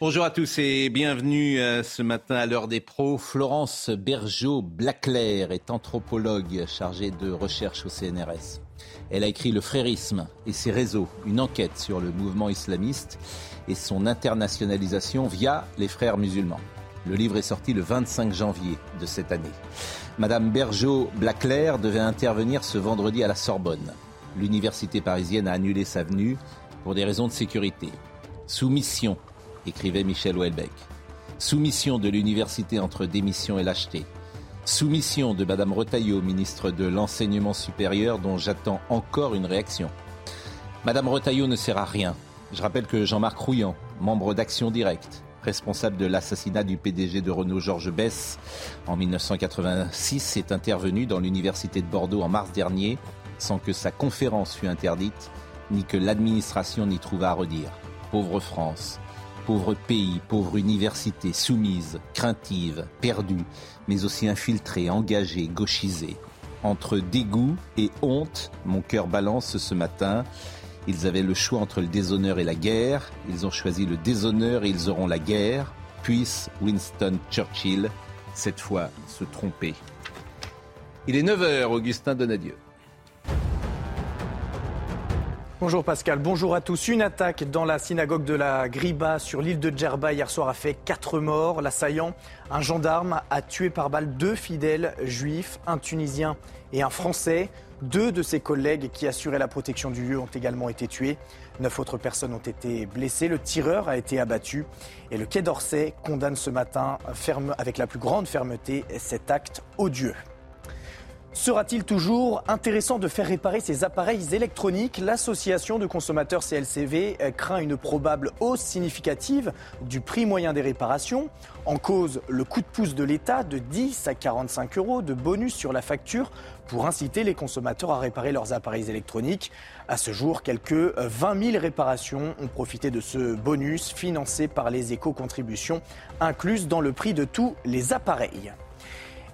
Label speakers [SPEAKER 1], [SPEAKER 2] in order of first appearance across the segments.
[SPEAKER 1] Bonjour à tous et bienvenue euh, ce matin à l'heure des pros. Florence Bergeau-Blaclair est anthropologue chargée de recherche au CNRS. Elle a écrit Le frérisme et ses réseaux, une enquête sur le mouvement islamiste et son internationalisation via les frères musulmans. Le livre est sorti le 25 janvier de cette année. Madame Bergeau-Blaclair devait intervenir ce vendredi à la Sorbonne. L'université parisienne a annulé sa venue pour des raisons de sécurité. Soumission, écrivait Michel Houellebecq. Soumission de l'université entre démission et lâcheté. Soumission de Madame Retailleau, ministre de l'Enseignement supérieur, dont j'attends encore une réaction. Madame Retailleau ne sert à rien. Je rappelle que Jean-Marc Rouillant, membre d'Action Directe, responsable de l'assassinat du PDG de Renault Georges Bess en 1986, est intervenu dans l'université de Bordeaux en mars dernier sans que sa conférence fût interdite, ni que l'administration n'y trouva à redire. Pauvre France, pauvre pays, pauvre université, soumise, craintive, perdue, mais aussi infiltrée, engagée, gauchisée. Entre dégoût et honte, mon cœur balance ce matin. Ils avaient le choix entre le déshonneur et la guerre. Ils ont choisi le déshonneur et ils auront la guerre. Puisse Winston Churchill, cette fois, se tromper. Il est 9h, Augustin Donadieu.
[SPEAKER 2] Bonjour Pascal, bonjour à tous. Une attaque dans la synagogue de la Griba sur l'île de Djerba hier soir a fait quatre morts. L'assaillant, un gendarme, a tué par balle deux fidèles juifs, un Tunisien et un Français. Deux de ses collègues qui assuraient la protection du lieu ont également été tués. Neuf autres personnes ont été blessées. Le tireur a été abattu. Et le Quai d'Orsay condamne ce matin avec la plus grande fermeté cet acte odieux. Sera-t-il toujours intéressant de faire réparer ces appareils électroniques? L'association de consommateurs CLCV craint une probable hausse significative du prix moyen des réparations. En cause, le coup de pouce de l'État de 10 à 45 euros de bonus sur la facture pour inciter les consommateurs à réparer leurs appareils électroniques. À ce jour, quelques 20 000 réparations ont profité de ce bonus financé par les éco-contributions incluses dans le prix de tous les appareils.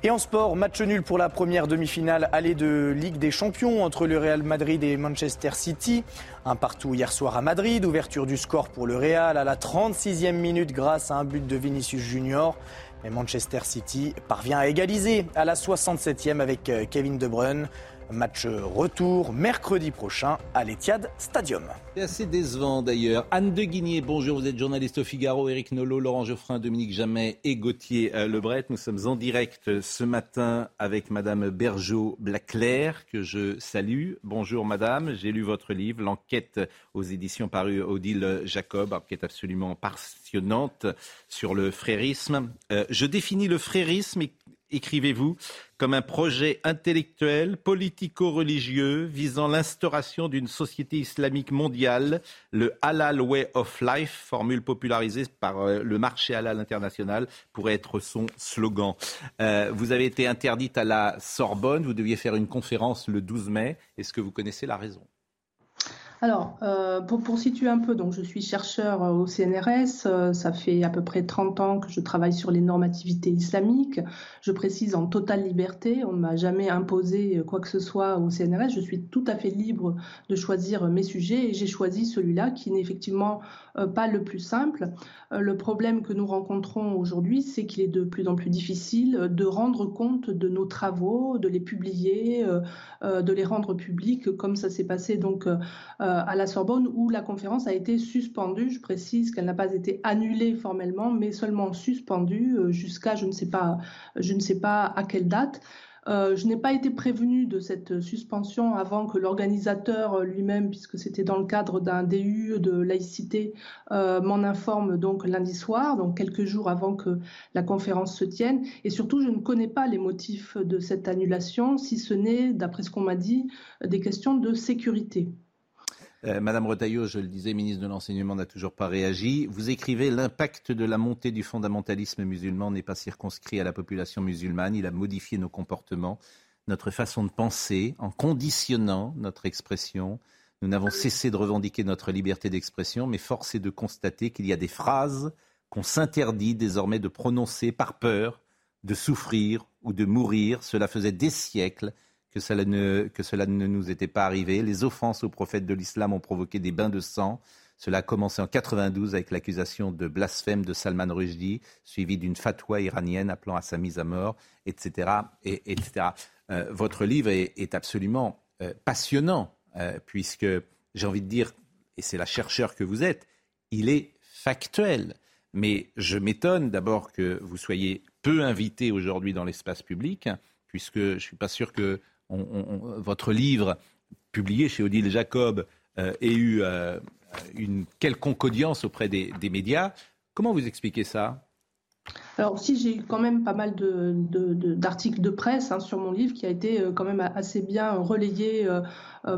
[SPEAKER 2] Et en sport, match nul pour la première demi-finale allée de Ligue des Champions entre le Real Madrid et Manchester City. Un partout hier soir à Madrid, ouverture du score pour le Real à la 36e minute grâce à un but de Vinicius Junior. Mais Manchester City parvient à égaliser à la 67e avec euh, Kevin De Bruyne. Match retour mercredi prochain à l'Etihad Stadium.
[SPEAKER 1] C'est assez décevant d'ailleurs. Anne de Guigné, bonjour, vous êtes journaliste au Figaro, Éric Nolot, Laurent Geoffrin, Dominique Jamet et Gauthier euh, Lebret. Nous sommes en direct ce matin avec Madame Bergeau-Blaclair, que je salue. Bonjour Madame, j'ai lu votre livre, L'enquête aux éditions parues Odile Jacob, enquête absolument passionnante sur le frérisme. Euh, je définis le frérisme écrivez-vous, comme un projet intellectuel, politico-religieux visant l'instauration d'une société islamique mondiale, le Halal Way of Life, formule popularisée par euh, le marché halal international, pourrait être son slogan. Euh, vous avez été interdite à la Sorbonne, vous deviez faire une conférence le 12 mai. Est-ce que vous connaissez la raison?
[SPEAKER 3] Alors, euh, pour, situer un peu, donc je suis chercheur au CNRS. Euh, ça fait à peu près 30 ans que je travaille sur les normativités islamiques. Je précise en totale liberté. On ne m'a jamais imposé quoi que ce soit au CNRS. Je suis tout à fait libre de choisir mes sujets et j'ai choisi celui-là qui n'est effectivement euh, pas le plus simple. Euh, le problème que nous rencontrons aujourd'hui, c'est qu'il est de plus en plus difficile de rendre compte de nos travaux, de les publier, euh, de les rendre publics, comme ça s'est passé à la Sorbonne où la conférence a été suspendue. Je précise qu'elle n'a pas été annulée formellement, mais seulement suspendue jusqu'à je ne sais pas, à quelle date. Euh, je n'ai pas été prévenue de cette suspension avant que l'organisateur lui-même, puisque c'était dans le cadre d'un DU de laïcité, euh, m'en informe donc lundi soir, donc quelques jours avant que la conférence se tienne. Et surtout, je ne connais pas les motifs de cette annulation, si ce n'est, d'après ce qu'on m'a dit, des questions de sécurité.
[SPEAKER 1] Euh, Madame Retailleau, je le disais, ministre de l'Enseignement, n'a toujours pas réagi. Vous écrivez L'impact de la montée du fondamentalisme musulman n'est pas circonscrit à la population musulmane. Il a modifié nos comportements, notre façon de penser, en conditionnant notre expression. Nous n'avons cessé de revendiquer notre liberté d'expression, mais force est de constater qu'il y a des phrases qu'on s'interdit désormais de prononcer par peur de souffrir ou de mourir. Cela faisait des siècles que cela, ne, que cela ne nous était pas arrivé. Les offenses aux prophètes de l'islam ont provoqué des bains de sang. Cela a commencé en 92 avec l'accusation de blasphème de Salman Rushdie, suivie d'une fatwa iranienne appelant à sa mise à mort, etc. Et, etc. Euh, votre livre est, absolument euh, passionnant, euh, puisque j'ai envie de dire, et c'est la chercheur que vous êtes, il est factuel. Mais je m'étonne d'abord que vous soyez peu invité aujourd'hui dans l'espace public, puisque je ne suis pas sûr que votre livre, publié chez Odile Jacob, euh, ait eu euh, une quelconque audience auprès des, médias. Comment vous expliquez ça?
[SPEAKER 3] Alors si j'ai eu quand même pas mal d'articles de, presse hein, sur mon livre qui a été euh, quand même assez bien relayé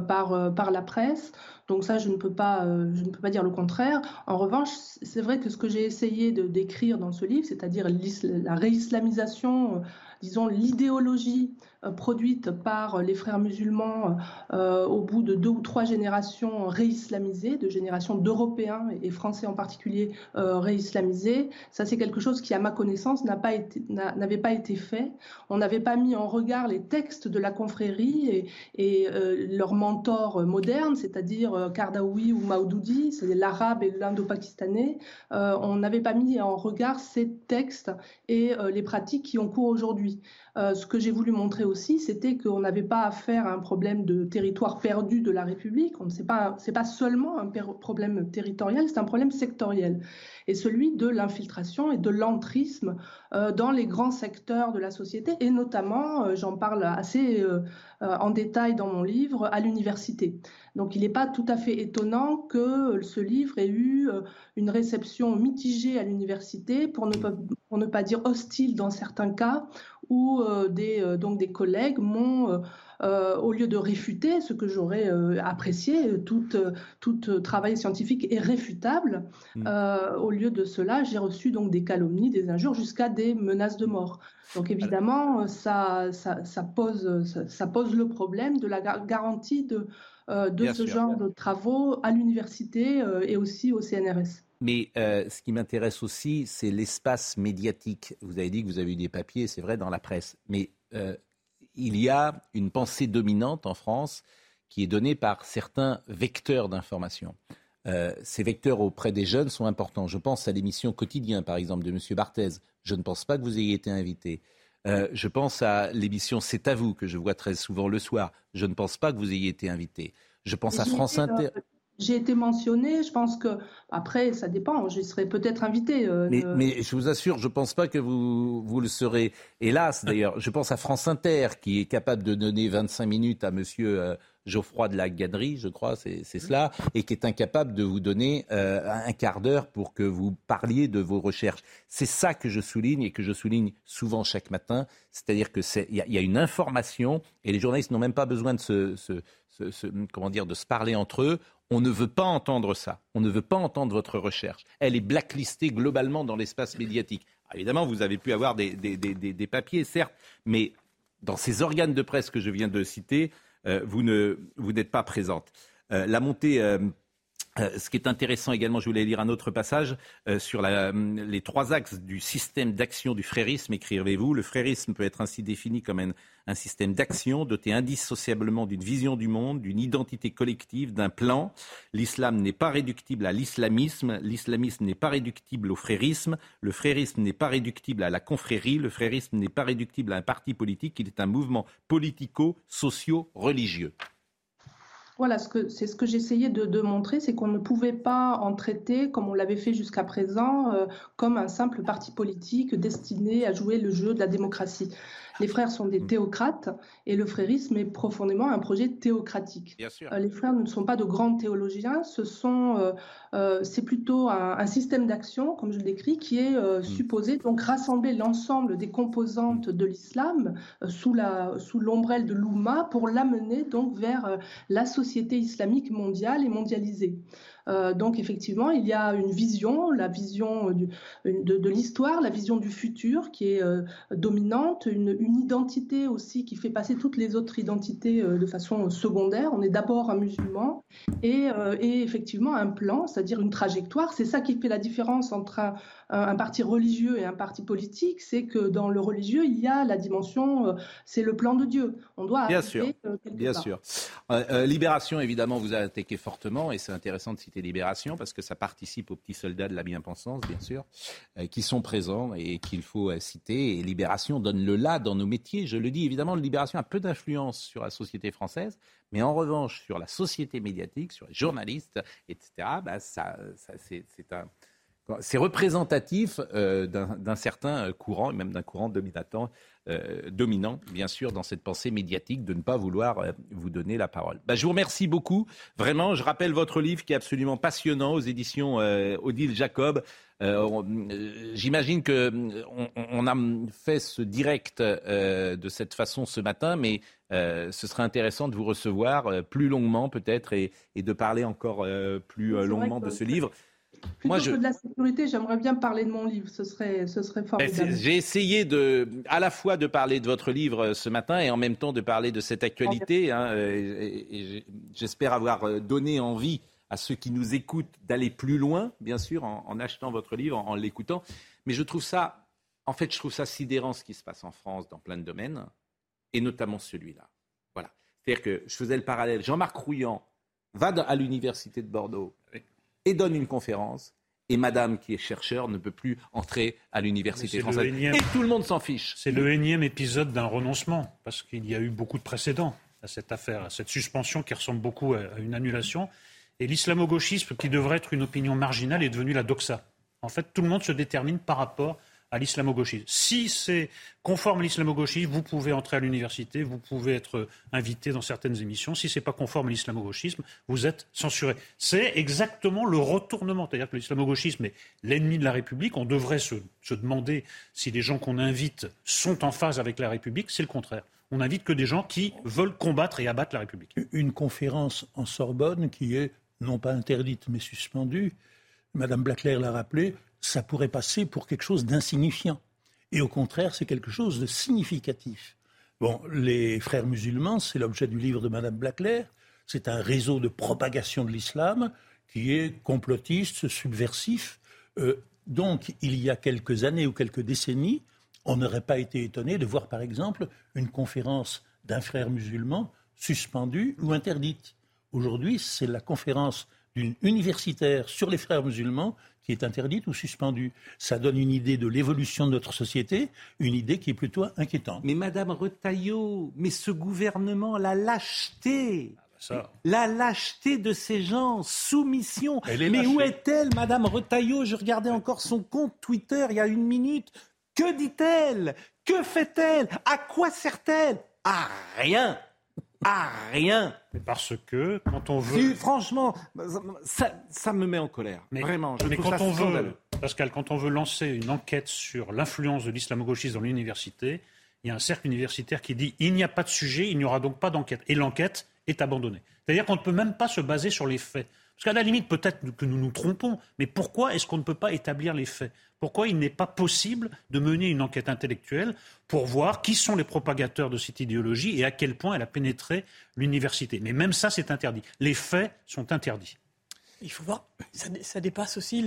[SPEAKER 3] par, par la presse. Donc ça, je ne peux pas, je ne peux pas dire le contraire. En revanche, c'est vrai que ce que j'ai essayé de décrire dans ce livre, c'est-à-dire la réislamisation disons, l'idéologie euh, produite par les frères musulmans euh, au bout de deux ou trois générations réislamisées, de générations d'Européens et Français en particulier euh, réislamisés. Ça, c'est quelque chose qui, à ma connaissance, n'avait pas, été fait. On n'avait pas mis en regard les textes de la confrérie et, leurs mentors modernes, c'est-à-dire Kardaoui ou Maoudoudi, c'est l'arabe et l'indo-pakistanais. on n'avait pas mis en regard ces textes et les pratiques qui ont cours aujourd'hui. Euh, ce que j'ai voulu montrer aussi, c'était qu'on n'avait pas affaire à un problème de territoire perdu de la République. Ce n'est pas, seulement un problème territorial, c'est un problème sectoriel. Et celui de l'infiltration et de l'entrisme euh, dans les grands secteurs de la société, et notamment, euh, j'en parle assez en détail dans mon livre, à l'université. Donc il n'est pas tout à fait étonnant que ce livre ait eu une réception mitigée à l'université, pour ne pas dire hostile dans certains cas, où euh, des, euh, donc des collègues m'ont, euh, au lieu de réfuter ce que j'aurais apprécié, tout, tout travail scientifique est réfutable, mm. au lieu de cela, j'ai reçu donc des calomnies, des injures, jusqu'à des menaces de mort. Donc évidemment, ça, ça, ça pose, ça, pose le problème de la garantie de, de ce genre de travaux à l'université et aussi au CNRS.
[SPEAKER 1] Mais euh, ce qui m'intéresse aussi, c'est l'espace médiatique. Vous avez dit que vous avez eu des papiers, c'est vrai, dans la presse. Mais euh, il y a une pensée dominante en France qui est donnée par certains vecteurs d'information. Euh, ces vecteurs auprès des jeunes sont importants. Je pense à l'émission Quotidien, par exemple, de M. Barthez. Je ne pense pas que vous ayez été invité. je pense à l'émission C'est à vous, que je vois très souvent le soir. Je ne pense pas que vous ayez été invité. Je pense à France Inter.
[SPEAKER 3] J'ai été mentionné, je pense que après ça dépend, je serai peut-être invité.
[SPEAKER 1] Euh, mais, je vous assure, je ne pense pas que vous, vous le serez. Hélas, d'ailleurs, je pense à France Inter qui est capable de donner 25 minutes à Monsieur euh, Geoffroy de la Gaderie, je crois, c'est cela, et qui est incapable de vous donner euh, un quart d'heure pour que vous parliez de vos recherches. C'est ça que je souligne et que je souligne souvent chaque matin, c'est-à-dire que il y, a une information et les journalistes n'ont même pas besoin de se, comment dire, de se parler entre eux. On ne veut pas entendre ça. On ne veut pas entendre votre recherche. Elle est blacklistée globalement dans l'espace médiatique. évidemment, vous avez pu avoir des, papiers, certes, mais dans ces organes de presse que je viens de citer, euh, vous n'êtes pas présente. Euh, la montée euh, euh, ce qui est intéressant également, je voulais lire un autre passage euh, sur les trois axes du système d'action du frérisme, écrivez-vous. Le frérisme peut être ainsi défini comme un, système d'action doté indissociablement d'une vision du monde, d'une identité collective, d'un plan. L'islam n'est pas réductible à l'islamisme, l'islamisme n'est pas réductible au frérisme, le frérisme n'est pas réductible à la confrérie, le frérisme n'est pas réductible à un parti politique, il est un mouvement politico-socio-religieux.
[SPEAKER 3] Voilà, c'est ce que j'essayais de, montrer, c'est qu'on ne pouvait pas en traiter, comme on l'avait fait jusqu'à présent, euh, comme un simple parti politique destiné à jouer le jeu de la démocratie. Les frères sont des mm. théocrates et le frérisme est profondément un projet théocratique.
[SPEAKER 1] Euh,
[SPEAKER 3] les frères ne sont pas de grands théologiens, ce sont, euh, euh, c'est plutôt un, système d'action, comme je le décris, qui est mm. supposé donc rassembler l'ensemble des composantes de l'islam sous la sous l'ombrelle de l'Oumma pour l'amener donc vers la société islamique mondiale et mondialisée. Euh, donc effectivement, il y a une vision, la vision de, de l'histoire, la vision du futur qui est euh, dominante, une, une, identité aussi qui fait passer toutes les autres identités euh, de façon secondaire. On est d'abord un musulman et, et, effectivement un plan, c'est-à-dire une trajectoire. C'est ça qui fait la différence entre un, un parti religieux et un parti politique, c'est que dans le religieux, il y a la dimension, c'est le plan de Dieu.
[SPEAKER 1] On doit bien sûr, bien sûr. Libération, évidemment, vous a attaqué fortement et c'est intéressant de citer Libération, parce que ça participe aux petits soldats de la bien-pensance, bien sûr, euh, qui sont présents et qu'il faut euh, citer. Et Libération donne le là dans nos métiers. Je le dis, évidemment, Libération a peu d'influence sur la société française, mais en revanche, sur la société médiatique, sur les journalistes, etc., bah, ça, c'est représentatif euh, d'un certain courant, même d'un courant dominatant, euh, dominant, bien sûr, dans cette pensée médiatique de ne pas vouloir euh, vous donner la parole. Bah, je vous remercie beaucoup. Vraiment, je rappelle votre livre qui est absolument passionnant aux éditions Odile Jacob. J'imagine que on, a fait ce direct de cette façon ce matin, mais ce serait intéressant de vous recevoir plus longuement peut-être et, et, de parler encore plus longuement de ce livre.
[SPEAKER 3] Plutôt Moi, je... que de la sécurité, j'aimerais bien parler de mon livre. Ce serait, ce serait formidable.
[SPEAKER 1] J'ai essayé de, à la fois de parler de votre livre euh, ce matin et en même temps de parler de cette actualité. Hein, euh, J'espère avoir euh, donné envie à ceux qui nous écoutent d'aller plus loin, bien sûr, en, achetant votre livre, en, l'écoutant. Mais je trouve ça, en fait, je trouve ça sidérant ce qui se passe en France dans plein de domaines, et notamment celui-là. Voilà. C'est-à-dire que je faisais le parallèle. Jean-Marc Rouillant va à l'université de Bordeaux et donne une conférence. Et madame, qui est chercheur, ne peut plus entrer à l'université française. Et tout le monde s'en fiche.
[SPEAKER 4] C'est le énième épisode d'un renoncement, parce qu'il y a eu beaucoup de précédents à cette affaire, à cette suspension qui ressemble beaucoup à une annulation. Et l'islamo-gauchisme, qui devrait être une opinion marginale, est devenu la doxa. En fait, tout le monde se détermine par rapport à l'islamo-gauchisme. Si c'est conforme à l'islamo-gauchisme, vous pouvez entrer à l'université, vous pouvez être invité dans certaines émissions. Si ce n'est pas conforme à l'islamo-gauchisme, vous êtes censuré. C'est exactement le retournement. C'est-à-dire que l'islamo-gauchisme est l'ennemi de la République. On devrait se, se demander si les gens qu'on invite sont en phase avec la République. C'est le contraire. On n'invite que des gens qui veulent combattre et abattre la République.
[SPEAKER 5] Une conférence en Sorbonne qui est non pas interdite mais suspendue, Madame Blackler l'a rappelé, ça pourrait passer pour quelque chose d'insignifiant. Et au contraire, c'est quelque chose de significatif. Bon, les frères musulmans, c'est l'objet du livre de Madame Blackler. C'est un réseau de propagation de l'islam qui est complotiste, subversif. Euh, donc, il y a quelques années ou quelques décennies, on n'aurait pas été étonné de voir, par exemple, une conférence d'un frère musulman suspendue ou interdite. Aujourd'hui, c'est la conférence d'une universitaire sur les frères musulmans qui est interdite ou suspendue. Ça donne une idée de l'évolution de notre société, une idée qui est plutôt inquiétante.
[SPEAKER 1] Mais Madame Retailleau, mais ce gouvernement, la lâcheté, ah, bah La lâcheté de ces gens, soumission. Mais où est-elle, Madame Retailleau? Je regardais encore son compte Twitter il y a une minute. Que dit-elle? Que fait-elle? À quoi sert-elle? À rien à rien.
[SPEAKER 4] Parce que quand on veut.
[SPEAKER 1] franchement, ça, me met en colère. Mais, Vraiment, je mais quand on veut,
[SPEAKER 4] Pascal, quand on veut lancer une enquête sur l'influence de l'islamo-gauchisme dans l'université, il y a un cercle universitaire qui dit il n'y a pas de sujet, il n'y aura donc pas d'enquête. Et l'enquête est abandonnée. C'est-à-dire qu'on ne peut même pas se baser sur les faits. Parce qu'à la limite, peut-être que nous nous trompons, mais pourquoi est-ce qu'on ne peut pas établir les faits? Pourquoi il n'est pas possible de mener une enquête intellectuelle pour voir qui sont les propagateurs de cette idéologie et à quel point elle a pénétré l'université? Mais même ça, c'est interdit. Les faits sont interdits.
[SPEAKER 6] Il faut voir, ça, dépasse aussi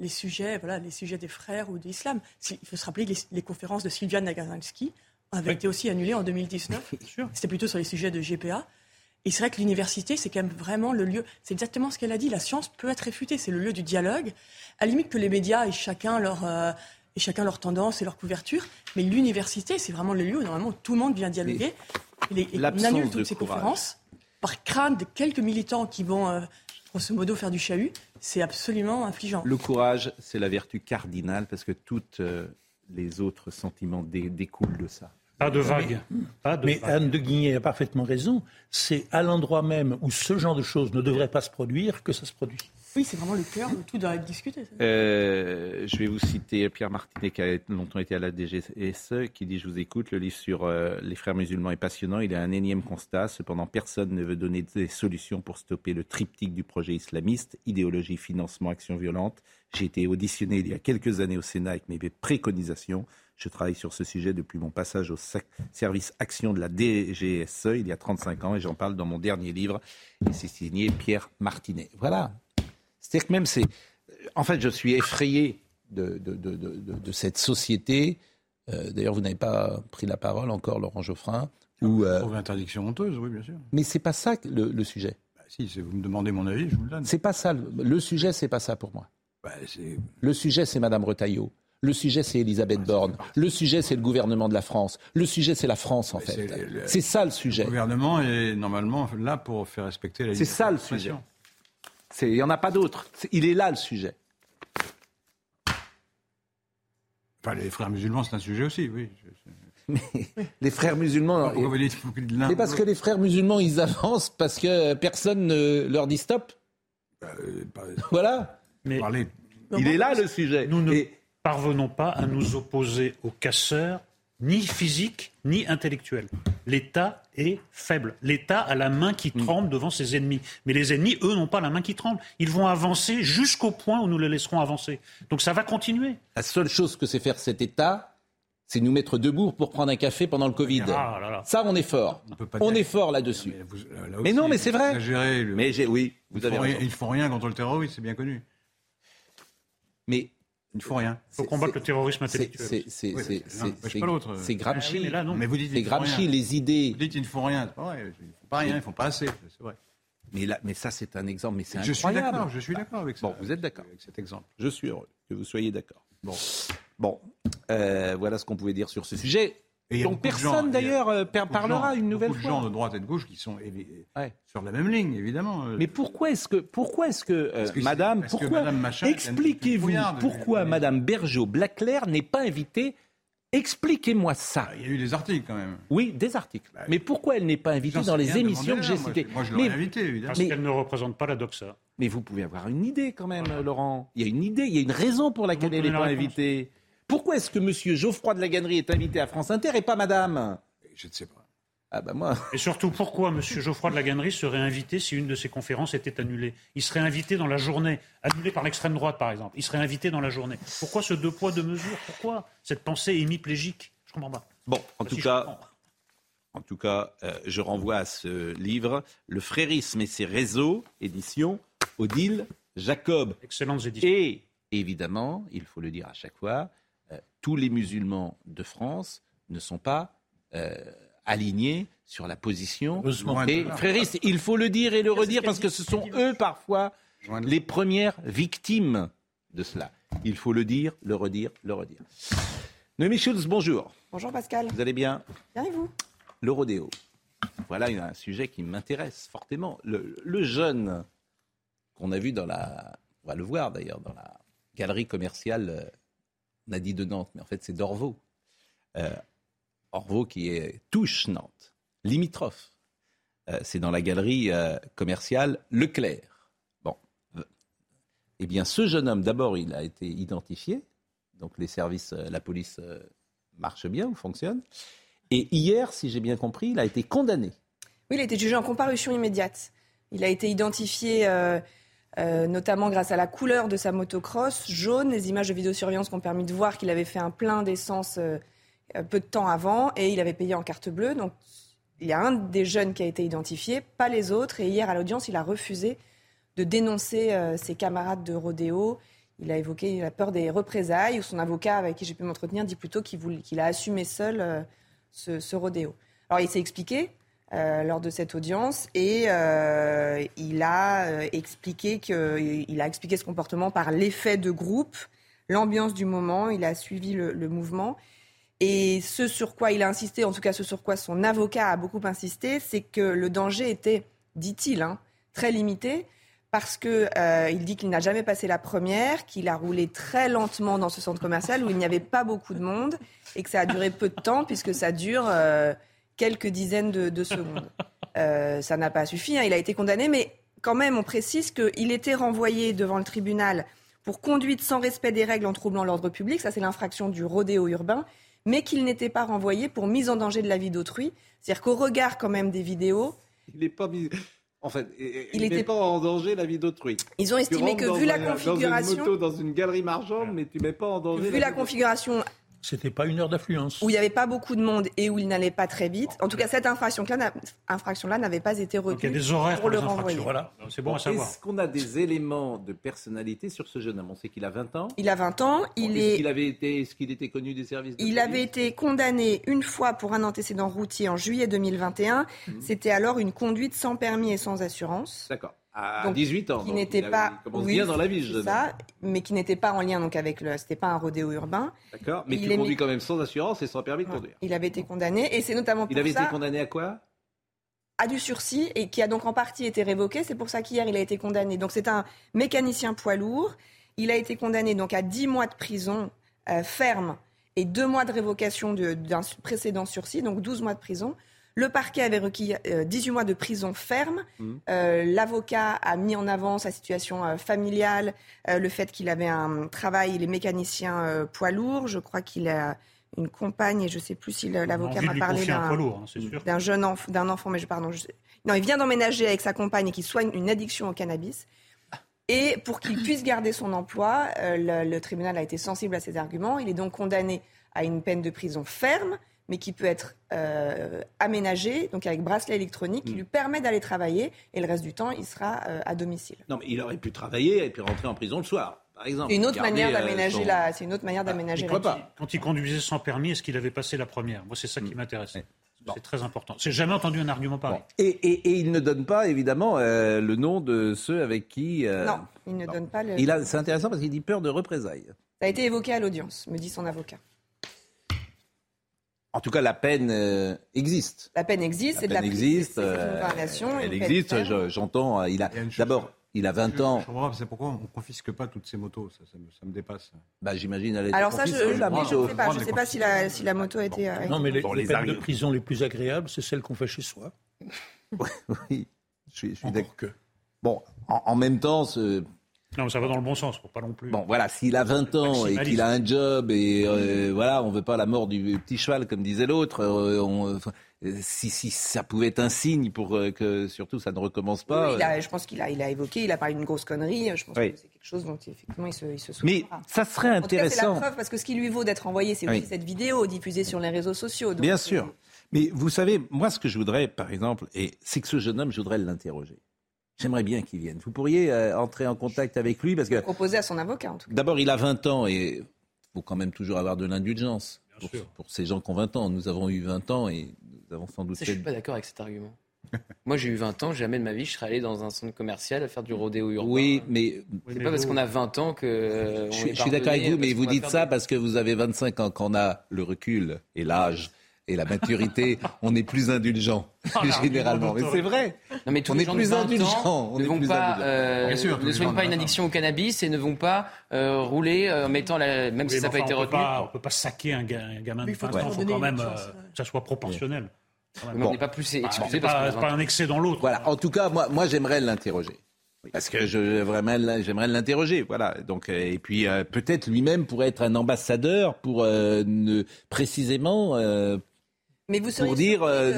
[SPEAKER 6] les, sujets, voilà, les sujets des frères ou de l'islam. Il faut se rappeler que les, conférences de Sylviane Nagansky avaient été aussi annulées en 2019. C'était plutôt sur les sujets de GPA. Et c'est vrai que l'université, c'est quand même vraiment le lieu. C'est exactement ce qu'elle a dit. La science peut être réfutée. C'est le lieu du dialogue. À la limite que les médias aient chacun leur, euh, et chacun leur tendance et leur couverture. Mais l'université, c'est vraiment le lieu où normalement tout le monde vient dialoguer. Et, on annule toutes ces conférences par crainte de quelques militants qui vont, euh, grosso modo, faire du chahut. C'est absolument infligeant.
[SPEAKER 1] Le courage, c'est la vertu cardinale parce que tous euh, les autres sentiments découlent de ça.
[SPEAKER 4] Pas de vague.
[SPEAKER 5] Mais, Anne de Guigné a parfaitement raison. C'est à l'endroit même où ce genre de choses ne devrait pas se produire que ça se produit.
[SPEAKER 6] Oui, c'est vraiment le cœur de tout doit être discuté.
[SPEAKER 1] Euh, je vais vous citer Pierre Martinet, qui a longtemps été à la DGSE, qui dit Je vous écoute, le livre sur euh, les frères musulmans est passionnant. Il a un énième constat. Cependant, personne ne veut donner des solutions pour stopper le triptyque du projet islamiste idéologie, financement, action violente. J'ai été auditionné il y a quelques années au Sénat avec mes préconisations. Je travaille sur ce sujet depuis mon passage au service action de la DGSE il y a 35 ans et j'en parle dans mon dernier livre. Et c'est signé Pierre Martinet. Voilà, c'est-à-dire que même c'est. En fait, je suis effrayé de, de, cette société. Euh, d'ailleurs, vous n'avez pas pris la parole encore, Laurent Geoffrin.
[SPEAKER 7] Ou euh... interdiction honteuse, oui, bien sûr.
[SPEAKER 1] Mais c'est pas ça le, le sujet.
[SPEAKER 7] Bah, si, vous me demandez mon avis, je vous le donne.
[SPEAKER 1] C'est pas ça. Le, sujet, c'est pas ça pour moi. Bah, le sujet, c'est Madame Retailleau. Le sujet, c'est Elisabeth Borne. Le sujet, c'est le gouvernement de la France. Le sujet, c'est la France, en fait. C'est ça le sujet. Le
[SPEAKER 7] gouvernement est normalement là pour faire respecter la
[SPEAKER 1] C'est ça le sujet. Il n'y en a pas d'autre. Il est là le sujet.
[SPEAKER 7] Enfin, les frères musulmans, c'est un sujet aussi, oui.
[SPEAKER 1] Mais les frères musulmans. Mais parce que les frères musulmans, ils avancent parce que personne ne leur dit stop. Euh, voilà. Mais il est là le sujet.
[SPEAKER 4] Nous ne parvenons pas à nous opposer aux casseurs ni physique ni intellectuel. L'État est faible. L'État a la main qui mm. tremble devant ses ennemis. Mais les ennemis, eux, n'ont pas la main qui tremble. Ils vont avancer jusqu'au point où nous les laisserons avancer. Donc ça va continuer.
[SPEAKER 1] La seule chose que sait faire cet État, c'est nous mettre debout pour prendre un café pendant le Covid. Ah, ça, on est fort. On, est fort là-dessus. Mais, non, mais c'est vrai. Mais oui, vous
[SPEAKER 7] ils
[SPEAKER 1] avez
[SPEAKER 7] Ils font rien contre le terrorisme, c'est bien connu.
[SPEAKER 1] Mais
[SPEAKER 7] il ne faut rien.
[SPEAKER 4] Il faut combattre le terrorisme intellectuel.
[SPEAKER 1] C'est Gramsci.
[SPEAKER 7] Ah mais vous dites,
[SPEAKER 1] c'est Gramsci, les idées.
[SPEAKER 7] Vous dites qu'ils ne font rien. C'est pas vrai. Ils ne font pas rien, ils ne font pas assez. C'est vrai.
[SPEAKER 1] Mais, là, mais ça, c'est un exemple. Mais c'est
[SPEAKER 7] je suis d'accord. Je suis d'accord avec ça.
[SPEAKER 1] Bon, vous êtes d'accord
[SPEAKER 7] avec cet exemple.
[SPEAKER 1] Je suis heureux que vous soyez d'accord. Bon, bon, euh, voilà ce qu'on pouvait dire sur ce sujet. Donc personne d'ailleurs euh, parlera une nouvelle fois.
[SPEAKER 7] Il y a beaucoup de gens de droite et de gauche qui sont sur la même ligne, évidemment.
[SPEAKER 1] Euh. Mais pourquoi est-ce que, pourquoi est-ce que, euh, Madame, pourquoi expliquez-vous pourquoi Madame Bergeau Blaclair n'est pas invitée? Expliquez-moi ça.
[SPEAKER 7] Ah, il y a eu des articles quand même.
[SPEAKER 1] Oui, des articles. Bah, mais pourquoi elle n'est pas invitée dans les émissions que j'ai citées?
[SPEAKER 7] Moi, je l'aurais invitée, évidemment.
[SPEAKER 4] Parce qu'elle ne représente pas la doxa.
[SPEAKER 1] Mais vous pouvez avoir une idée quand même, Laurent. Il y a une idée, il y a une raison pour laquelle elle n'est pas invitée. Pourquoi est-ce que M. Geoffroy de la Gannerie est invité à France Inter et pas Madame?
[SPEAKER 7] Je ne sais pas.
[SPEAKER 4] Ah bah moi. Et surtout, pourquoi M. Geoffroy de la Gannerie serait invité si une de ses conférences était annulée? Il serait invité dans la journée, annulé par l'extrême droite par exemple. Il serait invité dans la journée. Pourquoi ce deux poids, deux mesures? Pourquoi cette pensée hémiplégique? Je comprends pas.
[SPEAKER 1] Bon, en tout cas. En tout cas, euh, je renvoie à ce livre, Le frérisme et ses réseaux, édition Odile Jacob.
[SPEAKER 4] Excellentes éditions.
[SPEAKER 1] Et évidemment, il faut le dire à chaque fois, euh, tous les musulmans de France ne sont pas euh, alignés sur la position des fréristes. Il faut le dire et le redire parce que ce sont eux parfois les premières victimes de cela. Il faut le dire, le redire, le redire. Noémie Schulz, bonjour.
[SPEAKER 8] Bonjour Pascal.
[SPEAKER 1] Vous allez bien?
[SPEAKER 8] Bien et vous?
[SPEAKER 1] Le rodéo. Voilà un sujet qui m'intéresse fortement. Le, le jeune qu'on a vu dans la... On va le voir d'ailleurs dans la galerie commerciale, euh, on a dit de Nantes, mais en fait c'est d'Orvaux. Euh, Orvaux qui touche Nantes, limitrophe. Euh, c'est dans la galerie commerciale Leclerc. Bon. Eh bien, ce jeune homme, d'abord, il a été identifié. Donc les services, la police marche bien ou fonctionne. Et hier, si j'ai bien compris, il a été condamné.
[SPEAKER 8] Oui, il a été jugé en comparution immédiate. Il a été identifié euh, notamment grâce à la couleur de sa motocross jaune. Les images de vidéosurveillance ont permis de voir qu'il avait fait un plein d'essence euh, peu de temps avant et il avait payé en carte bleue. Donc il y a un des jeunes qui a été identifié, pas les autres. Et hier à l'audience, il a refusé de dénoncer euh, ses camarades de rodéo. Il a évoqué la peur des représailles, ou son avocat avec qui j'ai pu m'entretenir dit plutôt qu'il a assumé seul ce, ce rodéo. Alors il s'est expliqué, euh, lors de cette audience et euh, il a euh, expliqué a expliqué ce comportement par l'effet de groupe, l'ambiance du moment. Il a suivi le, mouvement et ce sur quoi il a insisté, en tout cas ce sur quoi son avocat a beaucoup insisté, c'est que le danger était, dit-il, hein, très limité parce que il dit qu'il n'a jamais passé la première, qu'il a roulé très lentement dans ce centre commercial où il n'y avait pas beaucoup de monde et que ça a duré peu de temps puisque ça dure quelques dizaines de, de secondes. Euh, ça n'a pas suffi, hein, il a été condamné, mais quand même on précise qu'il était renvoyé devant le tribunal pour conduite sans respect des règles en troublant l'ordre public, ça c'est l'infraction du rodéo urbain, mais qu'il n'était pas renvoyé pour mise en danger de la vie d'autrui. C'est-à-dire qu'au regard quand même des vidéos,
[SPEAKER 1] Il n'est pas mis. En fait, il n'était pas en danger la vie d'autrui.
[SPEAKER 8] Ils ont estimé que vu la
[SPEAKER 1] un- Dans une
[SPEAKER 8] configuration,
[SPEAKER 1] moto, dans une galerie marchande, mais tu mets pas en danger.
[SPEAKER 8] vu la
[SPEAKER 1] vie d'autrui.
[SPEAKER 8] configuration
[SPEAKER 5] C'était pas une heure d'affluence.
[SPEAKER 8] où il n'y avait pas beaucoup de monde et où il n'allait pas très vite, en tout cas cette infraction-là n'a- infraction-là n'avait pas été
[SPEAKER 4] Donc il y a
[SPEAKER 8] retenue
[SPEAKER 4] des horaires
[SPEAKER 8] pour
[SPEAKER 4] pour
[SPEAKER 8] le
[SPEAKER 4] les infractions.
[SPEAKER 8] renvoyer.
[SPEAKER 5] Voilà.
[SPEAKER 4] C'est bon à savoir.
[SPEAKER 1] Est-ce qu'on a des éléments de personnalité sur ce jeune homme? On sait qu'il a 20 ans.
[SPEAKER 8] Il a 20 ans, il
[SPEAKER 1] Est-ce
[SPEAKER 8] est
[SPEAKER 1] qu'il avait été, est-ce qu'il était connu des services de
[SPEAKER 8] Il
[SPEAKER 1] police?
[SPEAKER 8] avait été condamné une fois pour un antécédent routier en juillet 2021.
[SPEAKER 1] Mhm.
[SPEAKER 8] C'était alors une conduite sans permis et sans assurance.
[SPEAKER 1] D'accord. À
[SPEAKER 8] Donc,
[SPEAKER 1] 18 ans.
[SPEAKER 8] Qui n'était pas.
[SPEAKER 1] Il commence
[SPEAKER 8] oui,
[SPEAKER 1] bien dans la vie, jeune
[SPEAKER 8] ça, mais qui n'était pas en lien donc avec le. C'était pas un rodéo urbain.
[SPEAKER 1] D'accord. Mais
[SPEAKER 8] il
[SPEAKER 1] tu
[SPEAKER 8] est
[SPEAKER 1] conduis
[SPEAKER 8] mis-
[SPEAKER 1] quand même sans assurance et sans permis de conduire.
[SPEAKER 8] Il avait été condamné et c'est notamment pour
[SPEAKER 1] Il avait
[SPEAKER 8] ça
[SPEAKER 1] été condamné à quoi?
[SPEAKER 8] À du sursis et qui a donc en partie été révoqué. C'est pour ça qu'hier il a été condamné. Donc c'est un mécanicien poids lourd. Il a été condamné donc à 10 mois de prison euh, ferme et 2 mois de révocation d'un précédent sursis, donc 12 mois de prison. Le parquet avait requis euh, 18 mois de prison ferme.
[SPEAKER 1] Mhm.
[SPEAKER 8] Euh, L'avocat a mis en avant sa situation euh, familiale, euh, le fait qu'il avait un travail, il est mécanicien euh, poids lourd. Je crois qu'il a une compagne et je ne sais plus si l'avocat m'a parlé d'un
[SPEAKER 4] hein,
[SPEAKER 8] d'un jeune enfant, d'un enfant, mais je pardon. je- non, il vient d'emménager avec sa compagne et qui soigne une addiction au cannabis. Et pour qu'il puisse garder son emploi, euh, le, le tribunal a été sensible à ces arguments. Il est donc condamné à une peine de prison ferme, mais qui peut être euh, aménagée, donc avec bracelet électronique, qui
[SPEAKER 1] Mm.
[SPEAKER 8] lui permet d'aller travailler. Et le reste du temps, il sera euh, à domicile.
[SPEAKER 1] Non, mais il aurait pu travailler et puis rentrer en prison le soir, par exemple.
[SPEAKER 8] C'est une autre manière
[SPEAKER 1] euh,
[SPEAKER 8] d'aménager
[SPEAKER 1] son-
[SPEAKER 8] la, c'est une autre manière d'aménager
[SPEAKER 1] pourquoi
[SPEAKER 8] la
[SPEAKER 4] Quand il conduisait sans permis, est-ce qu'il avait passé la première? Moi, c'est ça qui m'intéresse. C'est très important. J'ai jamais entendu un argument pareil.
[SPEAKER 1] Bon. Et, et- et il ne donne pas, évidemment, euh, le nom de ceux avec qui. euh,
[SPEAKER 8] Non, il ne
[SPEAKER 1] bon.
[SPEAKER 8] donne pas le.
[SPEAKER 1] il a- C'est intéressant parce qu'il dit peur de représailles.
[SPEAKER 8] Ça a été évoqué à l'audience, me dit son avocat.
[SPEAKER 1] En tout cas, la peine euh, existe.
[SPEAKER 8] La peine existe,
[SPEAKER 1] La
[SPEAKER 8] c'est de la
[SPEAKER 1] existe. euh, elle existe. je- J'entends. euh, Il a
[SPEAKER 7] Il
[SPEAKER 1] d'abord, il a 20 ans.
[SPEAKER 7] Je comprends pas, c'est pourquoi on ne confisque pas toutes ces motos. Ça, ça me, ça me dépasse.
[SPEAKER 1] Bah, j'imagine.
[SPEAKER 8] Alors ça, je, ne sais pas. Je sais pas si la, si la moto a été...
[SPEAKER 5] Non, mais les, les
[SPEAKER 1] les
[SPEAKER 5] peines de prison les plus agréables, c'est celles qu'on fait chez soi.
[SPEAKER 1] Oui, je suis, je suis d'accord. Bon, en, en même temps, ce,
[SPEAKER 4] Non, mais ça va dans le bon sens, faut pas non plus.
[SPEAKER 1] Bon, voilà, s'il a 20 ans et qu'il a un job et euh, voilà, on veut pas la mort du petit cheval comme disait l'autre. euh, euh, si, si ça pouvait être un signe pour que surtout ça ne recommence pas.
[SPEAKER 8] Oui, il a- je pense qu'il a, il a évoqué, il a parlé d'une grosse connerie. Je pense
[SPEAKER 1] Oui.
[SPEAKER 8] que c'est quelque chose dont effectivement il se, il se
[SPEAKER 1] Mais ça serait
[SPEAKER 8] En tout cas, c'est la
[SPEAKER 1] intéressant.
[SPEAKER 8] preuve parce que ce qui lui vaut d'être envoyé, c'est
[SPEAKER 1] Oui.
[SPEAKER 8] aussi cette vidéo diffusée sur les réseaux sociaux. Donc,
[SPEAKER 1] Bien sûr. Mais vous savez, moi, ce que je voudrais, par exemple, et c'est que ce jeune homme, je voudrais l'interroger. J'aimerais bien qu'il vienne. Vous pourriez euh, entrer en contact avec lui parce que
[SPEAKER 8] Proposé à son avocat, en tout cas.
[SPEAKER 1] D'abord, il a 20 ans et il faut quand même toujours avoir de l'indulgence pour, ces gens qui ont 20 ans. Nous avons eu 20 ans et nous avons sans doute
[SPEAKER 9] Ça, je
[SPEAKER 1] fait...
[SPEAKER 9] suis pas d'accord avec cet argument. Moi, j'ai eu 20 ans, jamais de ma vie, je serais allé dans un centre commercial à faire du rodéo urbain.
[SPEAKER 1] Oui, mais
[SPEAKER 9] C'est pas parce qu'on a 20 ans que. euh, on
[SPEAKER 1] je, suis- d'accord avec vous, mais vous
[SPEAKER 9] qu'on
[SPEAKER 1] dites ça parce que vous avez 25 ans. Quand on a le recul et l'âge et la maturité, on est plus indulgent, généralement. Mais c'est vrai.
[SPEAKER 9] Non, mais tous
[SPEAKER 1] On
[SPEAKER 9] les
[SPEAKER 1] est
[SPEAKER 9] gens
[SPEAKER 1] plus
[SPEAKER 9] 20 ans
[SPEAKER 1] indulgents, on
[SPEAKER 9] ne vont
[SPEAKER 1] plus
[SPEAKER 9] pas, euh,
[SPEAKER 7] Bien sûr,
[SPEAKER 9] ne soignent pas une
[SPEAKER 7] 20 ans.
[SPEAKER 9] addiction au cannabis et ne vont pas euh, rouler euh, en mettant la, même
[SPEAKER 4] Oui,
[SPEAKER 9] si ça n'a
[SPEAKER 4] mais
[SPEAKER 9] pas été
[SPEAKER 4] enfin,
[SPEAKER 9] retenu.
[SPEAKER 4] pas- on peut pas saquer un, ga- un gamin de
[SPEAKER 6] Mais il faut
[SPEAKER 4] 20
[SPEAKER 6] toujours
[SPEAKER 4] ans, il faut quand même euh, que ça soit proportionnel. Même.
[SPEAKER 9] Mais on n'est pas plus
[SPEAKER 4] Bah,
[SPEAKER 9] excusé
[SPEAKER 4] c'est
[SPEAKER 9] parce qu'on
[SPEAKER 4] pas,
[SPEAKER 9] a
[SPEAKER 4] c'est
[SPEAKER 9] 20
[SPEAKER 4] pas un excès dans l'autre.
[SPEAKER 1] Voilà. En tout cas, moi, moi j'aimerais l'interroger. Parce que je, vraiment, j'aimerais l'interroger. Voilà. Donc, euh, et puis, euh, peut-être lui-même pourrait être un ambassadeur pour euh, ne, précisément euh,
[SPEAKER 8] Mais vous seriez
[SPEAKER 1] pour dire euh,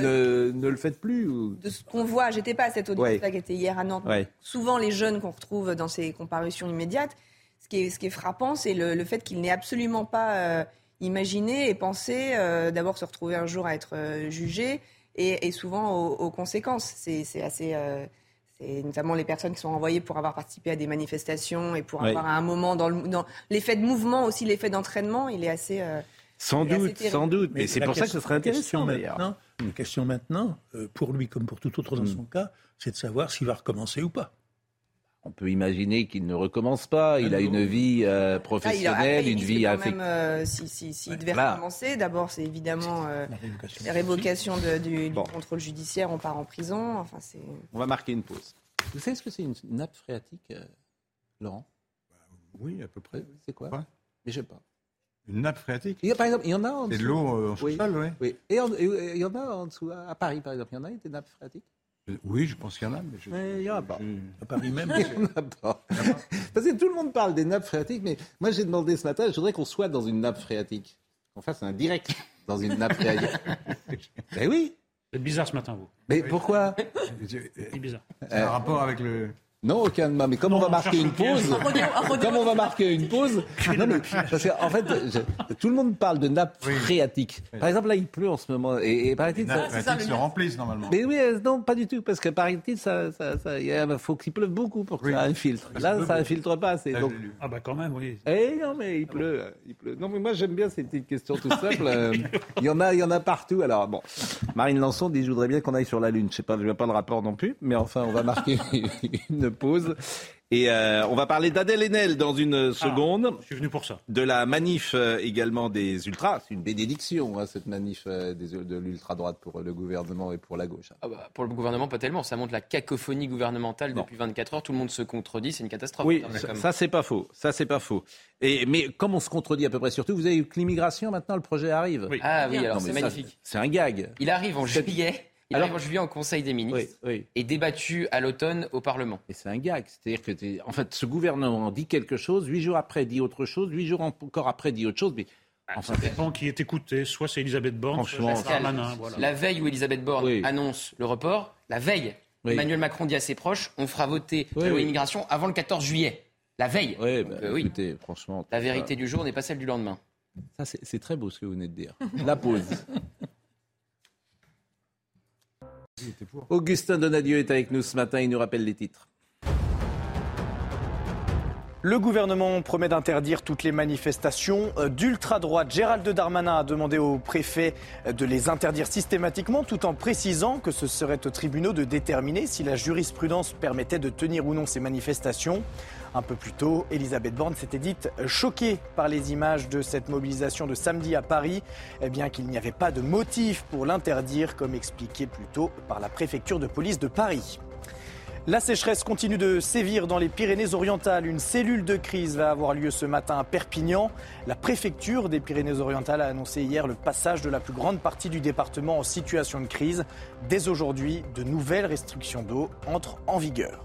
[SPEAKER 8] de,
[SPEAKER 1] ne, ne le faites plus. ou-
[SPEAKER 8] de ce qu'on voit. J'étais pas à cette audience-là
[SPEAKER 1] Ouais.
[SPEAKER 8] qui était hier à Nantes.
[SPEAKER 1] Ouais.
[SPEAKER 8] Souvent, les jeunes qu'on retrouve dans ces comparutions immédiates, ce qui est, ce qui est frappant, c'est le, le fait qu'ils n'aient absolument pas euh, imaginé et pensé euh, d'abord se retrouver un jour à être euh, jugé et, et souvent aux, aux conséquences. C'est assez. c'est notamment les personnes qui sont envoyées pour avoir participé à des manifestations et pour avoir à un moment dans le- dans l'effet de mouvement aussi l'effet d'entraînement, il est assez. euh,
[SPEAKER 1] Sans doute, sans doute. Mais, c'est pour ça que ce serait intéressant, d'ailleurs.
[SPEAKER 5] maintenant- La question maintenant, euh, pour lui comme pour tout autre dans
[SPEAKER 1] Mm.
[SPEAKER 5] son cas, c'est de savoir s'il va recommencer ou pas.
[SPEAKER 1] On peut imaginer qu'il ne recommence pas. Il a une vie euh,
[SPEAKER 8] il-
[SPEAKER 1] professionnelle,
[SPEAKER 8] après, il
[SPEAKER 1] une vie affective.
[SPEAKER 8] même, euh, si, si, s'il devait
[SPEAKER 1] voilà.
[SPEAKER 8] recommencer, d'abord, c'est évidemment euh,
[SPEAKER 5] La révocation.
[SPEAKER 8] la révocation de- du, contrôle judiciaire, on part en prison. Enfin, c'est.
[SPEAKER 1] On va marquer une pause. Vous savez ce que c'est une nappe phréatique, euh, Laurent?
[SPEAKER 7] Oui, à peu près.
[SPEAKER 1] C'est quoi?
[SPEAKER 7] Quoi
[SPEAKER 1] Mais je sais pas.
[SPEAKER 7] Une nappe phréatique
[SPEAKER 1] Il y a, par exemple, il y en a en
[SPEAKER 7] C'est de
[SPEAKER 1] dessous.
[SPEAKER 7] l'eau euh, en
[SPEAKER 1] Oui.
[SPEAKER 7] sous-sol, oui.
[SPEAKER 1] Oui. Et en- et il y en a en dessous, à Paris par exemple, il y en a des nappes phréatiques?
[SPEAKER 7] Oui, je pense qu'il y en a, mais je...
[SPEAKER 1] Mais il n'y en a pas.
[SPEAKER 5] À Paris même.
[SPEAKER 1] Il y en a pas. Parce que tout le monde parle des nappes phréatiques, mais moi j'ai demandé ce matin, je voudrais qu'on soit dans une nappe phréatique. Qu'on fasse un direct dans une nappe phréatique. ben oui.
[SPEAKER 4] C'est bizarre ce matin, vous.
[SPEAKER 1] Mais pourquoi?
[SPEAKER 4] C'est bizarre.
[SPEAKER 7] C'est un rapport avec le...
[SPEAKER 1] Non, aucun de moi. Mais comme on va marquer une pause, comme on va marquer une pause, non, mais, parce qu'en fait, je- tout le monde parle de nappe
[SPEAKER 7] Oui.
[SPEAKER 1] phréatique. Par exemple, là, il pleut en ce moment, et, et paraît-il,
[SPEAKER 7] Les
[SPEAKER 1] ça-
[SPEAKER 6] ça,
[SPEAKER 7] se remplissent normalement.
[SPEAKER 1] Mais oui, euh, non, pas du tout, parce que paraît-il, ça, ça, y a- faut qu'il pleuve beaucoup pour que
[SPEAKER 7] Oui.
[SPEAKER 1] ça infiltre. Là, ça infiltre pas assez. Donc.
[SPEAKER 4] Ah bah quand même, oui.
[SPEAKER 1] eh non, mais il pleut, il pleut. Non, mais moi j'aime bien ces petites questions tout simples. euh, Il y en a, il y en a partout. Alors bon, Marine Lançon dit je voudrais bien qu'on aille sur la lune. Je sais pas, je vois pas le rapport non plus, mais enfin on va marquer une pause et euh, on va parler d'Adèle Haenel dans une seconde.
[SPEAKER 4] Je suis venu pour ça.
[SPEAKER 1] De la manif euh, également des ultras, c'est une bénédiction hein, cette manif euh, des, de l'ultra droite pour le gouvernement et pour la gauche.
[SPEAKER 9] Ah bah, pour le gouvernement, pas tellement. Ça montre la cacophonie gouvernementale
[SPEAKER 1] Non.
[SPEAKER 9] depuis 24 heures. Tout le monde se contredit. C'est une catastrophe.
[SPEAKER 1] Oui, ça, c'est pas faux. Ça c'est pas faux. Et mais comme on se contredit à peu près surtout, vous avez eu que l'immigration maintenant, le projet arrive.
[SPEAKER 4] Oui.
[SPEAKER 9] Ah oui, alors c'est magnifique.
[SPEAKER 1] C'est un gag.
[SPEAKER 9] Il arrive en juillet. Il
[SPEAKER 1] Alors-
[SPEAKER 9] arrive en juillet en Conseil des ministres
[SPEAKER 1] Oui, oui.
[SPEAKER 9] et débattu à l'automne au Parlement.
[SPEAKER 1] Et c'est un gag. C'est-à-dire que, t'es- en fait, ce gouvernement dit quelque chose, huit jours après dit autre chose, huit jours encore après dit autre chose. Mais enfin,
[SPEAKER 4] Ça dépend qui est écouté. Soit c'est Elisabeth Borne,
[SPEAKER 1] Franchement,
[SPEAKER 4] soit c'est
[SPEAKER 9] Pascal,
[SPEAKER 4] Darmanin. Voilà.
[SPEAKER 9] La veille où Elisabeth Borne
[SPEAKER 1] Oui.
[SPEAKER 9] annonce le report, la veille,
[SPEAKER 1] Oui.
[SPEAKER 9] Emmanuel Macron dit à ses proches on fera voter
[SPEAKER 1] Oui,
[SPEAKER 9] la loi
[SPEAKER 1] oui.
[SPEAKER 9] immigration avant le 14 juillet. La veille. Donc,
[SPEAKER 1] bah,
[SPEAKER 9] euh, oui.
[SPEAKER 1] écoutez, franchement.
[SPEAKER 9] La vérité du jour n'est pas celle du lendemain.
[SPEAKER 1] Ça, c'est c'est très beau ce que vous venez de dire. La pause. Augustin Donadieu est avec nous ce matin. Il nous rappelle les titres.
[SPEAKER 2] Le gouvernement promet d'interdire toutes les manifestations euh, d'ultra-droite. Gérald Darmanin a demandé au préfet euh, de les interdire systématiquement tout en précisant que ce serait aux tribunaux de déterminer si la jurisprudence permettait de tenir ou non ces manifestations. Un peu plus tôt, Elisabeth Borne s'était dite choquée par les images de cette mobilisation de samedi à Paris, eh bien qu'il n'y avait pas de motif pour l'interdire, comme expliqué plus tôt par la préfecture de police de Paris. La sécheresse continue de sévir dans les Pyrénées-Orientales. Une cellule de crise va avoir lieu ce matin à Perpignan. La préfecture des Pyrénées-Orientales a annoncé hier le passage de la plus grande partie du département en situation de crise. Dès aujourd'hui, de nouvelles restrictions d'eau entrent en vigueur.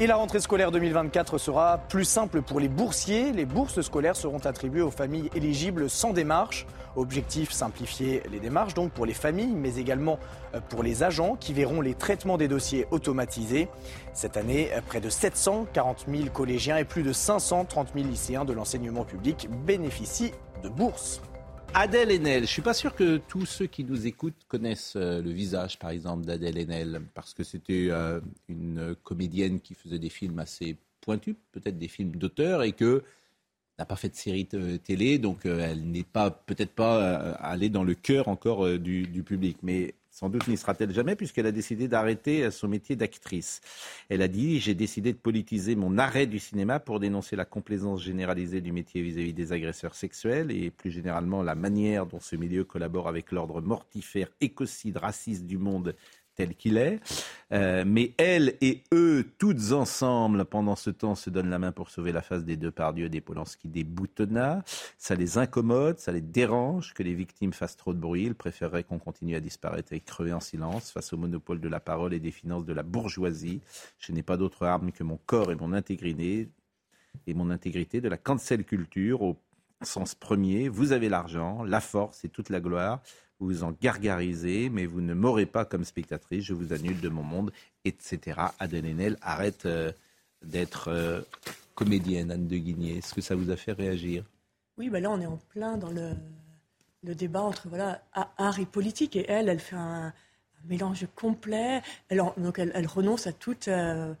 [SPEAKER 2] Et la rentrée scolaire 2024 sera plus simple pour les boursiers. Les bourses scolaires seront attribuées aux familles éligibles sans démarche. Objectif simplifier les démarches donc pour les familles, mais également euh, pour les agents qui verront les traitements des dossiers automatisés. Cette année, euh, près de 740 000 collégiens et plus de 530 000 lycéens de l'enseignement public bénéficient de bourses.
[SPEAKER 1] Adèle Haenel, je suis pas sûr que tous ceux qui nous écoutent connaissent euh, le visage, par exemple, d'Adèle Haenel, parce que c'était une comédienne qui faisait des films assez pointus, peut-être des films d'auteur, et que n'a pas fait de série télé, donc euh, elle n'est pas peut-être pas euh, allée dans le cœur encore euh, du, public, mais sans doute n'y sera-t-elle jamais puisqu'elle a décidé d'arrêter son métier d'actrice. Elle a dit j'ai décidé de politiser mon arrêt du cinéma pour dénoncer la complaisance généralisée du métier vis-à-vis des agresseurs sexuels et plus généralement la manière dont ce milieu collabore avec l'ordre mortifère, écocide, raciste du monde tel qu'il est. Euh, mais elle et eux, toutes ensemble, pendant ce temps, se donnent la main pour sauver la face des deux pardieux des Polanski, des Boutonnat. Ça les incommode, ça les dérange que les victimes fassent trop de bruit. Ils préféreraient qu'on continue à disparaître et crever en silence face au monopole de la parole et des finances de la bourgeoisie. Je n'ai pas d'autre arme que mon corps et mon intégrité, et mon intégrité de la cancel culture au sens premier. Vous avez l'argent, la force et toute la gloire. Vous en gargarisez, mais vous ne m'aurez pas comme spectatrice. Je vous annule de mon monde, etc. Adèle Haenel arrête euh, d'être euh, comédienne, Anne de Guigné. Est-ce que ça vous a fait réagir?
[SPEAKER 6] Oui, bah là, on est en plein dans le, débat entre voilà, art et politique. Et elle, elle fait un, mélange complet. Elle, donc, elle, renonce à toute. euh,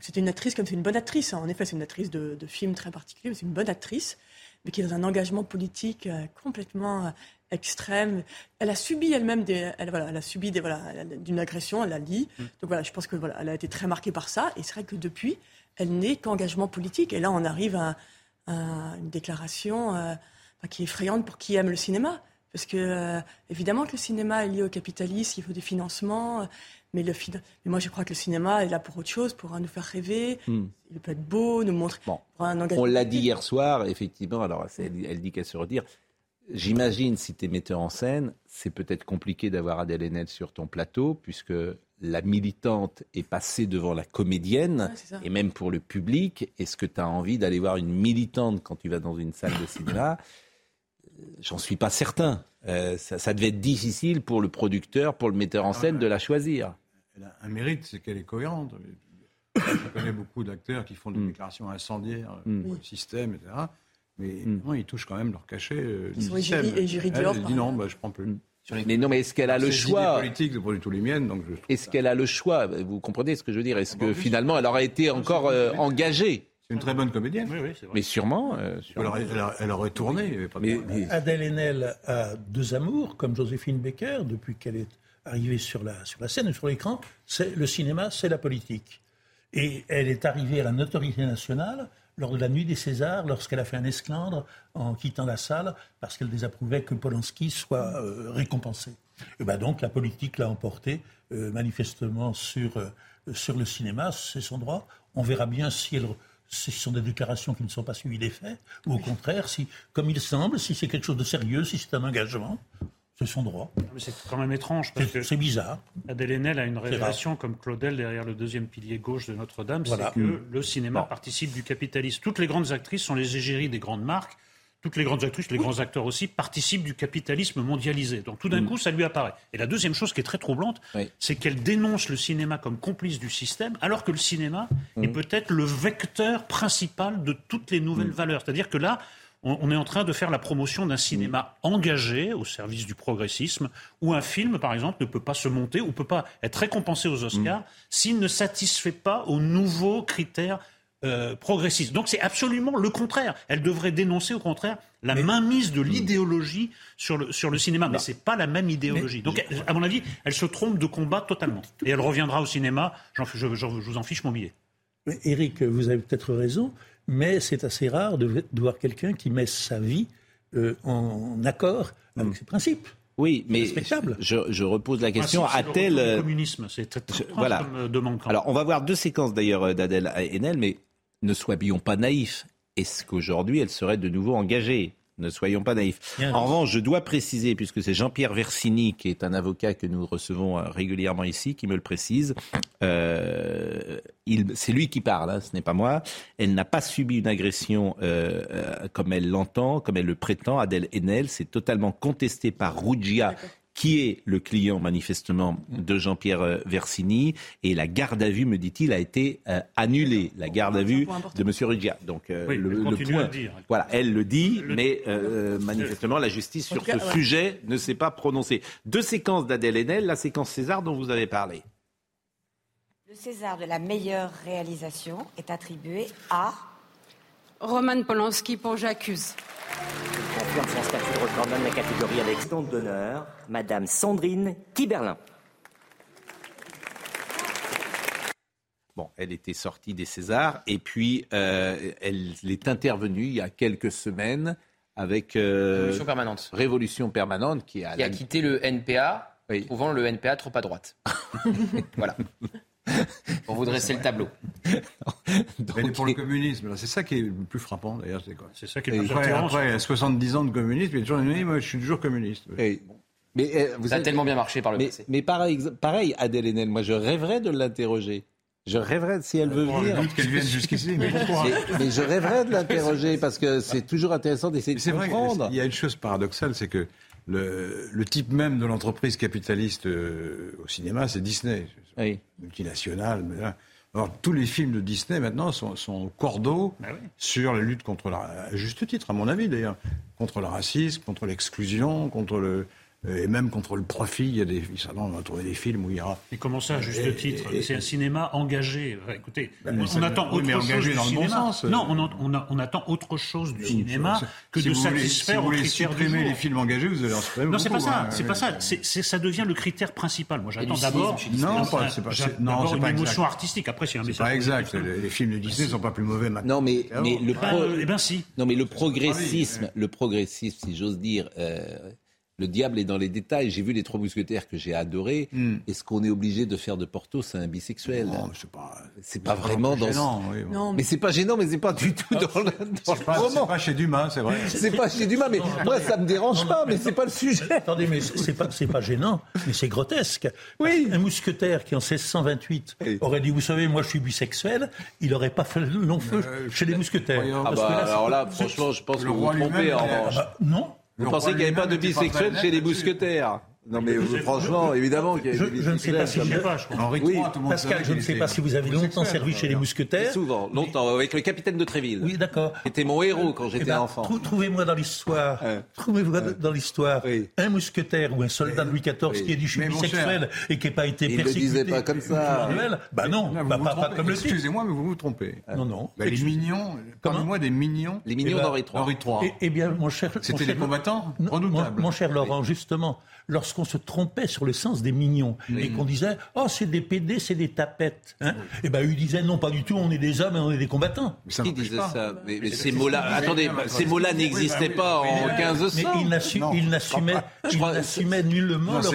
[SPEAKER 6] c'est une actrice, comme c'est une bonne actrice. hein. En effet, c'est une actrice de, de film très particulier, mais c'est une bonne actrice, mais qui est dans un engagement politique complètement extrême. Elle a subi elle-même des, elle, voilà, elle a subi des, voilà, d'une agression, elle l'a dit. Donc voilà, je pense que voilà, elle a été très marquée par ça. Et c'est vrai que depuis, elle n'est qu'engagement politique. Et là, on arrive à, à une déclaration euh, qui est effrayante pour qui aime le cinéma. Parce que, euh, évidemment que le cinéma est lié au capitalisme, il faut des financements. Mais, le, mais moi, je crois que le cinéma est là pour autre chose, pour nous faire rêver. Hmm. Il peut être beau, nous montrer.
[SPEAKER 1] Bon. On l'a dit hier soir, effectivement. Alors, elle, dit qu'elle se retire. J'imagine, si tu es metteur en scène, c'est peut-être compliqué d'avoir Adèle Haenel sur ton plateau, puisque la militante est passée devant la comédienne, et même pour le public. Est-ce que tu as envie d'aller voir une militante quand tu vas dans une salle de cinéma? J'en suis pas certain. Euh, ça, devait être difficile pour le producteur, pour le metteur en scène de la choisir.
[SPEAKER 7] Elle a un mérite, c'est qu'elle est cohérente. Je connais beaucoup d'acteurs qui font des mm. déclarations incendiaires mm. pour le système, etc. Mais mm. non, ils touchent quand même leur cachet. Euh,
[SPEAKER 6] ils sont et jury
[SPEAKER 7] Elle, dit non, bah, je prends plus.
[SPEAKER 1] Mais non, mais est-ce qu'elle a le choix
[SPEAKER 7] politique, c'est pas du tout les miennes, donc.
[SPEAKER 1] Est-ce qu'elle a le choix? Vous comprenez ce que je veux dire? Est-ce que finalement, elle aurait été encore euh, engagée?
[SPEAKER 7] C'est une très bonne comédienne.
[SPEAKER 1] Oui, oui, mais sûrement. Euh,
[SPEAKER 7] Elle, aurait, tourné.
[SPEAKER 5] mais, Adèle Haenel a deux amours, comme Joséphine Baker, depuis qu'elle est arrivée sur la, sur la scène et sur l'écran. C'est, le cinéma, c'est la politique. Et elle est arrivée à la notoriété nationale lors de la nuit des Césars, lorsqu'elle a fait un esclandre en quittant la salle, parce qu'elle désapprouvait que Polanski soit euh, récompensé. Et ben donc la politique l'a emporté euh, manifestement sur, sur le cinéma, c'est son droit. On verra bien si ce sont des déclarations qui ne sont pas suivies des faits, ou au contraire, si, comme il semble, si c'est quelque chose de sérieux, si c'est un engagement, c'est son droit.
[SPEAKER 4] C'est quand même étrange. parce que
[SPEAKER 5] C'est bizarre.
[SPEAKER 4] Adèle Haenel a une révélation comme Claudel derrière le deuxième pilier gauche de Notre-Dame, c'est que le cinéma participe du capitalisme. Toutes les grandes actrices sont les égéries des grandes marques toutes les grandes actrices, les grands acteurs aussi, participent du capitalisme mondialisé. Donc tout d'un mm. coup, ça lui apparaît. Et la deuxième chose qui est très troublante, c'est qu'elle dénonce le cinéma comme complice du système, alors que le cinéma est mm. peut-être le vecteur principal de toutes les nouvelles mm. valeurs. C'est-à-dire que là, on, est en train de faire la promotion d'un cinéma engagé au service du progressisme, où un film, par exemple, ne peut pas se monter ou ne peut pas être récompensé aux Oscars s'il ne satisfait pas aux nouveaux critères euh, progressiste. Donc c'est absolument le contraire. Elle devrait dénoncer au contraire la mainmise de l'idéologie sur le, sur le cinéma. Mais ce n'est pas la même idéologie. Donc à mon avis, elle se trompe de combat totalement. Et elle reviendra au cinéma, je, je, vous en fiche mon billet.
[SPEAKER 5] Éric, vous avez peut-être raison, mais c'est assez rare de, voir quelqu'un qui met sa vie euh, en accord avec ses principes.
[SPEAKER 1] Oui, mais je, je, repose la question a-t-elle
[SPEAKER 4] le communisme C'est très,
[SPEAKER 1] voilà.
[SPEAKER 4] comme demande.
[SPEAKER 1] Alors, on va voir deux séquences d'ailleurs d'Adèle Haenel, mais ne soyons pas naïfs. Est-ce qu'aujourd'hui, elle serait de nouveau engagée? Ne soyons pas naïfs. En revanche, je dois préciser, puisque c'est Jean-Pierre Versini, qui est un avocat que nous recevons euh, régulièrement ici, qui me le précise, euh, c'est lui qui parle, hein, ce n'est pas moi. Elle n'a pas subi une agression euh, comme elle l'entend, comme elle le prétend, Adèle Haenel. C'est totalement contesté par Ruggia, qui est le client manifestement de Jean-Pierre euh, Versini. Et la garde à vue, me dit-il, a été euh, annulée. La garde à vue de M. Ruggia. Donc
[SPEAKER 4] euh, le, point, dire.
[SPEAKER 1] voilà, elle le dit, mais manifestement la justice sur ce sujet ne s'est pas prononcée. Deux séquences d'Adèle Haenel, la séquence César dont vous avez parlé.
[SPEAKER 10] Le César de la meilleure réalisation est attribué à
[SPEAKER 11] Roman Polanski pour J'accuse
[SPEAKER 12] confirme son statut de recordman de la catégorie avec stand d'honneur, Madame Sandrine Kiberlin.
[SPEAKER 1] Bon, elle était sortie des Césars et puis euh, elle est intervenue il y a quelques semaines avec
[SPEAKER 9] euh, Révolution permanente.
[SPEAKER 1] Révolution permanente qui
[SPEAKER 9] a, qui a quitté le NPA, trouvant le NPA trop à droite. voilà. Pour vous dresser le tableau.
[SPEAKER 7] Donc, pour le communisme, c'est ça qui est le plus frappant d'ailleurs.
[SPEAKER 4] C'est ça qui est le plus
[SPEAKER 7] après, après 70 ans de communisme, il y a toujours une moi je suis toujours communiste.
[SPEAKER 9] Mais euh, vous ça a tellement bien marché par le
[SPEAKER 1] mais,
[SPEAKER 9] passé.
[SPEAKER 1] Mais pareil, pareil, Adèle Haenel, moi je rêverais de l'interroger. Je rêverais si elle veut venir.
[SPEAKER 7] qu'elle vienne jusqu'ici, mais
[SPEAKER 1] mais, je rêverais de l'interroger parce que c'est toujours intéressant d'essayer de comprendre.
[SPEAKER 7] il y a une chose paradoxale, c'est que le, type même de l'entreprise capitaliste euh, au cinéma, c'est Disney. Oui. Multinationale. alors, tous les films de Disney maintenant sont, sont au cordeau bah sur la lutte contre la, à juste titre, à mon avis d'ailleurs, contre le racisme, contre l'exclusion, contre le, et même contre le profit, il y a des, on va trouver des films où il y aura.
[SPEAKER 4] Et comment ça, à juste titre C'est un cinéma engagé. Écoutez, ben, on, attend autre chose du cinéma. Non, on, on, attend autre chose du cinéma que de satisfaire
[SPEAKER 7] si vous voulez supprimer les films engagés, vous allez en supprimer
[SPEAKER 4] Non, c'est pas ça. Hein. c'est pas ça. C'est, ça devient le critère principal. Moi, j'attends d'abord.
[SPEAKER 7] Non, c'est pas. Non,
[SPEAKER 4] c'est pas une émotion artistique. Après, c'est un message.
[SPEAKER 7] Pas exact. Les films de Disney ne sont pas plus mauvais maintenant.
[SPEAKER 1] Non, mais le.
[SPEAKER 4] Eh ben si.
[SPEAKER 1] Non, mais le progressisme, le progressisme, si j'ose dire euh, le diable est dans les détails. J'ai vu les trois mousquetaires que j'ai adorés. Hmm. Est-ce qu'on est obligé de faire de Porto c'est un bisexuel?
[SPEAKER 7] Non, c'est pas.
[SPEAKER 1] C'est pas vraiment dans.
[SPEAKER 7] Gênant,
[SPEAKER 1] non, mais, c'est pas gênant, mais c'est pas du tout dans le.
[SPEAKER 7] C'est pas, chez Dumas, c'est vrai.
[SPEAKER 1] C'est pas chez Dumas, mais moi ça me dérange pas, mais c'est pas le sujet.
[SPEAKER 5] Attendez, mais c'est pas c'est pas gênant, mais c'est grotesque.
[SPEAKER 1] Oui.
[SPEAKER 5] Un mousquetaire qui en 1628 aurait dit, vous savez, moi je suis bisexuel, il aurait pas fait le long feu euh, chez les mousquetaires.
[SPEAKER 1] Ah bah, alors là, franchement, je pense que vous vous trompez. En... Ah bah,
[SPEAKER 5] non.
[SPEAKER 1] Vous pensez qu'il n'y avait pas de bisexuels chez les mousquetaires? Non mais franchement, évidemment qu'il y a
[SPEAKER 5] je, je ne sais pas si
[SPEAKER 7] Henri
[SPEAKER 5] oui, Pascal, je ne sais pas si vous avez longtemps servi chez les mousquetaires.
[SPEAKER 1] Souvent, longtemps, avec le capitaine de Tréville.
[SPEAKER 5] Oui, d'accord.
[SPEAKER 1] C'était mon héros quand j'étais eh ben, enfant.
[SPEAKER 5] Trouvez-moi dans l'histoire, trouvez-moi dans l'histoire un mousquetaire ou un soldat de Louis XIV qui est du je bisexuel et qui n'a pas été persécuté.
[SPEAKER 1] Il ne disait pas comme ça.
[SPEAKER 5] Bah non, bah, pas, comme le
[SPEAKER 7] Excusez-moi, mais vous vous trompez.
[SPEAKER 5] Non, non.
[SPEAKER 7] Bah, les mignons, parlez-moi des mignons.
[SPEAKER 1] Les mignons d'Henri III.
[SPEAKER 7] Eh bien, mon cher...
[SPEAKER 5] C'était
[SPEAKER 7] des combattants redoutables.
[SPEAKER 5] Mon cher Laurent, justement, lorsqu'on se trompait sur le sens des mignons et qu'on disait oh c'est des PD, c'est des tapettes. Hein et ben ils disaient non pas du tout, on est des hommes et on est des combattants.
[SPEAKER 1] Qui disait ça mais, ces mots-là, attendez, ces mots-là n'existaient pas en 1500.
[SPEAKER 5] Mais ils n'assumaient nullement leur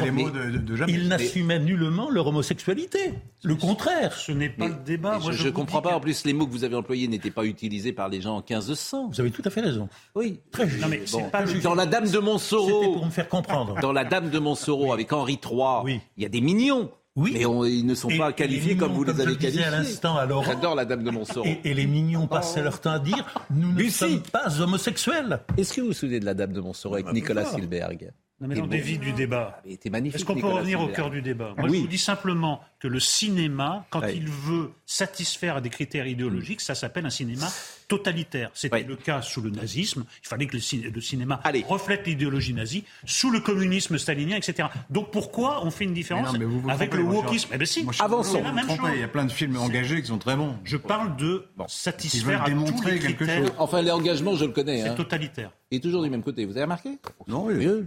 [SPEAKER 5] ils n'assumaient nullement leur homosexualité. Le contraire.
[SPEAKER 4] Ce n'est pas le débat.
[SPEAKER 1] je ne comprends pas. En plus, les mots que vous avez employés n'étaient pas utilisés par les gens en 1500.
[SPEAKER 5] Vous avez tout à fait raison.
[SPEAKER 1] Oui.
[SPEAKER 5] Très juste.
[SPEAKER 1] Dans la Dame de Montsoreau.
[SPEAKER 5] C'était pour me faire comprendre.
[SPEAKER 1] Dans la Dame de Montsoreau avec Henri III, il y a des mignons. Oui. Mais ils ne sont pas qualifiés comme vous les avez qualifiés.
[SPEAKER 5] à l'instant, alors.
[SPEAKER 1] J'adore la Dame de Montsoreau.
[SPEAKER 5] Et, les mignons passaient leur temps à dire nous ne sommes pas homosexuels.
[SPEAKER 1] Est-ce que vous vous souvenez de la Dame de Montsoreau avec Nicolas Silberg?
[SPEAKER 4] Non, mais on dévie du débat.
[SPEAKER 1] Ah,
[SPEAKER 4] Est-ce qu'on peut revenir au cœur du débat Moi, je vous dis simplement que le cinéma, quand il veut satisfaire à des critères idéologiques, ça s'appelle un cinéma totalitaire. C'était le cas sous le nazisme. Il fallait que le, cinéma reflète l'idéologie nazie. Sous le communisme stalinien, etc. Donc pourquoi on fait une différence avec le wokisme Eh bien si,
[SPEAKER 1] avançons.
[SPEAKER 7] Il y a plein de films engagés qui sont très bons.
[SPEAKER 4] Je parle de satisfaire à tous les critères.
[SPEAKER 1] Enfin, l'engagement, je le connais.
[SPEAKER 4] C'est hein. totalitaire.
[SPEAKER 1] Et toujours du même côté. Vous avez remarqué?
[SPEAKER 7] Non, oui.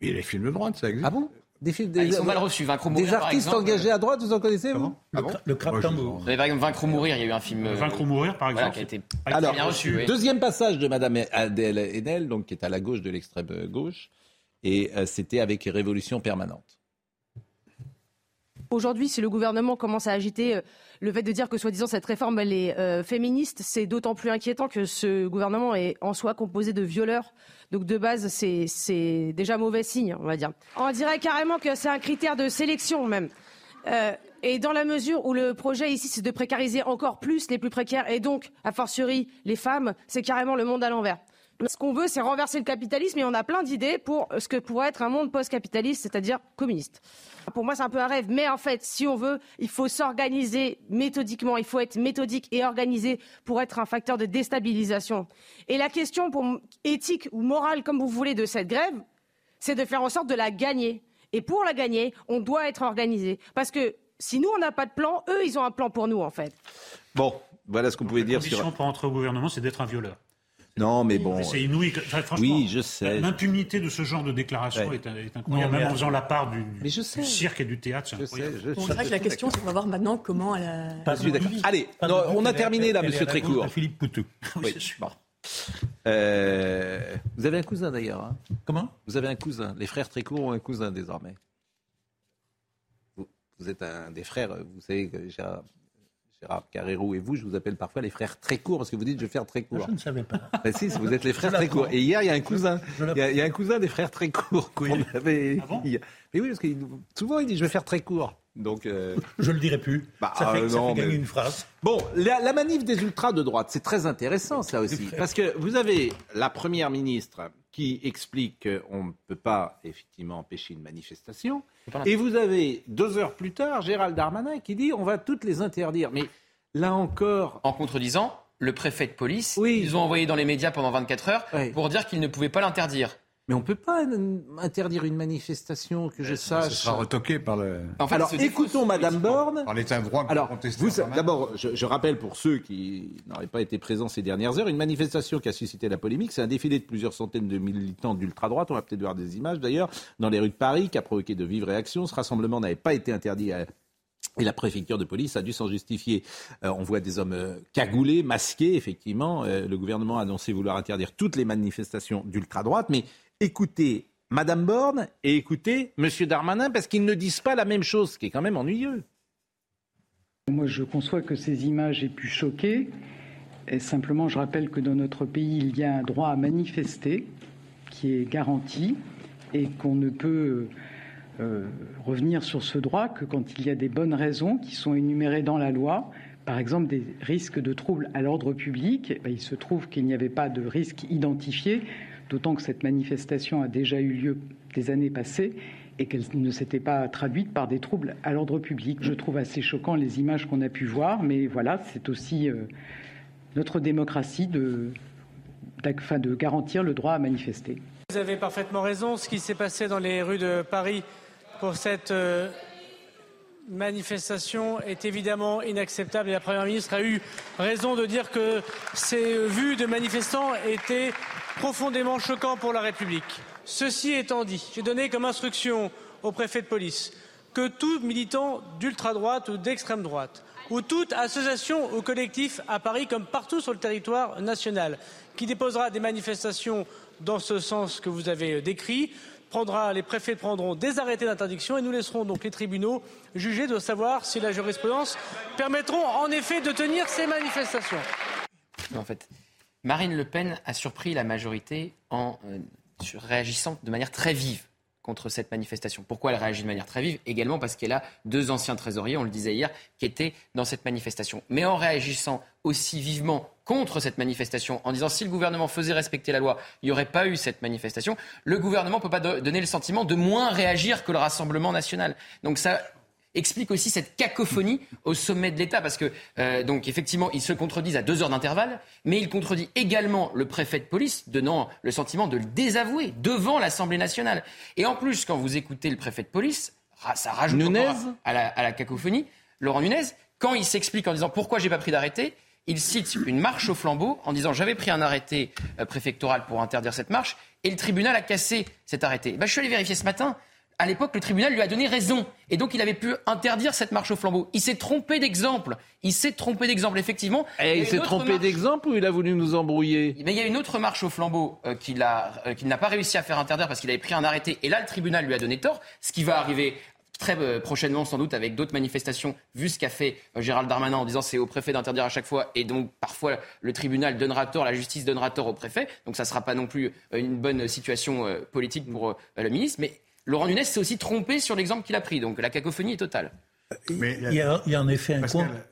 [SPEAKER 7] Et les films de droite, ça existe.
[SPEAKER 1] Ah bon
[SPEAKER 9] des films des, ah, ils sont mal reçus. Vaincre
[SPEAKER 1] Des artistes engagés à droite, vous en connaissez vous
[SPEAKER 5] ah bon Le, crap.
[SPEAKER 9] Par exemple, Vaincre ou mourir, il y a eu un film.
[SPEAKER 4] Euh, Vaincre ou mourir, par exemple.
[SPEAKER 9] qui a été
[SPEAKER 1] Alors,
[SPEAKER 9] bien reçu.
[SPEAKER 1] Deuxième passage de Madame Adèle Haenel, donc qui est à la gauche de l'extrême gauche, et euh, c'était avec Révolution permanente.
[SPEAKER 13] Aujourd'hui, si le gouvernement commence à agiter euh, le fait de dire que soi-disant cette réforme est euh, féministe, c'est d'autant plus inquiétant que ce gouvernement est en soi composé de violeurs. Donc de base, c'est déjà mauvais signe, on va dire. On dirait carrément que c'est un critère de sélection même. Euh, et dans la mesure où le projet ici, c'est de précariser encore plus les plus précaires et donc, a fortiori, les femmes, c'est carrément le monde à l'envers. Ce qu'on veut, c'est renverser le capitalisme et on a plein d'idées pour ce que pourrait être un monde post-capitaliste, c'est-à-dire communiste. Pour moi, c'est un peu un rêve, mais en fait, si on veut, il faut s'organiser méthodiquement, il faut être méthodique et organisé pour être un facteur de déstabilisation. Et la question pour éthique ou morale, comme vous voulez, de cette grève, c'est de faire en sorte de la gagner. Et pour la gagner, on doit être organisé. Parce que si nous, on n'a pas de plan, eux, ils ont un plan pour nous, en fait.
[SPEAKER 1] Bon, voilà ce qu'on pouvait dire
[SPEAKER 4] sur... La condition pour entrer au gouvernement, c'est d'être un violeur.
[SPEAKER 1] Non, mais bon.
[SPEAKER 4] C'est inouï. franchement,
[SPEAKER 1] oui, je sais.
[SPEAKER 4] L'impunité de ce genre de déclaration est, incroyable, même en faisant la part du, cirque et du théâtre.
[SPEAKER 6] C'est vrai que la question, c'est qu'on va voir maintenant comment elle a.
[SPEAKER 1] Pas Allez, on a terminé là, Monsieur Trécourt.
[SPEAKER 5] Philippe Poutou.
[SPEAKER 1] Oui, bon. euh, vous avez un cousin d'ailleurs. Hein
[SPEAKER 5] Comment?
[SPEAKER 1] Vous avez un cousin. Les frères Trécourt ont un cousin désormais. Vous, vous êtes un des frères. Vous savez que j'ai Gérard Carrero et vous, je vous appelle parfois les frères très courts parce que vous dites je vais faire très court.
[SPEAKER 5] Je ne savais pas.
[SPEAKER 1] Ben si, vous êtes les frères très courts. Et hier, il y a un cousin, il y a, un cousin des frères très courts qu'on avait. Ah mais oui, parce que souvent il dit je vais faire très court. Donc, euh...
[SPEAKER 5] je le dirai plus. Bah, ça fait, non, gagner une phrase.
[SPEAKER 1] Bon, la, la, manif des ultras de droite, c'est très intéressant ça aussi, parce que vous avez la première ministre qui explique qu'on ne peut pas effectivement empêcher une manifestation. Et vous avez deux heures plus tard Gérald Darmanin qui dit on va toutes les interdire. Mais là encore.
[SPEAKER 9] En contredisant, le préfet de police, ils ont envoyé dans les médias pendant 24 heures pour dire qu'ils ne pouvaient pas l'interdire.
[SPEAKER 1] Mais on ne peut pas interdire une manifestation que je sache. Ça
[SPEAKER 7] sera retoqué par le.
[SPEAKER 1] Alors écoutons Madame Borne.
[SPEAKER 7] Par l'état droit
[SPEAKER 1] Alors, d'abord, je, rappelle pour ceux qui n'auraient pas été présents ces dernières heures, une manifestation qui a suscité la polémique, c'est un défilé de plusieurs centaines de militants d'ultra-droite, on va peut-être voir des images d'ailleurs, dans les rues de Paris, qui a provoqué de vives réactions. Ce rassemblement n'avait pas été interdit Et la préfecture de police a dû s'en justifier. Euh, on voit des hommes euh, cagoulés, masqués, effectivement. Euh, le gouvernement a annoncé vouloir interdire toutes les manifestations d'ultra-droite, mais Écoutez Madame Borne et écouter Monsieur Darmanin parce qu'ils ne disent pas la même chose, ce qui est quand même ennuyeux.
[SPEAKER 14] Moi, je conçois que ces images aient pu choquer. Et simplement, je rappelle que dans notre pays, il y a un droit à manifester qui est garanti et qu'on ne peut euh, revenir sur ce droit que quand il y a des bonnes raisons qui sont énumérées dans la loi, par exemple des risques de troubles à l'ordre public, eh ben, il se trouve qu'il n'y avait pas de risque identifié, d'autant que cette manifestation a déjà eu lieu des années passées et qu'elle ne s'était pas traduite par des troubles à l'ordre public. Je trouve assez choquant les images qu'on a pu voir, mais voilà, c'est aussi euh, notre démocratie de, de garantir le droit à manifester.
[SPEAKER 15] Vous avez parfaitement raison. Ce qui s'est passé dans les rues de Paris pour cette euh, manifestation est évidemment inacceptable et la Première ministre a eu raison de dire que ces vues de manifestants étaient profondément choquantes pour la République. Ceci étant dit, j'ai donné comme instruction au préfet de police que tout militant d'ultra-droite ou d'extrême droite ou toute association ou collectif à Paris comme partout sur le territoire national qui déposera des manifestations dans ce sens que vous avez décrit les préfets prendront des arrêtés d'interdiction et nous laisserons donc les tribunaux juger de savoir si la jurisprudence permettront en effet de tenir ces manifestations.
[SPEAKER 9] En fait, Marine Le Pen a surpris la majorité en euh, réagissant de manière très vive contre cette manifestation. Pourquoi elle réagit de manière très vive? Également parce qu'elle a deux anciens trésoriers, on le disait hier, qui étaient dans cette manifestation. Mais en réagissant aussi vivement contre cette manifestation, en disant si le gouvernement faisait respecter la loi, il n'y aurait pas eu cette manifestation, le gouvernement ne peut pas donner le sentiment de moins réagir que le Rassemblement national. Donc ça explique aussi cette cacophonie au sommet de l'État, parce que euh, donc effectivement, ils se contredisent à deux heures d'intervalle, mais il contredit également le préfet de police, donnant le sentiment de le désavouer devant l'Assemblée nationale. Et en plus, quand vous écoutez le préfet de police, ça rajoute à la, à la cacophonie. Laurent Nunez, quand il s'explique en disant pourquoi j'ai pas pris d'arrêté, il cite une marche au flambeau en disant j'avais pris un arrêté euh, préfectoral pour interdire cette marche et le tribunal a cassé cet arrêté. Ben, je suis allé vérifier ce matin à l'époque, le tribunal lui a donné raison. Et donc, il avait pu interdire cette marche au flambeau. Il s'est trompé d'exemple. Il s'est trompé d'exemple, effectivement.
[SPEAKER 1] Et il s'est trompé d'exemple ou il a voulu nous embrouiller?
[SPEAKER 9] Mais il y a une autre marche au flambeau euh, euh, qu'il n'a pas réussi à faire interdire parce qu'il avait pris un arrêté. Et là, le tribunal lui a donné tort. Ce qui va arriver très euh, prochainement sans doute avec d'autres manifestations, vu ce qu'a fait Gérald Darmanin en disant c'est au préfet d'interdire à chaque fois, et donc parfois le tribunal donnera tort, la justice donnera tort au préfet, donc ça ne sera pas non plus une bonne situation politique pour le ministre, mais Laurent Nunez s'est aussi trompé sur l'exemple qu'il a pris. Donc la cacophonie est totale.
[SPEAKER 5] Mais il, y a, en effet un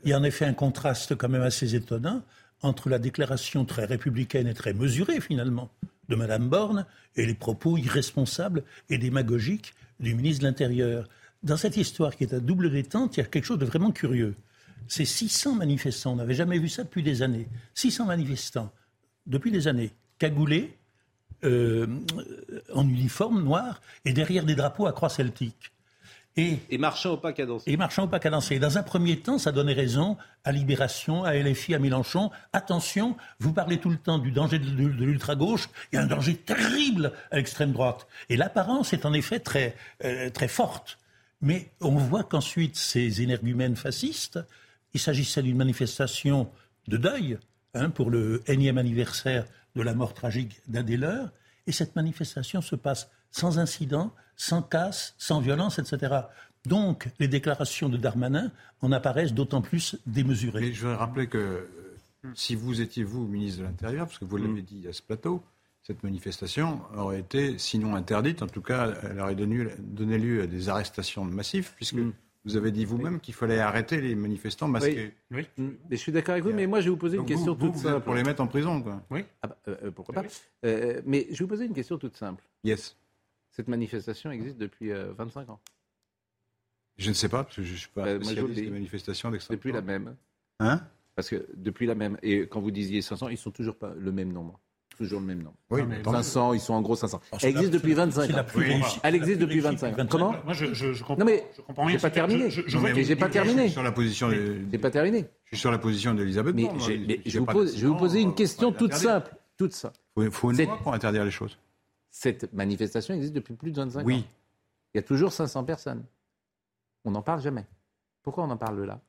[SPEAKER 5] il y a en effet un contraste quand même assez étonnant entre la déclaration très républicaine et très mesurée finalement de Mme Borne et les propos irresponsables et démagogiques du ministre de l'Intérieur. Dans cette histoire qui est à double détente, il y a quelque chose de vraiment curieux. Ces 600 manifestants, on n'avait jamais vu ça depuis des années, 600 manifestants, depuis des années, cagoulés, euh, en uniforme noir et derrière des drapeaux à croix celtique.
[SPEAKER 1] Et, marchant au pas cadencé.
[SPEAKER 5] Et marchant au pas cadencé. Dans un premier temps, ça donnait raison à Libération, à LFI, à Mélenchon. Attention, vous parlez tout le temps du danger de, l'ultra-gauche. Il y a un danger terrible à l'extrême droite. Et l'apparence est en effet très, euh, très forte. Mais on voit qu'ensuite, ces énergumènes fascistes, il s'agissait d'une manifestation de deuil hein, pour le énième anniversaire de la mort tragique d'un des leurs. Et cette manifestation se passe sans incident, sans casse, sans violence, etc. Donc, les déclarations de Darmanin en apparaissent d'autant plus démesurées.
[SPEAKER 7] Mais je voudrais rappeler que euh, si vous étiez, vous, ministre de l'Intérieur, parce que vous l'avez mm. dit à ce plateau, cette manifestation aurait été, sinon interdite, en tout cas, elle aurait donné, lieu à des arrestations massives, puisque mm. Vous avez dit vous-même qu'il fallait arrêter les manifestants masqués.
[SPEAKER 1] Oui, Mais je suis d'accord avec vous, mais moi je vais vous poser une question toute simple.
[SPEAKER 7] Pour les mettre en prison, quoi.
[SPEAKER 1] Oui. Ah bah, euh, euh, pourquoi pas euh, Mais je vais vous poser une question toute simple.
[SPEAKER 7] Yes.
[SPEAKER 1] Cette manifestation existe depuis 25 ans.
[SPEAKER 7] Je ne sais pas, parce que je ne suis pas euh, spécialiste des manifestations d'extrême
[SPEAKER 1] Depuis la même.
[SPEAKER 7] Hein?
[SPEAKER 1] Parce que depuis la même. Et quand vous disiez 500, ils sont toujours pas le même nombre toujours le même nom.
[SPEAKER 7] Oui,
[SPEAKER 1] 500, ils sont en gros 500. Elle existe depuis 25 ans. Elle existe depuis 25 ans. Comment
[SPEAKER 4] Moi, je, je, comprends.
[SPEAKER 1] Non, mais je comprends rien. J'ai pas terminé. J'ai pas terminé.
[SPEAKER 7] Sur la position.
[SPEAKER 1] J'ai pas terminé.
[SPEAKER 7] Je suis sur la position d'Elisabeth.
[SPEAKER 1] Mais, je, vous pose, je vais vous poser une question toute simple. Toute ça.
[SPEAKER 7] Il faut une loi pour interdire les choses.
[SPEAKER 1] Cette manifestation existe depuis plus de 25 ans.
[SPEAKER 7] Oui.
[SPEAKER 1] Il y a toujours 500 personnes. On n'en parle jamais. Pourquoi on en parle là?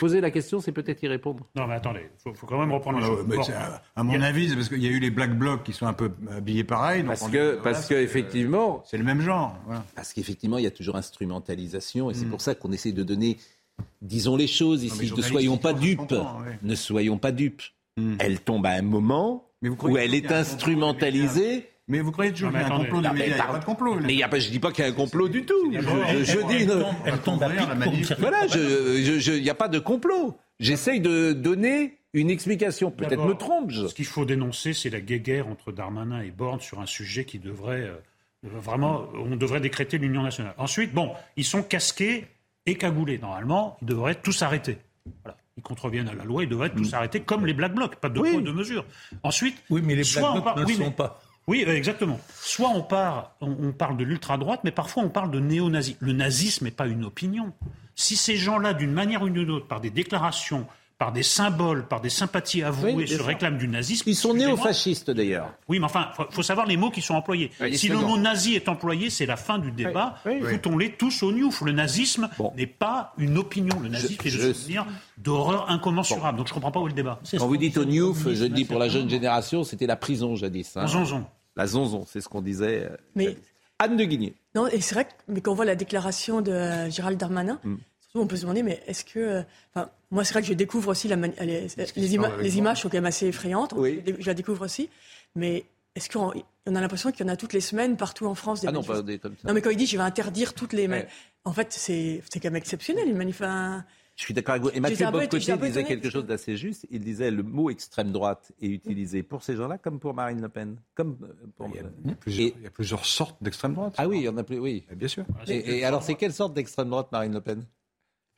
[SPEAKER 1] Poser la question, c'est peut-être y répondre.
[SPEAKER 4] Non, mais attendez, il faut, quand même reprendre les choses.
[SPEAKER 7] à, mon avis, c'est parce qu'il y a eu les Black Blocs qui sont un peu habillés pareil.
[SPEAKER 1] parce que, parce que effectivement,
[SPEAKER 7] c'est le même genre.
[SPEAKER 1] Parce qu'effectivement, il y a toujours instrumentalisation, et c'est mm. pour ça qu'on essaie de donner, disons les choses ici, ne soyons pas dupes, ne soyons pas dupes. Elle tombe à un moment où elle est instrumentalisée
[SPEAKER 7] mais vous croyez toujours qu'il y a un complot médias? Il n'y a pas de complot.
[SPEAKER 1] Mais y a pas, je ne dis pas qu'il y a un complot du tout. Je, dis.
[SPEAKER 5] Elle tombe à pic
[SPEAKER 1] Voilà, il n'y a pas de complot. J'essaye de donner une explication. Peut-être me trompe.
[SPEAKER 4] Ce qu'il faut dénoncer, c'est la guéguerre entre Darmanin et Borne sur un sujet qui devrait. Euh, vraiment, on devrait décréter l'union nationale. Ensuite, bon, ils sont casqués et cagoulés. Normalement, ils devraient tous arrêter. Voilà ils contreviennent à la loi, ils devraient tous arrêter comme les Black Blocs, pas de poids de mesure. Ensuite,
[SPEAKER 5] oui, mais les Black Blocs ne sont pas.
[SPEAKER 4] Oui, euh, exactement. Soit on, part, on, parle de l'ultra-droite, mais parfois on parle de néo-nazi. Le nazisme n'est pas une opinion. Si ces gens-là, d'une manière ou d'une autre, par des déclarations, par des symboles, par des sympathies avouées, se réclament du nazisme.
[SPEAKER 1] Ils sont néo-fascistes d'ailleurs.
[SPEAKER 4] Oui, mais enfin, il faut, savoir les mots qui sont employés. si le mot nazi est employé, c'est la fin du débat. Foutons-les tous au newf. Le nazisme n'est pas une opinion. Le nazisme est le souvenir d'horreur incommensurable. Donc je ne comprends pas où est le débat.
[SPEAKER 1] Quand vous dites au newf, je dis pour la jeune génération, c'était la prison jadis.
[SPEAKER 4] Hein.
[SPEAKER 1] La zonzon, c'est ce qu'on disait. Euh,
[SPEAKER 6] mais...
[SPEAKER 1] Anne de Guigné.
[SPEAKER 6] Non, et c'est vrai que mais quand on voit la déclaration de euh, Gérald Darmanin, mm on peut se demander, mais est-ce que. Euh, enfin, moi, c'est vrai que je découvre aussi la les, les, images sont quand même assez effrayantes. Je la découvre aussi. Mais est-ce qu'on on a l'impression qu'il y en a toutes les semaines partout en France
[SPEAKER 1] des Ah non, pas des comme ça.
[SPEAKER 6] Non, mais quand il dit je vais interdire toutes les. En fait, c'est quand même exceptionnel, une manif.
[SPEAKER 1] Je suis d'accord avec vous. Et Mathieu Bocoté disait quelque chose d'assez juste. Il disait le mot extrême droite est utilisé pour ces gens-là comme pour Marine Le Pen. Comme
[SPEAKER 7] pour... il, y a, plusieurs, il, y a plusieurs, sortes d'extrême droite.
[SPEAKER 1] Ah oui, il y en a plus. Oui,
[SPEAKER 7] bien sûr.
[SPEAKER 1] et alors, c'est quelle sorte d'extrême droite, Marine Le Pen?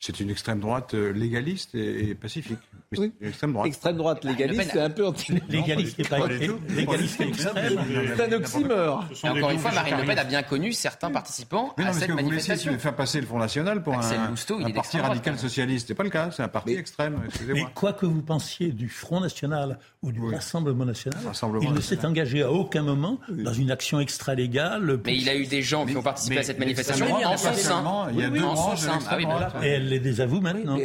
[SPEAKER 7] C'est une extrême droite euh, légaliste et, pacifique.
[SPEAKER 1] Oui. extrême droite. Extrême droite légaliste, c'est un peu anti.
[SPEAKER 5] Légaliste et pas légaliste et extrême.
[SPEAKER 1] C'est un oxymore.
[SPEAKER 9] Encore une fois, Marine Le Pen a bien connu certains participants à cette manifestation.
[SPEAKER 7] Vous faire passer le Front National pour un, un parti radical socialiste. C'est pas le cas. C'est un parti extrême.
[SPEAKER 5] Mais quoi que vous pensiez du Front National ou du Rassemblement National, il ne s'est engagé à aucun moment dans une action extra-légale.
[SPEAKER 9] Mais il a eu des gens qui ont participé à cette manifestation en son sein.
[SPEAKER 7] Il y a deux branches
[SPEAKER 5] les désavoue maintenant.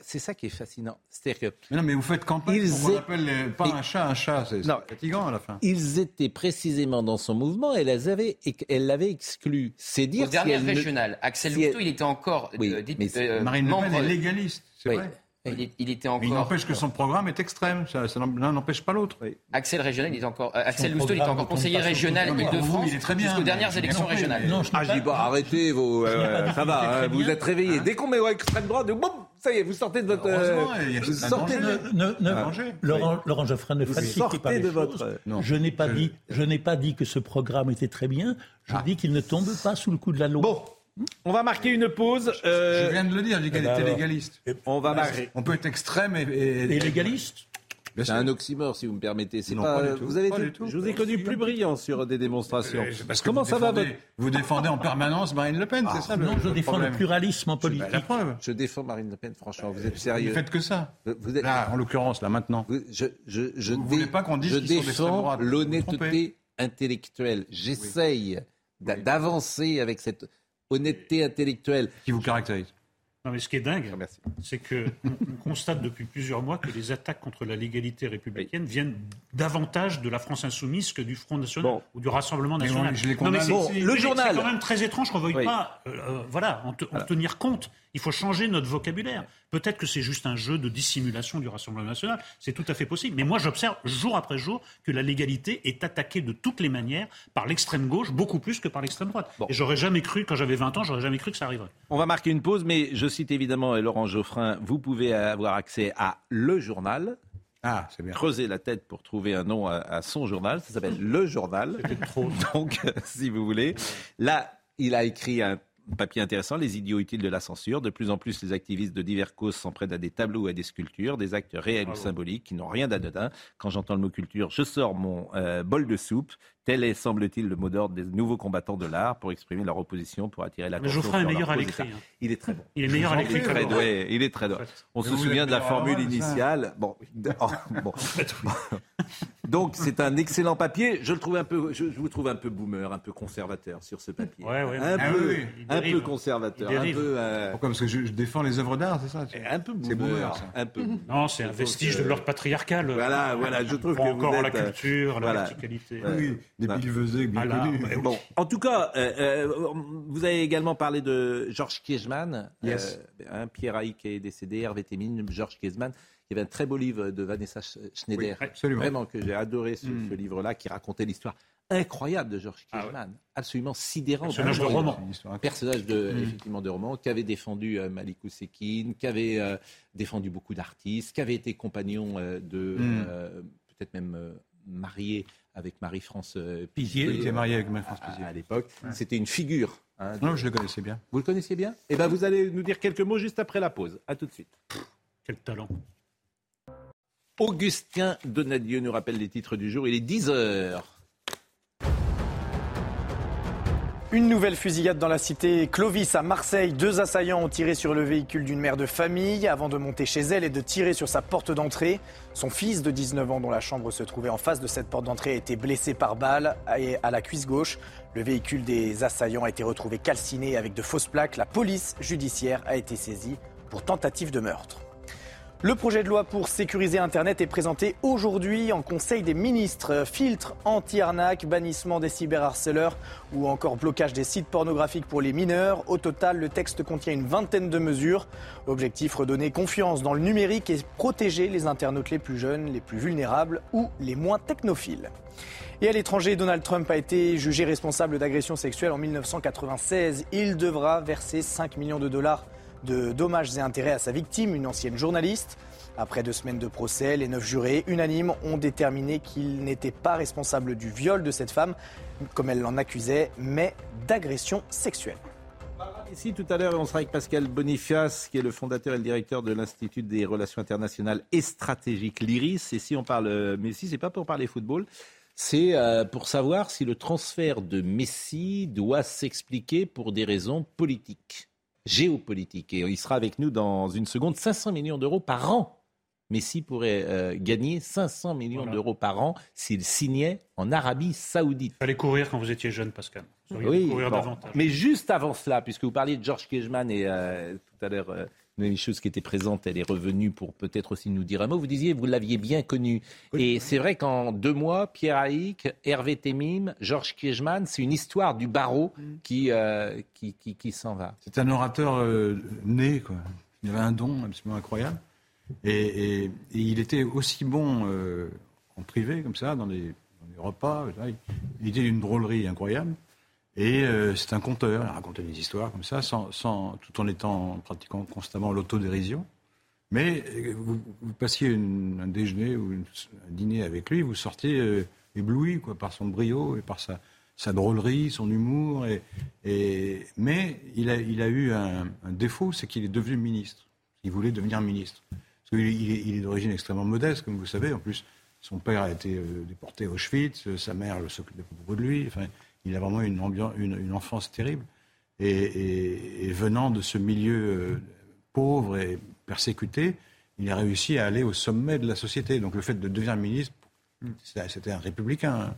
[SPEAKER 1] c'est ça qui est fascinant. cest que.
[SPEAKER 7] Mais non, mais vous faites campagne. Ils on appelle pas un chat un chat. C'est fatigant à la fin.
[SPEAKER 1] Ils étaient précisément dans son mouvement. Elle l'avait, elle l'avait exclu. C'est dire. Au
[SPEAKER 9] dernier régional, Axel Lousteau, il était encore.
[SPEAKER 7] Oui, euh, mais euh, Marine Le Pen est légaliste. C'est vrai.
[SPEAKER 9] Il, était encore. Il
[SPEAKER 7] n'empêche que son programme est extrême. Ça, l'un n'empêche pas l'autre.
[SPEAKER 9] Axel régional, il est encore. Euh, Axel Lousteau, il est encore conseiller régional Île-de-France jusqu'aux dernières élections régionales.
[SPEAKER 1] Non, ah, je dis pas, arrêtez vos. Euh, ça va, hein, vous êtes réveillés. Hein Dès qu'on met extrême droite, boum, ça y est, vous sortez de votre.
[SPEAKER 7] Euh, vous sortez
[SPEAKER 5] de. Laurent, Laurent Geoffrin ne falsifiez pas les de votre. Je n'ai pas dit, je n'ai pas dit que ce programme était très bien. Je ah. dis qu'il ne tombe pas sous le coup de la loi.
[SPEAKER 1] Bon. On va marquer une pause.
[SPEAKER 7] Je viens de le dire, j'ai qu'elle était légaliste.
[SPEAKER 1] On va marquer.
[SPEAKER 7] On peut être extrême et,
[SPEAKER 5] et légaliste.
[SPEAKER 1] C'est un oxymore, si vous me permettez. C'est pas, vous avez je vous ai connu plus brillant sur des démonstrations. Euh,
[SPEAKER 7] parce que Comment ça va Vous défendez en permanence Marine Le Pen, c'est ça
[SPEAKER 5] Non, je défends le pluralisme en politique. La
[SPEAKER 1] preuve. Je défends Marine Le Pen, franchement. Vous êtes sérieux
[SPEAKER 7] Vous faites que ça. Vous êtes... Là, en l'occurrence, là, maintenant.
[SPEAKER 1] je, je, je, vous voulez pas qu'on dise je défends l'honnêteté intellectuelle. J'essaye d'avancer avec cette honnêteté intellectuelle.
[SPEAKER 7] Qui vous caractérise
[SPEAKER 4] non, mais ce qui est dingue, ah, c'est qu'on on constate depuis plusieurs mois que les attaques contre la légalité républicaine viennent davantage de la France insoumise que du Front National ou du Rassemblement National.
[SPEAKER 1] non, mais le journal.
[SPEAKER 4] C'est quand même très étrange qu'on ne veuille pas euh, euh, voilà, en, tenir compte. Il faut changer notre vocabulaire. Peut-être que c'est juste un jeu de dissimulation du Rassemblement national. C'est tout à fait possible. Mais moi, j'observe jour après jour que la légalité est attaquée de toutes les manières par l'extrême gauche, beaucoup plus que par l'extrême droite. Et j'aurais jamais cru, quand j'avais 20 ans, j'aurais jamais cru que ça arriverait.
[SPEAKER 1] On va marquer une pause, mais je cite évidemment Laurent Geoffrin. Vous pouvez avoir accès à Le Journal,
[SPEAKER 7] ah, c'est bien.
[SPEAKER 1] Creuser la tête pour trouver un nom à, son journal. Ça s'appelle Le Journal.
[SPEAKER 4] trop.
[SPEAKER 1] Donc, si vous voulez. Là, il a écrit un papier intéressant, les idiots utiles de la censure. De plus en plus, les activistes de divers causes s'en prennent à des tableaux ou à des sculptures, des actes réels ou symboliques qui n'ont rien d'anodin. Quand j'entends le mot culture, je sors mon euh, bol de soupe. Tel est, semble-t-il, le mot d'ordre des nouveaux combattants de l'art pour exprimer leur opposition, pour attirer l'attention.
[SPEAKER 4] Geoffrin est meilleur à l'écrit. Hein.
[SPEAKER 1] Il est très bon.
[SPEAKER 4] Il est meilleur à l'écrit.
[SPEAKER 1] Il est très doué. On se souvient de la formule initiale. Bon, bon. Donc c'est un excellent papier. Je le trouve un peu, je, vous trouve un peu boomer, un peu conservateur sur ce papier.
[SPEAKER 4] Ouais, ouais.
[SPEAKER 1] Un,
[SPEAKER 7] Ah
[SPEAKER 1] peu,
[SPEAKER 7] oui,
[SPEAKER 1] un peu conservateur, un peu. euh,
[SPEAKER 7] Pourquoi Parce que je, je défends les œuvres d'art, c'est ça
[SPEAKER 1] un peu boomer,
[SPEAKER 7] C'est boomer, ça.
[SPEAKER 1] un peu.
[SPEAKER 4] Non, c'est un vestige
[SPEAKER 1] que-
[SPEAKER 4] de l'ordre patriarcal.
[SPEAKER 1] Voilà, voilà, je trouve que
[SPEAKER 4] encore
[SPEAKER 1] vous
[SPEAKER 4] la
[SPEAKER 1] êtes,
[SPEAKER 4] culture, la
[SPEAKER 1] voilà.
[SPEAKER 4] verticalité.
[SPEAKER 7] Oui, des
[SPEAKER 1] Bah.
[SPEAKER 7] bien
[SPEAKER 4] Ah
[SPEAKER 7] connus.
[SPEAKER 1] Bon, en tout cas, euh, euh, vous avez également parlé de Georges Kiesman.
[SPEAKER 7] Yes.
[SPEAKER 1] Euh, hein, Pierre Haïk est décédé, Hervé Témine, Georges Kiesman. Il y avait un très beau livre de Vanessa Sch- Schneider.
[SPEAKER 7] Oui, absolument.
[SPEAKER 1] Vraiment que j'ai adoré ce,
[SPEAKER 7] Mm.
[SPEAKER 1] ce livre-là qui racontait l'histoire incroyable de Georges
[SPEAKER 4] Ah
[SPEAKER 1] Kiesman. Absolument sidérant.
[SPEAKER 4] Personnage de roman.
[SPEAKER 1] Personnage de,
[SPEAKER 7] Mm.
[SPEAKER 1] effectivement de roman, qui avait défendu euh, Malik qui avait euh, défendu beaucoup d'artistes, qui avait été compagnon euh, de,
[SPEAKER 7] Mm.
[SPEAKER 1] euh, peut-être même marié avec Marie-France euh,
[SPEAKER 5] Pizier.
[SPEAKER 7] Il était marié avec Marie-France
[SPEAKER 1] à,
[SPEAKER 7] Pizier.
[SPEAKER 1] à l'époque. C'était une figure. hein, de-
[SPEAKER 7] Non, je le connaissais bien.
[SPEAKER 1] Vous le connaissiez bien? Eh bien, vous allez nous dire quelques mots juste après la pause. À tout de suite.
[SPEAKER 4] Quel talent.
[SPEAKER 1] Augustin Donadieu nous rappelle les titres du jour. Il est 10 heures.
[SPEAKER 2] Une nouvelle fusillade dans la cité Clovis à Marseille. Deux assaillants ont tiré sur le véhicule d'une mère de famille avant de monter chez elle et de tirer sur sa porte d'entrée. Son fils de 19 ans, dont la chambre se trouvait en face de cette porte d'entrée, a été blessé par balle à la cuisse gauche. Le véhicule des assaillants a été retrouvé calciné avec de fausses plaques. La police judiciaire a été saisie pour tentative de meurtre. Le projet de loi pour sécuriser Internet est présenté aujourd'hui en Conseil des ministres. Filtre anti-arnaque, bannissement des cyberharceleurs ou encore blocage des sites pornographiques pour les mineurs. Au total, le texte contient une vingtaine de mesures. Objectif redonner confiance dans le numérique et protéger les internautes les plus jeunes, les plus vulnérables ou les moins technophiles. Et à l'étranger, Donald Trump a été jugé responsable d'agression sexuelle en 1996. Il devra verser 5 millions de dollars de dommages et intérêts à sa victime, une ancienne journaliste. Après deux semaines de procès, les neuf jurés unanimes ont déterminé qu'il n'était pas responsable du viol de cette femme, comme elle l'en accusait, mais d'agression sexuelle.
[SPEAKER 1] Ici, tout à l'heure, on sera avec Pascal Boniface, qui est le fondateur et le directeur de l'Institut des relations internationales et stratégiques, l'IRIS. Et si on parle euh, Messi, c'est pas pour parler football, c'est euh, pour savoir si le transfert de Messi doit s'expliquer pour des raisons politiques, géopolitiques. Et il sera avec nous dans une seconde. 500 millions d'euros par an. Messi pourrait euh, gagner 500 millions
[SPEAKER 4] Voilà.
[SPEAKER 1] d'euros par an s'il signait en Arabie Saoudite.
[SPEAKER 4] Fallait courir quand vous étiez jeune, Pascal. Vous
[SPEAKER 1] Oui,
[SPEAKER 4] courir
[SPEAKER 1] bon.
[SPEAKER 4] davantage.
[SPEAKER 1] mais juste avant cela, puisque vous parliez de Georges Kiechman et euh, tout à l'heure, euh, Noémie Chose qui était présente, elle est revenue pour peut-être aussi nous dire un mot. Vous disiez, vous l'aviez bien connu. Et c'est vrai qu'en deux mois, Pierre Haïk, Hervé Temim, Georges Kiechman, c'est une histoire du barreau qui, euh, qui, qui, qui s'en va.
[SPEAKER 7] C'est un orateur euh, né, quoi. Il avait un don absolument incroyable. Et, et- et il était aussi bon euh, en privé, comme ça, dans les, dans les repas. là. Il était d'une drôlerie incroyable. Et euh, c'est un conteur. Il racontait des histoires comme ça, sans, tout en étant pratiquant constamment l'autodérision. Mais euh, vous, passiez un déjeuner ou un dîner avec lui, vous sortiez euh, ébloui quoi, par son brio et par sa, drôlerie, son humour. Mais il a, eu un, défaut, c'est qu'il est devenu ministre. Il voulait devenir ministre. Parce qu'il il est, d'origine extrêmement modeste, comme vous savez. En plus, son père a été déporté à Auschwitz, sa mère s'occupait beaucoup de lui. Il a vraiment une, ambiance, une, une enfance terrible. Et, et- et venant de ce milieu euh, pauvre et persécuté, il a réussi à aller au sommet de la société. Donc le fait de devenir ministre, c'était un républicain,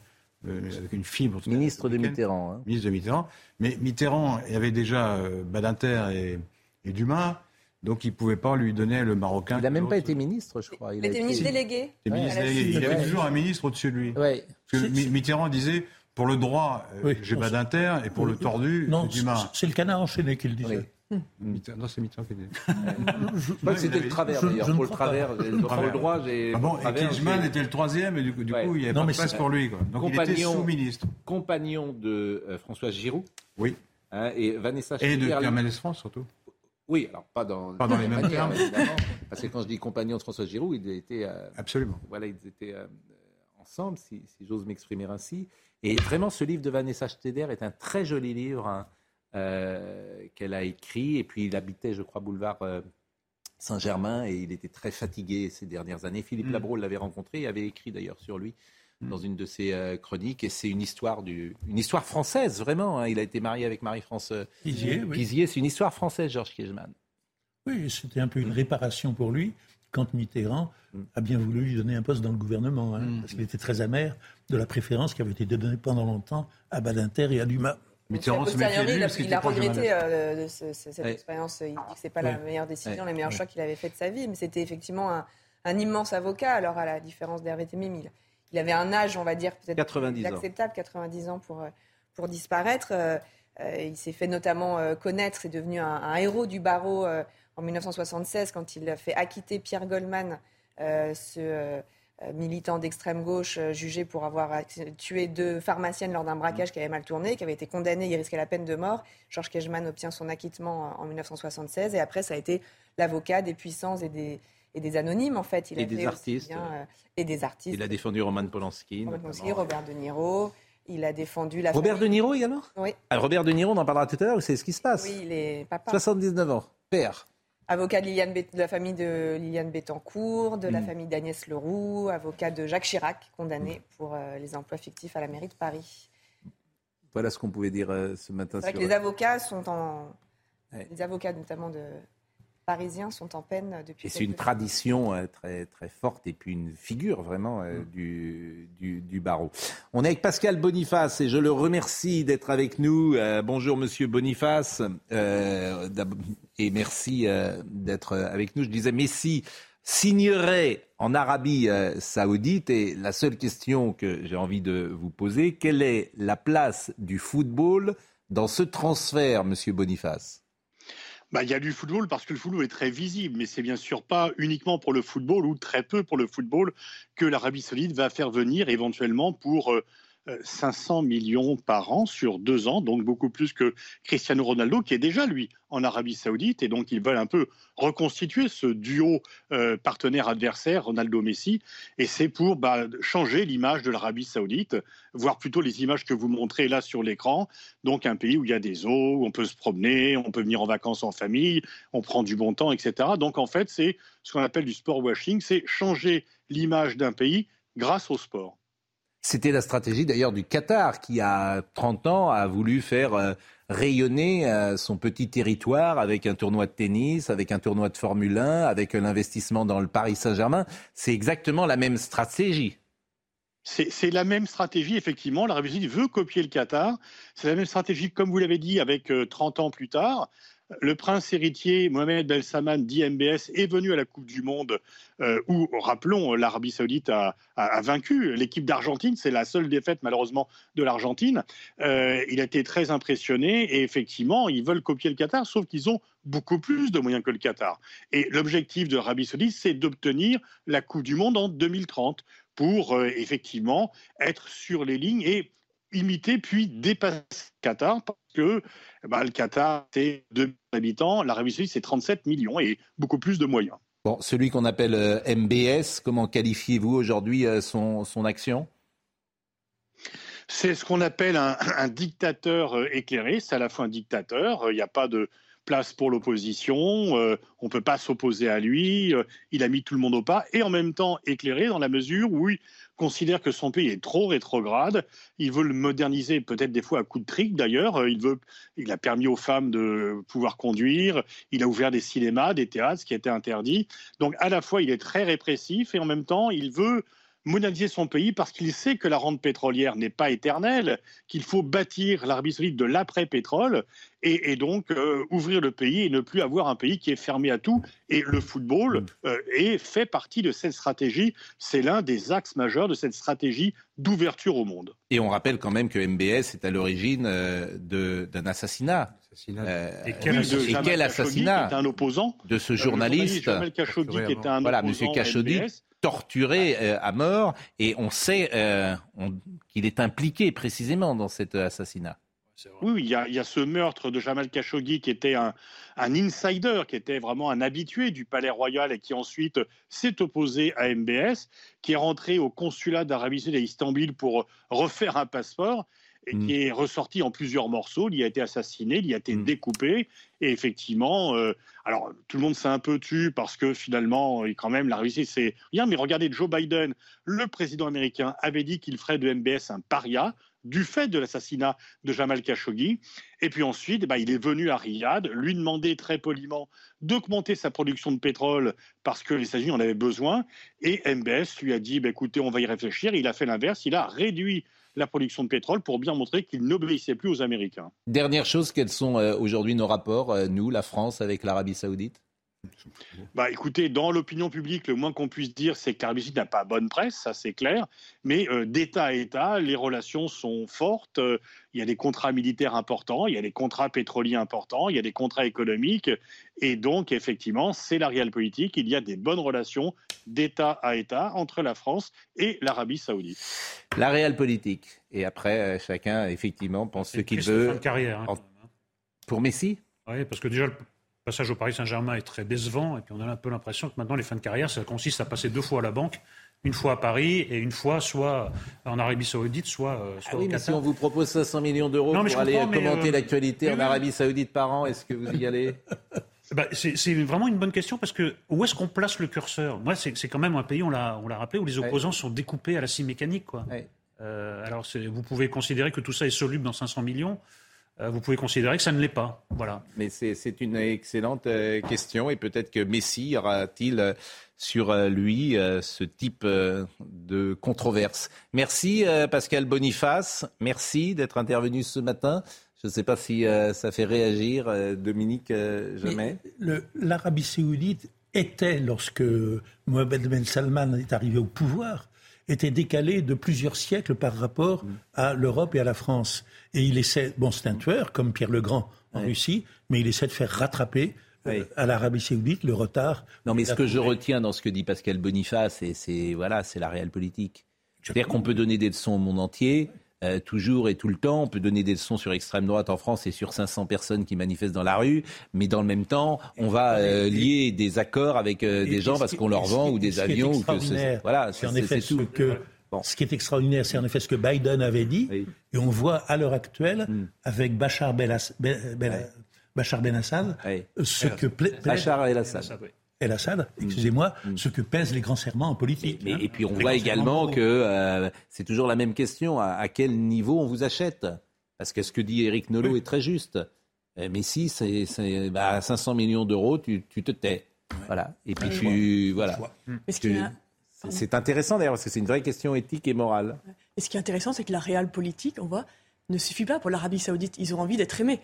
[SPEAKER 7] euh, avec une fibre.
[SPEAKER 1] Ministre de. Mitterrand. hein.
[SPEAKER 7] Ministre de Mitterrand. Mais Mitterrand avait déjà euh, Badinter et, et Dumas, donc il ne pouvait pas lui donner le Marocain.
[SPEAKER 1] Il n'a même pas été ministre, je crois.
[SPEAKER 8] Il était ministre délégué.
[SPEAKER 7] Il ministre délégué. Avait toujours un ministre au-dessus de lui.
[SPEAKER 1] Ouais.
[SPEAKER 7] Parce que Mi- Mitterrand disait pour le droit, euh,
[SPEAKER 5] Oui.
[SPEAKER 7] j'ai Badinter, et pour le tordu,
[SPEAKER 5] Non,
[SPEAKER 7] Dumas.
[SPEAKER 5] c'est le canard enchaîné qui le disait.
[SPEAKER 7] Mitterrand- Non, c'est Mitterrand qui dit.
[SPEAKER 1] Je crois que c'était le travers, d'ailleurs. Pour le
[SPEAKER 5] crois pas.
[SPEAKER 1] travers, j'ai- pour le droit, j'ai.
[SPEAKER 7] Ah bon, et était le troisième, et du coup, du
[SPEAKER 1] Ouais.
[SPEAKER 7] coup il n'y avait
[SPEAKER 5] Non,
[SPEAKER 7] pas
[SPEAKER 5] mais
[SPEAKER 7] de place
[SPEAKER 5] c'est-
[SPEAKER 7] pour lui. Quoi. Donc il était
[SPEAKER 1] Compagnon-
[SPEAKER 7] sous-ministre.
[SPEAKER 1] compagnon de euh, Françoise Giroud
[SPEAKER 7] Oui.
[SPEAKER 1] hein, et Vanessa
[SPEAKER 7] Et de Pierre France, surtout.
[SPEAKER 1] Oui, alors pas dans,
[SPEAKER 7] Pas dans les mêmes termes.
[SPEAKER 1] évidemment, parce que quand je dis compagnon de François Giroud, ils étaient, euh,
[SPEAKER 7] Absolument.
[SPEAKER 1] voilà, ils étaient euh, ensemble, si, si j'ose m'exprimer ainsi. Et vraiment, ce livre de Vanessa Schneider est un très joli livre hein, euh, qu'elle a écrit. Et puis, il habitait, je crois, boulevard euh, Saint-Germain, et il était très fatigué ces dernières années. Philippe
[SPEAKER 7] Mm.
[SPEAKER 1] Labro l'avait rencontré, il avait écrit d'ailleurs sur lui dans une de ses euh, chroniques, et c'est une histoire du, une histoire française vraiment. hein. Il a été marié avec Marie-France
[SPEAKER 5] Pizier, oui.
[SPEAKER 1] C'est une histoire française, Georges Kiechman.
[SPEAKER 5] Oui, c'était un peu une réparation pour lui. quand Mitterrand a bien voulu lui donner un poste dans le gouvernement, hein, parce qu'il était très amer de la préférence qui avait été donnée pendant longtemps à Badinter et à Dumas.
[SPEAKER 8] Mitterrand se méfiait parce qu'il a regretté euh, cette expérience. Il dit que c'est pas la meilleure décision, le meilleur choix qu'il avait fait de sa vie, mais c'était effectivement un, immense avocat. Alors à la différence d'Hervé Temim, il, avait un âge, on va dire peut-être acceptable, 90 ans pour pour disparaître. Euh, euh, il s'est fait notamment connaître, c'est devenu un, héros du barreau en 1976 quand il a fait acquitter Pierre Goldman, ce euh, militant d'extrême gauche euh, jugé pour avoir tué deux pharmaciennes lors d'un braquage qui avait mal tourné, qui avait été condamné, il risquait la peine de mort. Georges Kejman obtient son acquittement en 1976 et après ça a été l'avocat des puissants et des, et des anonymes en fait.
[SPEAKER 1] Il et des artistes.
[SPEAKER 8] Euh, et des artistes.
[SPEAKER 1] Il a défendu Roman Polanski.
[SPEAKER 8] Roman Polanski, Robert De Niro. Il a défendu la.
[SPEAKER 1] Robert De Niro également?
[SPEAKER 8] Oui.
[SPEAKER 1] Ah, Robert De Niro, on en parlera tout à l'heure, c'est ce qui se passe.
[SPEAKER 8] Oui, il est papa.
[SPEAKER 1] 79 ans, père.
[SPEAKER 8] Avocat de, la famille de Liliane Bettencourt, de la mm. famille d'Agnès Leroux, avocat de Jacques Chirac, condamné pour euh, les emplois fictifs à la mairie de Paris.
[SPEAKER 1] Voilà ce qu'on pouvait dire euh, ce matin.
[SPEAKER 8] C'est vrai que les avocats sont en. Les avocats notamment de, parisiens sont en peine depuis.
[SPEAKER 1] Et c'est une tradition euh, très, très forte et puis une figure vraiment euh, mm. du, du, barreau. On est avec Pascal Boniface et je le remercie d'être avec nous. Euh, bonjour Monsieur Boniface et merci d'être avec nous. Je disais Messi signerait en Arabie saoudite et la seule question que j'ai envie de vous poser, quelle est la place du football dans ce transfert, Monsieur Boniface?
[SPEAKER 16] Bah, il y a du football parce que le football est très visible, mais c'est bien sûr pas uniquement pour le football ou très peu pour le football que l'Arabie Saoudite va faire venir éventuellement pour euh, 500 euh, millions par an sur deux ans, donc beaucoup plus que Cristiano Ronaldo, qui est déjà, lui, en Arabie Saoudite. Et donc, ils veulent un peu reconstituer ce duo euh, partenaire-adversaire, Ronaldo-Messi. Et c'est pour bah, changer l'image de l'Arabie Saoudite, voir plutôt les images que vous montrez là sur l'écran. Donc, un pays où il y a des eaux, où on peut se promener, on peut venir en vacances en famille, on prend du bon temps, etc. Donc, en fait, c'est ce qu'on appelle du sport washing, c'est changer l'image d'un pays grâce au sport.
[SPEAKER 1] C'était la stratégie d'ailleurs du Qatar qui, a 30 ans, a voulu faire euh, rayonner euh, son petit territoire avec un tournoi de tennis, avec un tournoi de Formule 1, avec l'investissement dans le Paris Saint-Germain. C'est exactement la même stratégie.
[SPEAKER 16] C'est la même stratégie, effectivement. L'Arabie Saoudite veut copier le Qatar. C'est la même stratégie, comme vous l'avez dit, avec 30 euh, ans plus tard. Le prince héritier Mohamed Ben Salman, dit MBS, est venu à la Coupe du Monde euh, où, rappelons, l'Arabie saoudite a, vaincu l'équipe d'Argentine. C'est la seule défaite, malheureusement, de l'Argentine. Euh, il a été très impressionné et effectivement, ils veulent copier le Qatar, sauf qu'ils ont beaucoup plus de moyens que le Qatar. Et l'objectif de l'Arabie saoudite, c'est d'obtenir la Coupe du Monde en 2030 pour euh, effectivement être sur les lignes et imiter puis dépasser le Qatar parce que bah, le Qatar, c'est 2 millions d'habitants, l'Arabie Saoudite, c'est 37 millions et beaucoup plus de moyens.
[SPEAKER 1] Bon, celui qu'on appelle euh, MBS, comment qualifiez-vous aujourd'hui euh, son, son, action?
[SPEAKER 16] C'est ce qu'on appelle un, un, dictateur euh, éclairé. C'est à la fois un dictateur. Il n'y a pas de place pour l'opposition. on ne peut pas s'opposer à lui. il a mis tout le monde au pas. Et en même temps éclairé dans la mesure où considère que son pays est trop rétrograde. Il veut le moderniser, peut-être des fois à coup de trick d'ailleurs. Euh, il, il a permis aux femmes de pouvoir conduire. Il a ouvert des cinémas, des théâtres, ce qui était interdit. Donc à la fois, il est très répressif et en même temps, il veut moderniser son pays parce qu'il sait que la rente pétrolière n'est pas éternelle, qu'il faut bâtir l'Arabie saoudite de l'après-pétrole et, donc euh, ouvrir le pays et ne plus avoir un pays qui est fermé à tout. Et le football mm. euh, est, fait partie de cette stratégie. C'est l'un des axes majeurs de cette stratégie d'ouverture au monde.
[SPEAKER 1] Et on rappelle quand même que MBS est à l'origine euh, d'un assassinat.
[SPEAKER 16] et quel, assassinat un opposant
[SPEAKER 1] de ce journaliste.
[SPEAKER 16] Khashoggi, qui était un
[SPEAKER 1] voilà, Monsieur Khashoggi, torturé à mort, et on sait qu'il est impliqué précisément dans cet assassinat.
[SPEAKER 16] Oui, il y, a, ce meurtre de Jamal Khashoggi qui était un, insider, qui était vraiment un habitué du Palais Royal et qui ensuite s'est opposé à MBS, qui est rentré au consulat d'Arabie Saoudite à Istanbul pour refaire un passeport et mm. qui est ressorti en plusieurs morceaux. Il y a été assassiné, il y a été mm. découpé Et effectivement, euh, alors tout le monde s'est un peu tu parce que finalement, quand même, la Russie, c'est rien. Mais regardez, Joe Biden, le président américain, avait dit qu'il ferait de MBS un paria du fait de l'assassinat de Jamal Khashoggi. Et puis ensuite, bah, il est venu à Riyad, lui demander très poliment d'augmenter sa production de pétrole parce que les États-Unis en avaient besoin. Et MBS lui a dit, bah, écoutez, on va y réfléchir. Il a fait l'inverse, il a réduit la production de pétrole pour bien montrer qu'il n'obéissait plus aux Américains.
[SPEAKER 1] Dernière chose, quels sont euh, aujourd'hui nos rapports, euh, nous, la France, avec l'Arabie saoudite?
[SPEAKER 16] Bah, écoutez, dans l'opinion publique, le moins qu'on puisse dire, c'est que l'Arabie n'a pas bonne presse, ça c'est clair. Mais euh, d'État à État, les relations sont fortes. Euh, il y a des contrats militaires importants, il y a des contrats pétroliers importants, il y a des contrats économiques. Et donc, effectivement, c'est la réelle politique. Il y a des bonnes relations d'État à État entre la France et l'Arabie saoudite.
[SPEAKER 1] La réelle politique. Et après, euh, chacun, effectivement, pense ce qu'il veut.
[SPEAKER 4] Fin de carrière. Hein,
[SPEAKER 1] Pour Messi?
[SPEAKER 4] Oui, parce que déjà, passage au Paris Saint-Germain est très décevant. Et puis on a un peu l'impression que maintenant, les fins de carrière, ça consiste à passer deux fois à la banque. Une fois à Paris et une fois soit en Arabie Saoudite, soit, euh, soit
[SPEAKER 1] ah oui,
[SPEAKER 4] mais
[SPEAKER 1] si on vous propose 500 millions d'euros pour aller commenter euh, l'actualité en Arabie Saoudite par an, est-ce que vous y allez?
[SPEAKER 4] Bah, c'est vraiment une bonne question parce que où est-ce qu'on place le curseur? Moi, c'est quand même un pays, on l'a rappelé, où les opposants sont découpés à la scie mécanique. Quoi. Euh, alors, vous pouvez considérer que tout ça est soluble dans 500 millions. Euh, vous pouvez considérer que ça ne l'est pas. Voilà.
[SPEAKER 1] Mais c'est une excellente euh, question et peut-être que Messi aura-t-il euh, sur lui ce type de controverse. Merci Pascal Boniface, merci d'être intervenu ce matin. Je ne sais pas si ça fait réagir Dominique Jamais.
[SPEAKER 5] L'Arabie saoudite était, lorsque Mohamed Ben Salman est arrivé au pouvoir, était décalé de plusieurs siècles par rapport mm. à l'Europe et à la France. Et il essaie, bon, c'est un tueur, comme Pierre le Grand en Russie, mais il essaie de faire rattraper euh, à l'Arabie Saoudite le retard.
[SPEAKER 1] Non, mais ce que je retiens dans ce que dit Pascal Boniface, c'est voilà, c'est la réelle politique. C'est-à-dire qu'on peut donner des leçons au monde entier. Euh, toujours et tout le temps. On peut donner des leçons sur extrême droite en France et sur 500 personnes qui manifestent dans la rue, mais dans le même temps, on va euh, lier des accords avec euh, des gens parce qu'on leur vend ou des avions ou que
[SPEAKER 5] voilà, c'est en effet ce que Ce qui est extraordinaire, c'est en effet ce que Biden avait dit, et on voit à l'heure actuelle, hmm. avec Bachar, ben, Bachar Ben Assad, ce que
[SPEAKER 1] Bachar el-Assad.
[SPEAKER 5] El Assad, mm. excusez-moi, mm. ce que pèsent les grands serments en politique.
[SPEAKER 1] Mais, Et puis on voit également que euh, c'est toujours la même question. À, quel niveau on vous achète? Parce que ce que dit Eric Nolot est très juste. Euh, mais si c'est bah, 500 millions d'euros, tu, te tais. Voilà. Et puis tu. Voilà. C'est intéressant d'ailleurs, parce que c'est une vraie question éthique et morale.
[SPEAKER 6] Et ce qui est intéressant, c'est que la réelle politique, on voit, ne suffit pas pour l'Arabie Saoudite. Ils ont envie d'être aimés.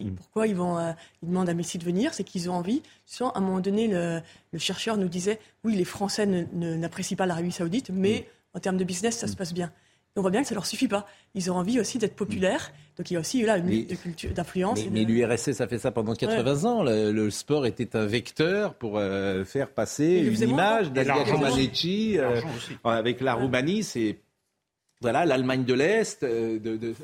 [SPEAKER 6] Mm. Pourquoi ils, vont, euh, ils demandent à Messi de venir C'est qu'ils ont envie. Sans, à un moment donné, le, chercheur nous disait oui, les Français n'apprécient pas l'Arabie Saoudite, mais mm. en termes de business, ça se mm. passe bien. on voit bien que ça leur suffit pas. Ils ont envie aussi d'être populaires. Donc il y a aussi là une lutte d'influence.
[SPEAKER 1] Mais, l'URSS a fait ça pendant 80 ans. Le, sport était un vecteur pour euh, faire passer une image d'Alia Comaneci euh, avec la Roumanie. C'est voilà l'Allemagne de l'Est. de,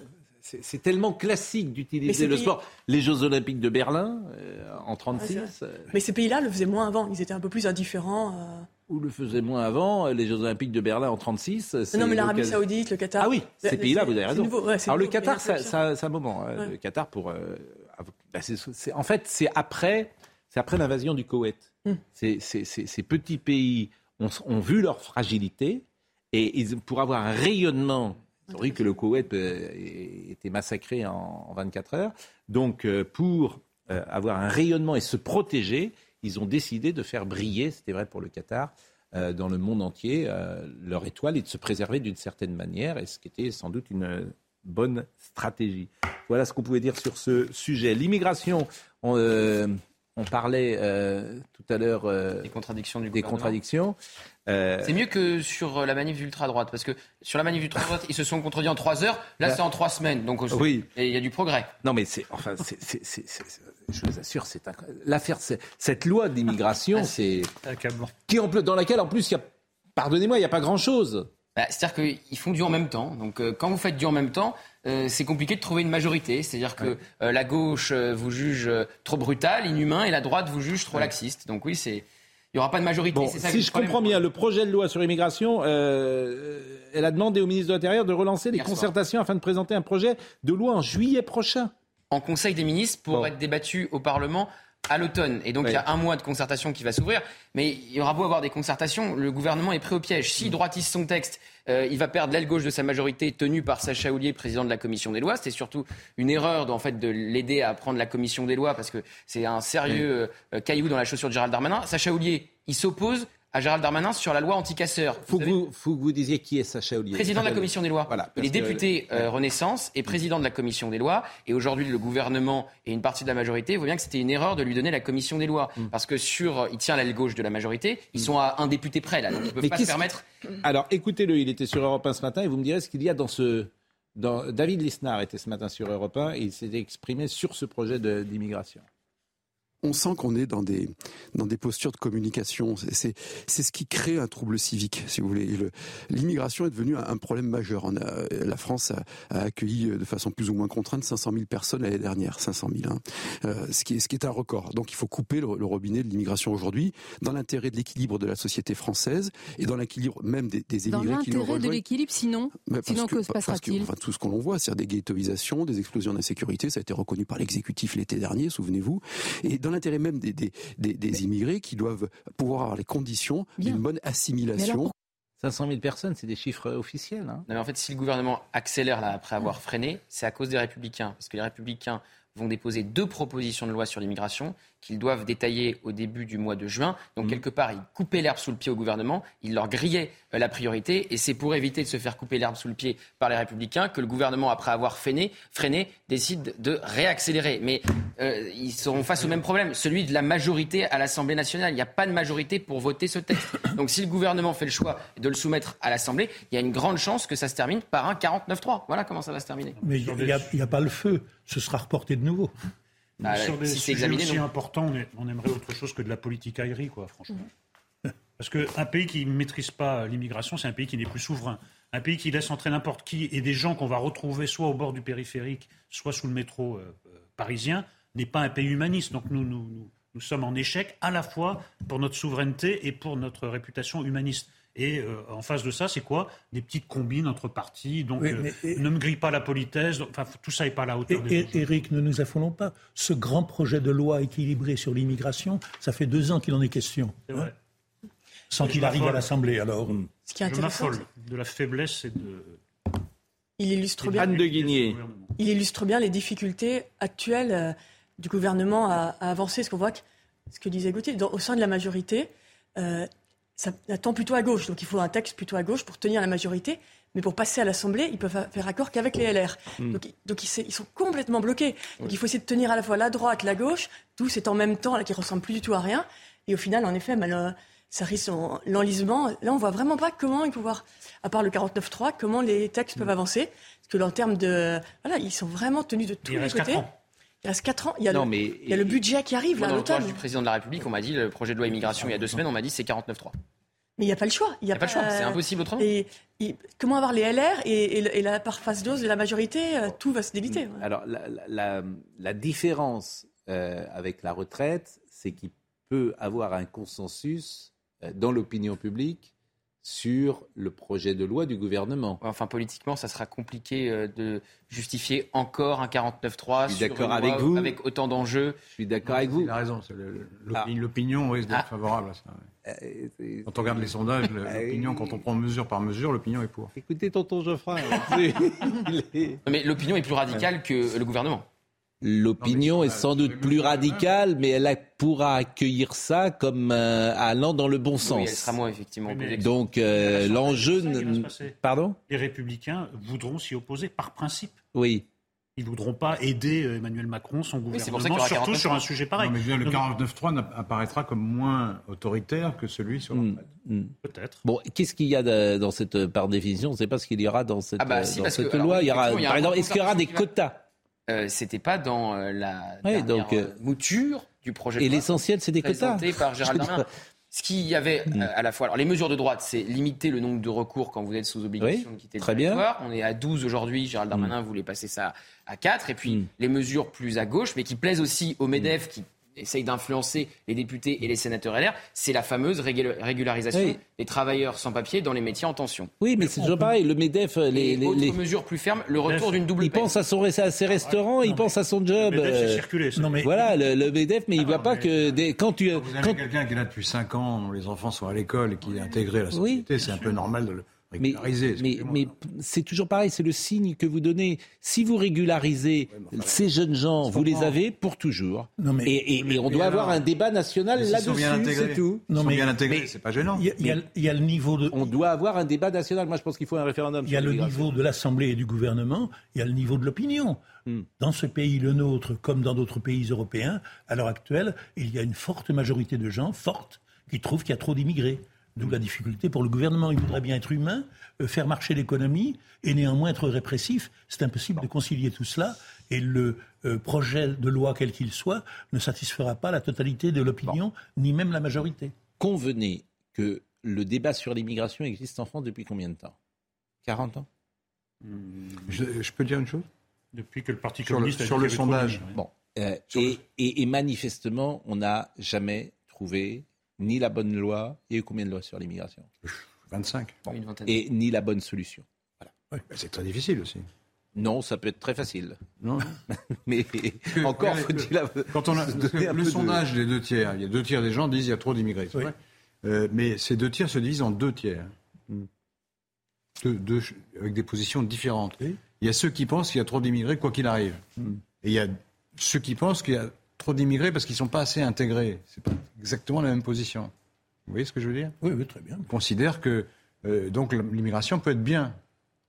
[SPEAKER 1] c'est tellement classique d'utiliser le sport. Les Jeux Olympiques de Berlin euh, en 36.
[SPEAKER 6] Euh, mais ces pays-là le faisaient moins avant. Ils étaient un peu plus indifférents. Euh.
[SPEAKER 1] Ou le faisaient moins avant. Les Jeux Olympiques de Berlin en 36.
[SPEAKER 6] Non, mais l'Arabie Saoudite, le Qatar.
[SPEAKER 1] Ah oui, ces pays-là, vous avez raison. Alors le Qatar, c'est un moment. Hein, le Qatar pour. Bah, en fait, c'est après, c'est après l'invasion du Koweït. Hmm. Ces petits pays ont, vu leur fragilité et ils, pour avoir un rayonnement c'est que le Koweït euh, était massacré en 24 heures. Donc, euh, pour euh, avoir un rayonnement et se protéger, ils ont décidé de faire briller, c'était vrai pour le Qatar, dans le monde entier, leur étoile et de se préserver d'une certaine manière, et ce qui était sans doute une bonne stratégie. Voilà ce qu'on pouvait dire sur ce sujet. L'immigration, on parlait euh, tout à l'heure
[SPEAKER 9] euh, des contradictions du
[SPEAKER 1] des contradictions.
[SPEAKER 9] Euh, c'est mieux que sur la manif d'ultra droite parce que sur la manif d'ultra droite ils se sont contredits en trois heures. Là c'est en trois semaines donc oui. et il y a du progrès.
[SPEAKER 1] Non mais c'est enfin je vous assure c'est l'affaire cette loi d'immigration ah, c'est qui en dans laquelle en plus il y a pardonnez-moi il n'y a pas grand chose.
[SPEAKER 9] Bah, c'est-à-dire qu'ils font du en même temps. Donc quand vous faites du en même temps, euh, c'est compliqué de trouver une majorité. C'est-à-dire que euh, la gauche euh, vous juge trop brutal, inhumain, et la droite vous juge trop laxiste. Donc oui, c'est il n'y aura pas de majorité.
[SPEAKER 1] si je comprends bien, le projet de loi sur l'immigration, elle a demandé au ministre de l'Intérieur de relancer les concertations afin de présenter un projet de loi en juillet prochain.
[SPEAKER 9] en Conseil des ministres pour être débattu au Parlement à l'automne. Et donc, il y a un mois de concertation qui va s'ouvrir. Mais il y aura beau avoir des concertations, le gouvernement est prêt au piège. S'il droitise son texte, euh, il va perdre l'aile gauche de sa majorité tenue par Sacha Houlier, président de la commission des lois. C'était surtout une erreur en fait, de l'aider à prendre la commission des lois parce que c'est un sérieux euh, caillou dans la chaussure de Gérald Darmanin. Sacha Houlier, il s'oppose à Gérald Darmanin sur la loi anti-casseurs.
[SPEAKER 1] Faut, que vous, faut que vous disiez qui est Sacha Ollier.
[SPEAKER 9] Président de la commission des lois. Voilà, il est député euh, Renaissance et président de la commission des lois. Et aujourd'hui, le gouvernement et une partie de la majorité voient bien que c'était une erreur de lui donner la commission des lois. Mm. Parce que sur, il tient l'aile gauche de la majorité. Ils mm. sont à un député près, là. Donc ils ne peuvent pas se permettre.
[SPEAKER 1] Alors écoutez-le, il était sur Europe 1 ce matin et vous me direz ce qu'il y a dans ce. Dans... David Lisnard était ce matin sur Europe 1 et il s'est exprimé sur ce projet d'immigration
[SPEAKER 17] on sent qu'on est dans des, dans des postures de communication. C'est ce qui crée un trouble civique, si vous voulez. L'immigration est devenue un, problème majeur. On a, la France a, accueilli de façon plus ou moins contrainte 500 000 personnes l'année dernière, 500 000, hein. euh, ce, qui est, ce qui est un record. Donc il faut couper le, robinet de l'immigration aujourd'hui, dans l'intérêt de l'équilibre de la société française et dans l'équilibre même des, des émigrés qui
[SPEAKER 18] nous Dans l'intérêt de l'équilibre, sinon, sinon que, se passera-t-il?
[SPEAKER 17] enfin, Tout ce qu'on voit, c'est-à-dire des ghettoisations, des explosions d'insécurité, ça a été reconnu par l'exécutif l'été dernier, souvenez-vous. Et dans l'intérêt même des, des, immigrés qui doivent pouvoir avoir les conditions d'une bonne assimilation.
[SPEAKER 1] 500 000 personnes, c'est des chiffres officiels. Hein.
[SPEAKER 9] Non, mais en fait, si le gouvernement accélère là, après avoir freiné, c'est à cause des républicains. Parce que les républicains vont déposer deux propositions de loi sur l'immigration qu'ils doivent détailler au début du mois de juin. Donc, mmh. quelque part, ils coupaient l'herbe sous le pied au gouvernement, ils leur grillaient euh, la priorité, et c'est pour éviter de se faire couper l'herbe sous le pied par les Républicains que le gouvernement, après avoir freiné, freiné décide de réaccélérer. Mais euh, ils seront face au même problème, celui de la majorité à l'Assemblée nationale. Il n'y a pas de majorité pour voter ce texte. Donc, si le gouvernement fait le choix de le soumettre à l'Assemblée, il y a une grande chance que ça se termine par un 49-3. Voilà comment ça va se terminer.
[SPEAKER 5] Mais il n'y a, a, pas le feu. Ce sera reporté de nouveau.
[SPEAKER 4] Bah, sur des sujets aussi importants, on, aimerait autre chose que de la politique aérie, quoi, franchement. Mhm. Parce qu'un pays qui ne maîtrise pas l'immigration, c'est un pays qui n'est plus souverain. Un pays qui laisse entrer n'importe qui et des gens qu'on va retrouver soit au bord du périphérique, soit sous le métro euh, euh, parisien, n'est pas un pays humaniste. Donc nous, nous, nous, nous sommes en échec à la fois pour notre souveraineté et pour notre réputation humaniste. Et euh, en face de ça, c'est quoi? Des petites combines entre partis. Donc, euh, ne me grille pas la politesse. Enfin, tout ça n'est pas à la hauteur.
[SPEAKER 5] Et, Eric, ne nous affolons pas. Ce grand projet de loi équilibré sur l'immigration, ça fait deux ans qu'il en est question. Hein Sans qu'il arrive à l'Assemblée, alors.
[SPEAKER 4] Ce qui est intéressant, de la faiblesse et de.
[SPEAKER 6] Il illustre bien.
[SPEAKER 1] Anne de Guigné.
[SPEAKER 6] Il illustre bien les difficultés actuelles euh, du gouvernement à, avancer. Ce qu'on voit, ce que disait Gauthier, au sein de la majorité, ça attend plutôt à gauche. Donc il faut un texte plutôt à gauche pour tenir la majorité. Mais pour passer à l'Assemblée, ils peuvent faire accord qu'avec les LR. Hmm. Donc, ils, sont complètement bloqués. Donc il faut essayer de tenir à la fois la droite, la gauche, tout c'est en même temps, là, qui ressemble plus du tout à rien. Et au final, en effet, ben, ça risque l'enlisement. Là, on voit vraiment pas comment ils pouvoir, à part le 49.3, comment les textes peuvent hmm. avancer. Parce que en termes de... Voilà, ils sont vraiment tenus de tous les côtés. Il reste 4 ans. Il y a, le, il y a le budget qui arrive là,
[SPEAKER 9] à l'automne. du président de la République, on m'a dit, le projet de loi immigration il y a deux semaines, on m'a dit c'est 49-3.
[SPEAKER 6] Mais il n'y a pas le choix.
[SPEAKER 9] Il n'y a, pas, le choix, c'est impossible autrement.
[SPEAKER 6] Et, comment avoir les LR et, la part face dose de la majorité, euh, tout va se débiter.
[SPEAKER 1] Alors la, différence euh, avec la retraite, c'est qu'il peut avoir un consensus euh, dans l'opinion publique sur le projet de loi du gouvernement.
[SPEAKER 9] Enfin, politiquement, ça sera compliqué euh, de justifier encore un 49-3
[SPEAKER 1] Je suis d'accord avec vous.
[SPEAKER 9] Avec autant d'enjeux.
[SPEAKER 1] Je suis d'accord avec vous.
[SPEAKER 7] Il a raison. Ah. L'opinion risque d'être ah. favorable à ça. Euh, quand on regarde les sondages, ah l'opinion, quand on prend mesure par mesure, l'opinion est pour.
[SPEAKER 1] Écoutez, tonton Geoffroy.
[SPEAKER 9] Mais l'opinion est plus radicale que le gouvernement.
[SPEAKER 1] L'opinion est sans doute plus radicale, mais elle pourra accueillir ça comme euh, allant dans le bon sens. Oui, elle
[SPEAKER 9] sera moins effectivement.
[SPEAKER 1] Donc euh, l'enjeu, pardon
[SPEAKER 4] Les républicains voudront s'y opposer par principe.
[SPEAKER 1] Oui.
[SPEAKER 4] Ils ne voudront pas aider euh, Emmanuel Macron, son gouvernement, surtout sur un sujet pareil.
[SPEAKER 7] Non, mais le 49.3 apparaîtra comme moins autoritaire que celui sur
[SPEAKER 1] hmm, hmm. Peut-être. Bon, qu'est-ce qu'il y a dans cette, par définition, on ne sait pas ce qu'il y aura dans cette, ah bah, dans cette loi. il y aura, par exemple, est-ce qu'il y aura des quotas?
[SPEAKER 9] Euh, c'était pas dans euh, la donc, euh, mouture du projet.
[SPEAKER 1] Et l'essentiel, c'est des quotas.
[SPEAKER 9] par Gérald Darmanin. Ce qu'il y avait mm. à la fois. Alors, les mesures de droite, c'est limiter le nombre de recours quand vous êtes sous obligation de quitter le territoire. On est à 12 aujourd'hui. Gérald Darmanin mm. voulait passer ça à 4. Et puis, mm. les mesures plus à gauche, mais qui plaisent aussi aux MEDEF qui essaye d'influencer les députés et les sénateurs LR, c'est la fameuse régularisation des travailleurs sans papier dans les métiers en tension.
[SPEAKER 1] Oui, mais c'est toujours pareil. Le MEDEF, les, les,
[SPEAKER 9] autres mesures plus fermes, le retour d'une double
[SPEAKER 1] Il pense à, son, à ses restaurants, il pense à son job. Le
[SPEAKER 4] MEDEF, circulé,
[SPEAKER 1] non, mais... Voilà, le, MEDEF, mais il ne voit pas que des... quand tu...
[SPEAKER 7] Quand vous avez quelqu'un qui est là depuis 5 ans, dont les enfants sont à l'école et qui est intégré à la société, c'est un peu normal de le
[SPEAKER 1] mais, mais, c'est toujours pareil, c'est le signe que vous donnez. Si vous régularisez ces jeunes gens, vous les avez pour toujours. et, on doit avoir un débat national là-dessus, c'est tout.
[SPEAKER 7] Non, mais, bien intégrés, c'est pas gênant.
[SPEAKER 5] Il y, a le niveau de.
[SPEAKER 1] On doit avoir un débat national. Moi, je pense qu'il faut un référendum.
[SPEAKER 5] Il y a le niveau de l'Assemblée et du gouvernement. Il y a le niveau de l'opinion. Hmm. Dans ce pays, le nôtre, comme dans d'autres pays européens, à l'heure actuelle, il y a une forte majorité de gens, forte, qui trouvent qu'il y a trop d'immigrés. D'où la difficulté pour le gouvernement. Il voudrait bien être humain, euh, faire marcher l'économie et néanmoins être répressif. C'est impossible de concilier tout cela. Et le euh, projet de loi, quel qu'il soit, ne satisfera pas la totalité de l'opinion, ni même la majorité.
[SPEAKER 1] Convenez que le débat sur l'immigration existe en France depuis combien de temps? 40 ans?
[SPEAKER 7] Je, peux dire une chose?
[SPEAKER 4] Depuis que le Parti communiste
[SPEAKER 7] sur le, sondage.
[SPEAKER 1] Bon, euh, et, manifestement, on n'a jamais trouvé ni la bonne loi. Il y a eu combien de lois sur l'immigration?
[SPEAKER 7] 25.
[SPEAKER 1] Et ni la bonne solution.
[SPEAKER 7] Voilà. c'est très difficile aussi.
[SPEAKER 1] Non, ça peut être très facile. Non. Mais encore faut-il.
[SPEAKER 7] Quand on a le sondage des deux tiers, il y a deux tiers des gens disent qu'il y a trop d'immigrés. Euh, mais ces deux tiers se divisent en deux tiers. Hmm. Deux, avec des positions différentes. Il y a ceux qui pensent qu'il y a trop d'immigrés quoi qu'il arrive. Hmm. Et il y a ceux qui pensent qu'il y a trop d'immigrés parce qu'ils ne sont pas assez intégrés. C'est pas exactement la même position. Vous voyez ce que je veux dire?
[SPEAKER 5] Oui, oui, très bien.
[SPEAKER 7] On considère que euh, donc l'immigration peut être bien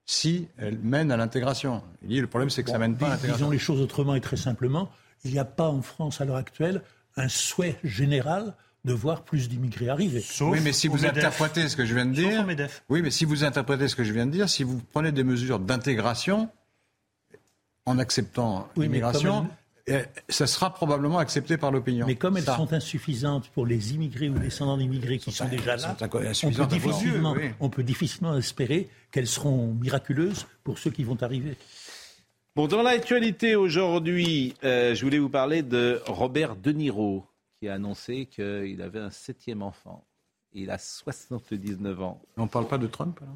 [SPEAKER 7] si elle mène à l'intégration. Il dit le problème c'est que ça ça mène pas à l'intégration.
[SPEAKER 5] Disons les choses autrement et très simplement. Il n'y a pas en France à l'heure actuelle un souhait général de voir plus d'immigrés arriver.
[SPEAKER 7] oui, mais si vous interprétez ce que je viens de dire, oui, mais si vous interprétez ce que je viens de dire, si vous prenez des mesures d'intégration en acceptant l'immigration, ça sera probablement accepté par l'opinion.
[SPEAKER 5] Mais comme elles sont insuffisantes pour les immigrés ou les descendants d'immigrés qui sont, déjà là, on peut, difficilement, on peut difficilement espérer qu'elles seront miraculeuses pour ceux qui vont arriver.
[SPEAKER 1] Bon, dans l'actualité aujourd'hui, euh, je voulais vous parler de Robert De Niro, qui a annoncé qu'il avait un septième enfant. Il a 79 ans.
[SPEAKER 7] On ne parle pas de Trump alors?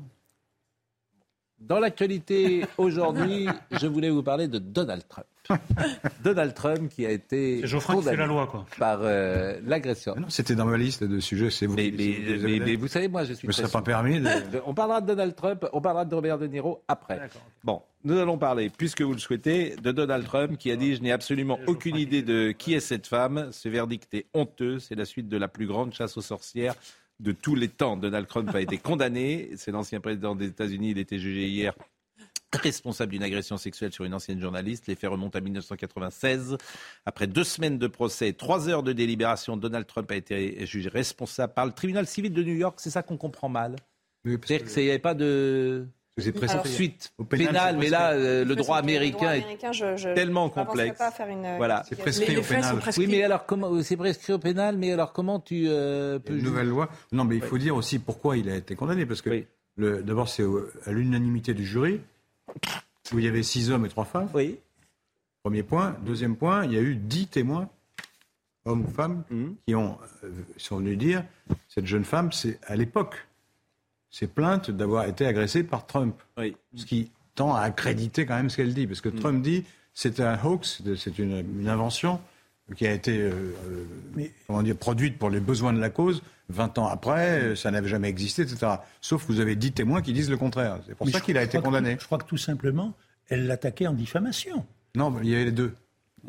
[SPEAKER 1] Dans l'actualité aujourd'hui, je voulais vous parler de Donald Trump. Donald Trump qui a été
[SPEAKER 4] condamné la loi, quoi.
[SPEAKER 1] par euh, l'agression.
[SPEAKER 7] C'était dans ma liste de sujets, c'est vous.
[SPEAKER 1] Mais, mais, vous savez, moi, je suis.
[SPEAKER 7] Mais ça pas permis.
[SPEAKER 1] On parlera de Donald Trump, on parlera de Robert De Niro après. Bon, nous allons parler, puisque vous le souhaitez, de Donald Trump qui a dit Je n'ai absolument aucune idée de qui est cette femme. Ce verdict est honteux. C'est la suite de la plus grande chasse aux sorcières de tous les temps. Donald Trump a été condamné. C'est l'ancien président des États-Unis. Il était jugé hier responsable d'une agression sexuelle sur une ancienne journaliste. Les faits remontent à 1996. Après deux semaines de procès et trois heures de délibération, Donald Trump a été jugé responsable par le tribunal civil de New York. C'est ça qu'on comprend mal. C'est-à-dire qu'il n'y avait pas de suite pénale, mais là, euh, le droit américain, est tellement complexe.
[SPEAKER 7] Voilà. C'est prescrit au pénal.
[SPEAKER 1] Oui, mais alors comment C'est prescrit au pénal, mais alors comment tu euh, peux
[SPEAKER 7] Une nouvelle loi. Non, mais il faut dire aussi pourquoi il a été condamné, parce que d'abord c'est à l'unanimité du jury où il y avait six hommes et trois femmes.
[SPEAKER 1] Oui.
[SPEAKER 7] Premier point. Deuxième point, il y a eu dix témoins, hommes ou femmes, mhm. qui ont, euh, sont venus dire cette jeune femme, c'est à l'époque, c'est plainte d'avoir été agressée par Trump.
[SPEAKER 1] Oui.
[SPEAKER 7] Ce qui tend à accréditer quand même ce qu'elle dit. Parce que mhm. Trump dit c'est un hoax, c'est une, invention qui a été euh, euh, comment dire, produite pour les besoins de la cause. 20 ans après, ça n'avait jamais existé, etc. Sauf que vous avez 10 témoins qui disent le contraire. C'est pour ça qu'il a été condamné.
[SPEAKER 5] je crois que tout simplement, elle l'attaquait en diffamation.
[SPEAKER 7] Non, il y avait les deux.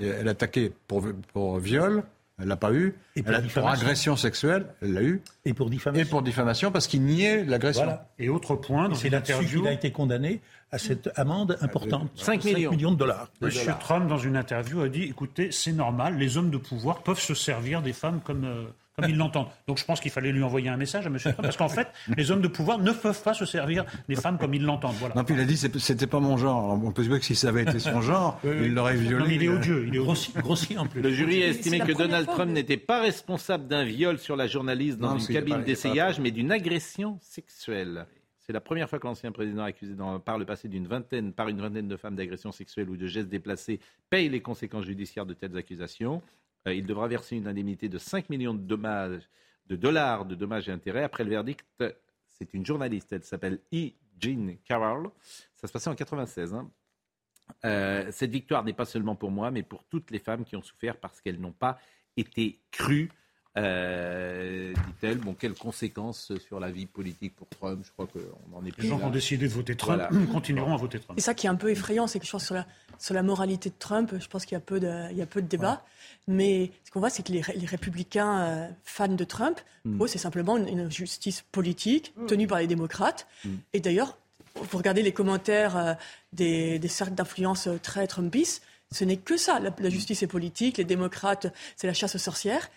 [SPEAKER 7] Elle attaquait pour, pour viol, elle l'a pas eu. Et pour, pour, agression sexuelle, elle l'a eu.
[SPEAKER 5] Et pour diffamation.
[SPEAKER 7] Et pour diffamation, parce qu'il niait l'agression.
[SPEAKER 4] Et autre point,
[SPEAKER 5] c'est l'interview. Il a été condamné à cette amende importante. 5 millions. millions. de dollars.
[SPEAKER 4] Monsieur Trump, dans une interview, a dit écoutez, c'est normal, les hommes de pouvoir peuvent se servir des femmes comme. Euh, comme ils l'entendent. Donc je pense qu'il fallait lui envoyer un message à M. Trump, parce qu'en fait, les hommes de pouvoir ne peuvent pas se servir des femmes comme ils l'entendent. Voilà.
[SPEAKER 7] Non, puis il a dit c'était pas mon genre. On peut se dire que si ça avait été son genre, il l'aurait violé. Non,
[SPEAKER 4] il est odieux, il est grossi, en plus.
[SPEAKER 1] Le jury a estimé que Donald Trump n'était pas responsable d'un viol sur la journaliste dans une cabine d'essayage, mais d'une agression sexuelle. C'est la première fois que l'ancien président accusé dans, par le passé d'une vingtaine, par une vingtaine de femmes d'agression sexuelle ou de gestes déplacés paye les conséquences judiciaires de telles accusations. Il devra verser une indemnité de 5 millions de, dollars de dommages et intérêts. Après le verdict, c'est une journaliste, elle s'appelle E. Jean Carroll. Ça se passait en 96. Hein. cette victoire n'est pas seulement pour moi, mais pour toutes les femmes qui ont souffert parce qu'elles n'ont pas été crues euh, dit-elle. Bon, quelles conséquences sur la vie politique pour Trump? Je crois qu'on en est plus.
[SPEAKER 4] Les gens
[SPEAKER 1] qui
[SPEAKER 4] ont décidé de voter Trump continueront à voter Trump.
[SPEAKER 6] Et ça qui est un peu effrayant, c'est que je pense sur la, sur la moralité de Trump, je pense qu'il y a peu de, il y a peu de débat. Mais ce qu'on voit, c'est que les, les républicains euh, fans de Trump, mm. c'est simplement une, justice politique mm. tenue par les démocrates. Mm. Et d'ailleurs, vous regardez les commentaires euh, des, des cercles d'influence très Trumpistes, ce n'est que ça. La, la, justice est politique, les démocrates, c'est la chasse aux sorcières.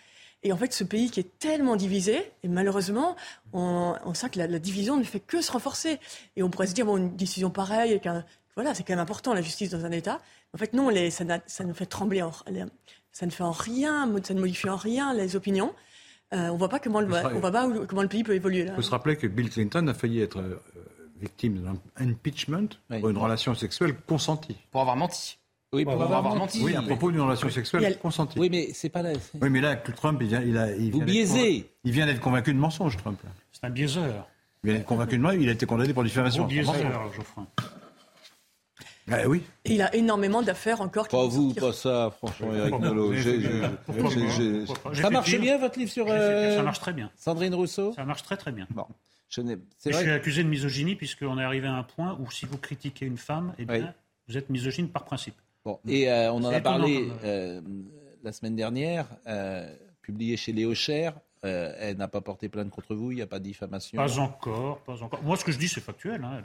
[SPEAKER 6] Et en fait, ce pays qui est tellement divisé, et malheureusement, on, sent que la, division ne fait que se renforcer. Et on pourrait se dire, bon, une décision pareille, voilà, c'est quand même important, la justice dans un État. En fait, non, les, ça, ça, nous fait trembler, ça ne fait en rien, ça ne modifie en rien les opinions. Euh, on ne voit pas comment le, on voit pas comment le pays peut évoluer.
[SPEAKER 7] Il faut se rappeler que Bill Clinton a failli être euh, victime d'un impeachment pour une relation sexuelle consentie.
[SPEAKER 9] Pour avoir menti.
[SPEAKER 1] Oui, pour, avoir, menti.
[SPEAKER 7] Oui, à propos d'une relation sexuelle consentie.
[SPEAKER 1] Oui, mais c'est pas là.
[SPEAKER 7] Oui, mais là, Trump, il vient, il a, il
[SPEAKER 1] Vous biaisez.
[SPEAKER 7] Il vient d'être convaincu de mensonge, Trump.
[SPEAKER 4] C'est un biaiseur.
[SPEAKER 7] Il vient d'être convaincu de moi, il a été condamné pour diffamation. Un
[SPEAKER 4] biaiseur, Geoffroy.
[SPEAKER 7] Ah, oui.
[SPEAKER 6] il a énormément d'affaires encore.
[SPEAKER 1] Pas vous, pas ça, franchement, Eric Nolot. Ça marche bien, votre livre sur.
[SPEAKER 4] Euh, ça marche très bien.
[SPEAKER 1] Sandrine Rousseau?
[SPEAKER 4] Ça marche très, très bien.
[SPEAKER 1] Bon.
[SPEAKER 4] Je, je suis accusé de misogynie, puisqu'on est arrivé à un point où si vous critiquez une femme, eh bien, vous êtes misogyne par principe.
[SPEAKER 1] Bon, et euh, on en a parlé euh, la semaine dernière, euh, publié chez Léo Cher. elle n'a pas porté plainte contre vous, il n'y a pas de diffamation.
[SPEAKER 4] Pas encore, pas encore. Moi, ce que je dis, c'est factuel. Hein.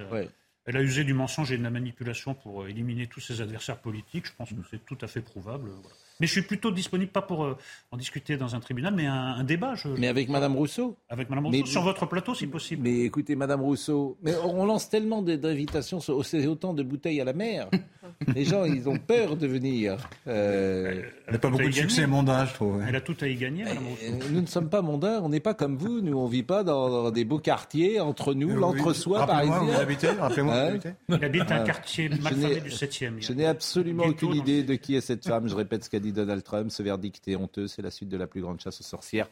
[SPEAKER 4] Elle, a, usé du mensonge et de la manipulation pour éliminer tous ses adversaires politiques. Je pense que c'est tout à fait prouvable. Mais je suis plutôt disponible, pas pour euh, en discuter dans un tribunal, mais un, débat.
[SPEAKER 1] Mais avec Madame Rousseau
[SPEAKER 4] Avec Madame Rousseau, sur votre plateau, si possible.
[SPEAKER 1] Mais écoutez, Madame Rousseau, mais on lance tellement d'invitations, c'est autant de bouteilles à la mer. Les gens, ils ont peur de venir.
[SPEAKER 7] Euh... Elle n'a pas beaucoup de succès mondain, je trouve.
[SPEAKER 4] Elle a tout à y gagner, Madame
[SPEAKER 1] Rousseau. Euh, nous ne sommes pas mondains, on n'est pas comme vous. Nous, on ne vit pas dans, des beaux quartiers, entre nous, l'entre-soi parisien.
[SPEAKER 7] Vous habitez Rappelez-moi
[SPEAKER 4] hein Il habite un quartier malfamé du 7e.
[SPEAKER 1] Je n'ai absolument aucune idée de qui est cette femme. Je répète ce qu'a dit Donald Trump verdict est honteux. C'est la suite de la plus grande chasse aux sorcières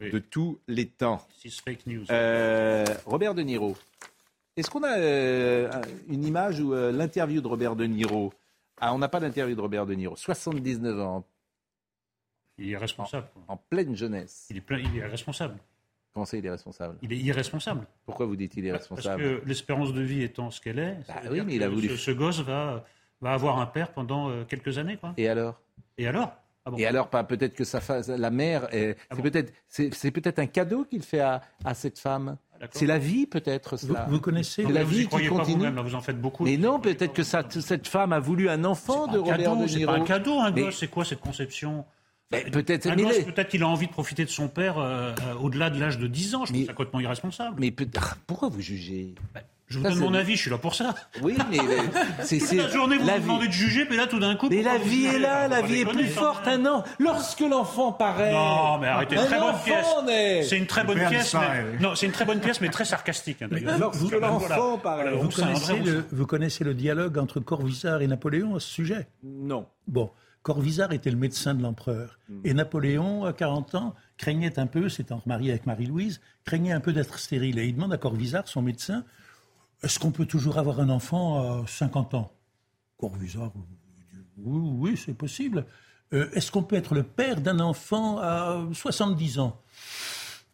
[SPEAKER 1] de tous les temps.
[SPEAKER 4] Fake news.
[SPEAKER 1] Euh, Robert De Niro. Est-ce qu'on a euh, une image ou euh, l'interview de Robert De Niro? Ah, On n'a pas d'interview de Robert De Niro. 79 ans.
[SPEAKER 4] Il est responsable.
[SPEAKER 1] En, pleine jeunesse.
[SPEAKER 4] Il est, plein, il est responsable.
[SPEAKER 1] Comment ça, il est responsable?
[SPEAKER 4] Il est irresponsable.
[SPEAKER 1] Pourquoi vous dites qu'il est responsable?
[SPEAKER 4] Parce que l'espérance de vie étant ce qu'elle est,
[SPEAKER 1] bah oui, mais il a voulu...
[SPEAKER 4] ce, ce, gosse va, va avoir un père pendant quelques années. Quoi.
[SPEAKER 1] Et alors?
[SPEAKER 4] Et alors?
[SPEAKER 1] Ah et alors, peut-être que sa la mère, ah c'est peut-être, c'est, peut-être un cadeau qu'il fait à, cette femme. Ah, c'est la vie, peut-être. Cela.
[SPEAKER 5] Vous, connaissez
[SPEAKER 4] la vie qui continue. Pas vous, en faites beaucoup.
[SPEAKER 1] Mais non, peut-être que cette femme a voulu un enfant de Robert De Niro.
[SPEAKER 4] C'est pas un cadeau, un gosse. C'est quoi cette conception?
[SPEAKER 1] Peut-être
[SPEAKER 4] peut-être qu'il a envie de profiter de son père euh, euh, au-delà de l'âge de 10 ans. Je trouve ça complètement irresponsable.
[SPEAKER 1] Mais pourquoi vous jugez?
[SPEAKER 4] Ben, je vous donne mon avis, je suis là pour ça.
[SPEAKER 1] Oui, mais
[SPEAKER 4] c'est Toute la journée vous me demandez de juger, mais là tout d'un coup.
[SPEAKER 1] Mais la vie est là, la vie est plus forte un an. Lorsque l'enfant paraît.
[SPEAKER 4] Non, mais arrêtez, très bonne pièce. C'est une très bonne pièce, mais non, c'est une très bonne pièce, mais très sarcastique. Hein,
[SPEAKER 1] Lorsque l'enfant paraît.
[SPEAKER 5] Vous, connaissez le, vous connaissez le dialogue entre Corvisart et Napoléon à ce sujet?
[SPEAKER 1] Non.
[SPEAKER 5] Bon, Corvisart était le médecin de l'empereur, hmm. et Napoléon, à 40 ans, craignait un peu, s'étant marié avec Marie-Louise, craignait un peu d'être stérile, et il demande à Corvisart, son médecin est-ce qu'on peut toujours avoir un enfant à 50 ans? Corvisart, oui, oui c'est possible. Euh, est-ce qu'on peut être le père d'un enfant à 70 ans?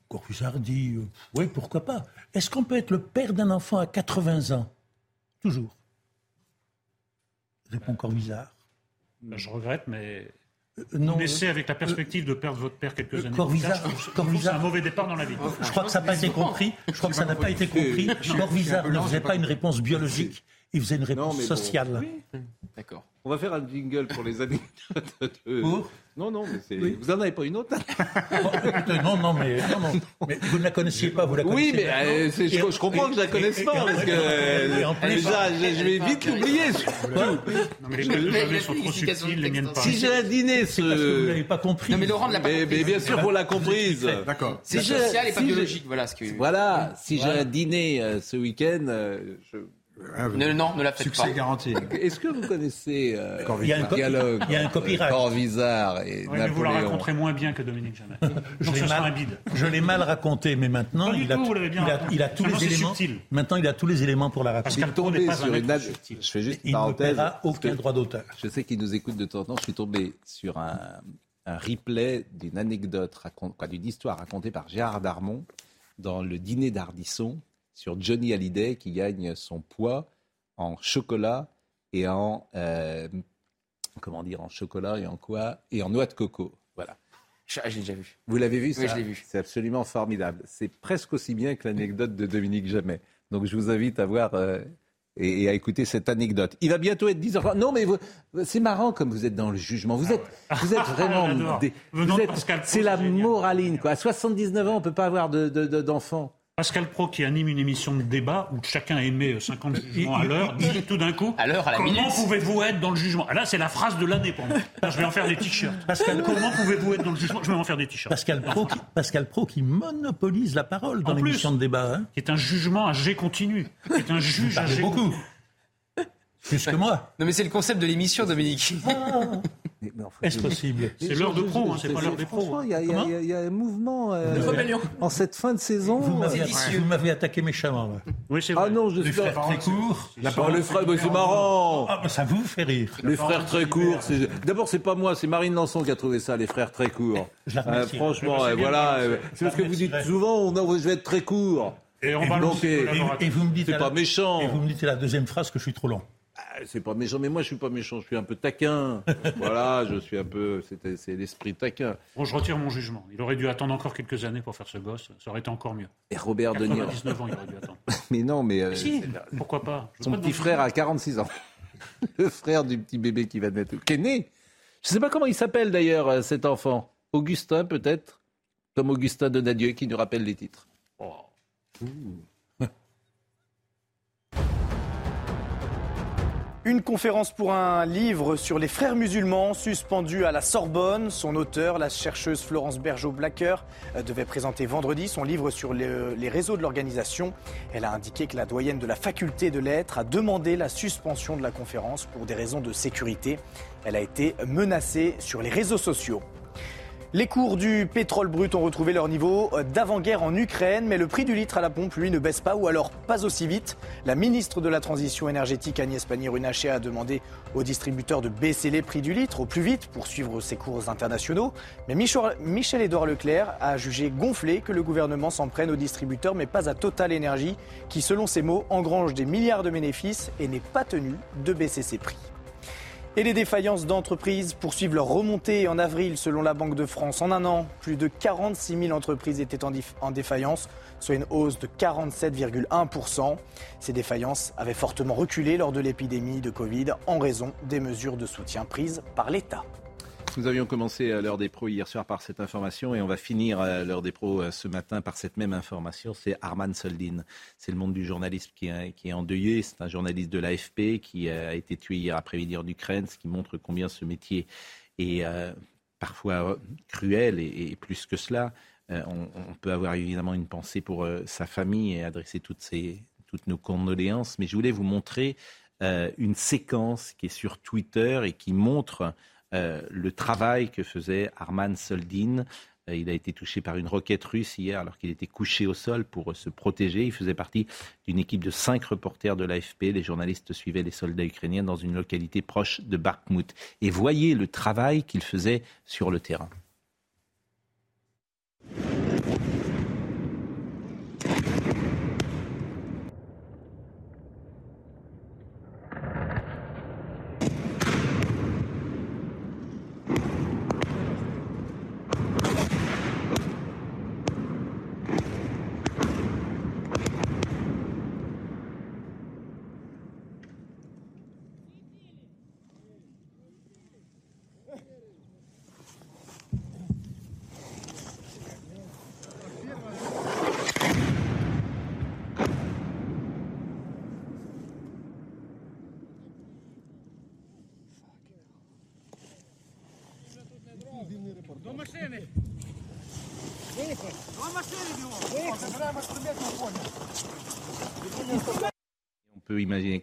[SPEAKER 5] Corvisart dit, euh, oui, pourquoi pas. Est-ce qu'on peut être le père d'un enfant à 80 ans? Toujours. Répond Corvisart.
[SPEAKER 4] Ben, je regrette, mais euh, non, laissez avec la perspective de perdre votre père quelques années.
[SPEAKER 5] Corvisart,
[SPEAKER 4] c'est un mauvais départ dans la vie.
[SPEAKER 5] Je crois que ça n'a pas été compris. Je crois que ça n'a pas été compris. Corvisart ne faisait pas une réponse biologique, il faisait une réponse sociale.
[SPEAKER 1] D'accord. On va faire un jingle pour les années Pour non, non, mais vous n'en avez pas une autre?
[SPEAKER 5] Non, non, mais, non, non. mais vous ne la connaissiez pas, vous la connaissez
[SPEAKER 1] Oui, mais euh, je, comprends que je la connaisse pas, parce que euh, déjà, je, vais vite l'oublier.
[SPEAKER 4] Non, mais les sont trop subtiles, les miennes pas.
[SPEAKER 1] Si j'ai un dîner, ce... Parce
[SPEAKER 5] que vous l'avez pas compris.
[SPEAKER 9] Non, mais Laurent ne l'a pas compris.
[SPEAKER 1] Mais bien sûr, vous l'a comprise.
[SPEAKER 7] D'accord.
[SPEAKER 9] C'est social et pas biologique, voilà ce que...
[SPEAKER 1] Voilà, si j'ai un dîner euh, ce week-end, je
[SPEAKER 9] Ah, non, ne la faites
[SPEAKER 7] Succès garanti.
[SPEAKER 1] Est-ce que vous connaissez euh,
[SPEAKER 5] il y a un
[SPEAKER 1] dialogue
[SPEAKER 5] Il y a un copyright.
[SPEAKER 1] Corvisart et
[SPEAKER 4] Oui, mais
[SPEAKER 1] Napoléon
[SPEAKER 4] vous la raconterez moins bien que Dominique Jamais.
[SPEAKER 5] Je l'ai
[SPEAKER 4] ce sera un
[SPEAKER 5] mal,
[SPEAKER 4] bide.
[SPEAKER 5] je l'ai mal raconté, mais maintenant
[SPEAKER 4] Pas
[SPEAKER 5] il a, il a-
[SPEAKER 4] raconté.
[SPEAKER 5] il a tous les éléments.
[SPEAKER 4] subtil.
[SPEAKER 5] Maintenant, il a tous les éléments pour la raconter.
[SPEAKER 4] N'est
[SPEAKER 1] tombé
[SPEAKER 4] pas
[SPEAKER 1] sur
[SPEAKER 4] un
[SPEAKER 1] une
[SPEAKER 4] mec
[SPEAKER 1] ad-
[SPEAKER 4] subtil.
[SPEAKER 1] Je fais juste une
[SPEAKER 5] Il ne
[SPEAKER 1] parce
[SPEAKER 5] aucun droit d'auteur.
[SPEAKER 1] Je sais qu'il nous écoute de temps en temps. Je suis tombé sur un, un replay d'une anecdote, d'une histoire racontée par Gérard Darmon dans le dîner d'Ardisson sur Johnny Hallyday qui gagne son poids en chocolat et en euh, comment dire en chocolat et en quoi? Et en noix de coco. Voilà.
[SPEAKER 9] Je, ah, je l'ai déjà vu.
[SPEAKER 1] Vous l'avez vu ça?
[SPEAKER 9] Oui, je l'ai vu.
[SPEAKER 1] C'est absolument formidable. C'est presque aussi bien que l'anecdote de Dominique Jamais. Donc je vous invite à voir euh, et, et à écouter cette anecdote. Il va bientôt être 10h30. Non mais c'est marrant comme vous êtes dans le jugement. Vous êtes, vous êtes vraiment... Des- vous êtes- c'est la moraline. Quoi. À 79 ans, on peut pas avoir de- de- de- d'enfants.
[SPEAKER 4] Pascal Pro, qui anime une émission de débat où chacun émet 50 jugements à l'heure, dit tout d'un coup
[SPEAKER 9] À l'heure, à la
[SPEAKER 4] Comment pouvez-vous être dans le jugement? Ah, Là, c'est la phrase de l'année pour moi. Là, je vais en faire des t-shirts.
[SPEAKER 5] Pascal-
[SPEAKER 4] Comment pouvez-vous être dans le jugement? Je vais en faire des t-shirts.
[SPEAKER 5] Pascal Pro, qui, Pascal Pro qui monopolise la parole dans l'émission de débat. Hein.
[SPEAKER 4] Qui est un jugement à jet continu. Qui est un juge à jet
[SPEAKER 5] beaucoup.
[SPEAKER 4] continu.
[SPEAKER 5] Plus que moi.
[SPEAKER 9] Non, mais c'est le concept de l'émission, Dominique.
[SPEAKER 1] Enfin,
[SPEAKER 5] Est-ce
[SPEAKER 1] je-
[SPEAKER 5] possible
[SPEAKER 4] C'est l'heure de pro, hein, c'est pas l'heure des pros.
[SPEAKER 1] Franchement, il y, a- un mouvement euh,
[SPEAKER 6] De rébellion.
[SPEAKER 1] en cette fin de saison.
[SPEAKER 5] Vous m'avez
[SPEAKER 1] Euh,
[SPEAKER 5] attaqué, vous m'avez attaqué méchamment. là.
[SPEAKER 4] Oui, c'est
[SPEAKER 1] Ah
[SPEAKER 4] vrai.
[SPEAKER 1] non, je
[SPEAKER 5] Les
[SPEAKER 1] suis
[SPEAKER 5] frères très courts.
[SPEAKER 1] Oh, les frères, c'est marrant.
[SPEAKER 5] Ah, bah, ça vous fait rire.
[SPEAKER 1] Les frères très courts. c'est- D'abord, c'est pas moi, c'est Marine Lançon qui a trouvé ça, les frères très courts.
[SPEAKER 5] Je la
[SPEAKER 1] Euh, franchement,
[SPEAKER 4] Eh c'est
[SPEAKER 1] euh, voilà,
[SPEAKER 4] c'est-
[SPEAKER 1] parce que vous dites souvent, on je vais être très court.
[SPEAKER 4] Et on va
[SPEAKER 1] et-
[SPEAKER 5] Et, vous me dites
[SPEAKER 1] C'est pas
[SPEAKER 5] la-
[SPEAKER 1] méchant.
[SPEAKER 5] Et vous me dites la deuxième phrase que je suis trop long.
[SPEAKER 1] Ah, C'est pas méchant, mais moi je suis pas méchant, je suis un peu taquin. voilà, je suis un peu, c'est l'esprit taquin.
[SPEAKER 4] Bon, je retire mon jugement. Il aurait dû attendre encore quelques années pour faire ce gosse. Ça aurait été encore mieux.
[SPEAKER 1] Et Robert De Niro.
[SPEAKER 4] 99 ans, il aurait dû attendre.
[SPEAKER 1] Mais non, mais euh,
[SPEAKER 4] Si,
[SPEAKER 1] c'est-
[SPEAKER 4] pourquoi pas
[SPEAKER 1] son
[SPEAKER 4] pas de
[SPEAKER 1] petit frère a 46 ans. Le frère du petit bébé qui va naître, qui est né. Je sais pas comment il s'appelle d'ailleurs euh, cet enfant. Augustin peut-être, comme Augustin Donadieu qui nous rappelle les titres.
[SPEAKER 4] Oh.
[SPEAKER 2] Une conférence pour un livre sur les frères musulmans suspendu à la Sorbonne. Son auteur, la chercheuse Florence Bergeau-Blacker, euh, devait présenter vendredi son livre sur le- les réseaux de l'organisation. Elle a indiqué que la doyenne de la faculté de lettres a demandé la suspension de la conférence pour des raisons de sécurité. Elle a été menacée sur les réseaux sociaux. Les cours du pétrole brut ont retrouvé leur niveau d'avant-guerre en Ukraine, mais le prix du litre à la pompe, lui, ne baisse pas, ou alors pas aussi vite. La ministre de la Transition énergétique, Agnès Pannier-Runacher, a demandé aux distributeurs de baisser les prix du litre au plus vite pour suivre ces cours internationaux. Mais Michel-Édouard Leclerc a jugé gonflé que le gouvernement s'en prenne aux distributeurs, mais pas à Total Energy, qui, selon ses mots, engrange des milliards de bénéfices et n'est pas tenu de baisser ses prix. Et les défaillances d'entreprises poursuivent leur remontée en avril, selon la Banque de France. En un an, plus de 46 000 entreprises étaient en, défaillance, soit une hausse de 47,1%. Ces défaillances avaient fortement reculé lors de l'épidémie de Covid en raison des mesures de soutien prises par l'État.
[SPEAKER 1] Nous avions commencé l'heure des pros hier soir par cette information et on va finir l'heure des pros euh, ce matin par cette même information. C'est Arman Soldin. C'est le monde du journalisme qui est, endeuillé. C'est un journaliste de l'AFP qui euh, a été tué hier après-midi en Ukraine, ce qui montre combien ce métier est euh, parfois cruel et, plus que cela. On, peut avoir évidemment une pensée pour sa famille et adresser toutes, nos condoléances, mais je voulais vous montrer une séquence qui est sur Twitter et qui montre euh, le travail que faisait Arman Soldin. Euh, il a été touché par une roquette russe hier alors qu'il était couché au sol pour euh, se protéger. Il faisait partie d'une équipe de cinq reporters de l'AFP. Les journalistes suivaient les soldats ukrainiens dans une localité proche de Bakhmut. Et voyez le travail qu'il faisait sur le terrain.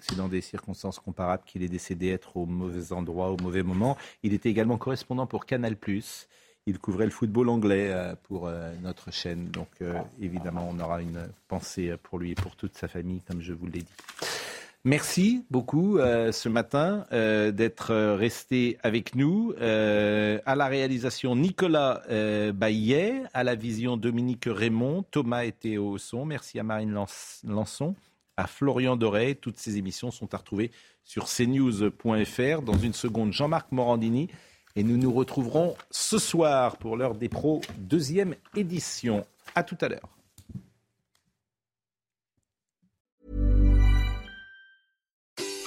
[SPEAKER 1] C'est dans des circonstances comparables qu'il est décédé, être au mauvais endroit, au mauvais moment. Il était également correspondant pour Canal+. Il couvrait le football anglais euh, pour euh, notre chaîne. Donc, euh, évidemment, on aura une pensée pour lui et pour toute sa famille, comme je vous l'ai dit. Merci beaucoup ce matin d'être resté avec nous. à la réalisation, Nicolas Baillet, à la vision, Dominique Raymond, Thomas était au son. Merci à Marine Lançon, Florian Doré. Toutes ces émissions sont à retrouver sur cnews.fr. Dans une seconde, Jean-Marc Morandini. Et nous nous retrouverons ce soir pour l'heure des pros, deuxième édition. À tout à l'heure.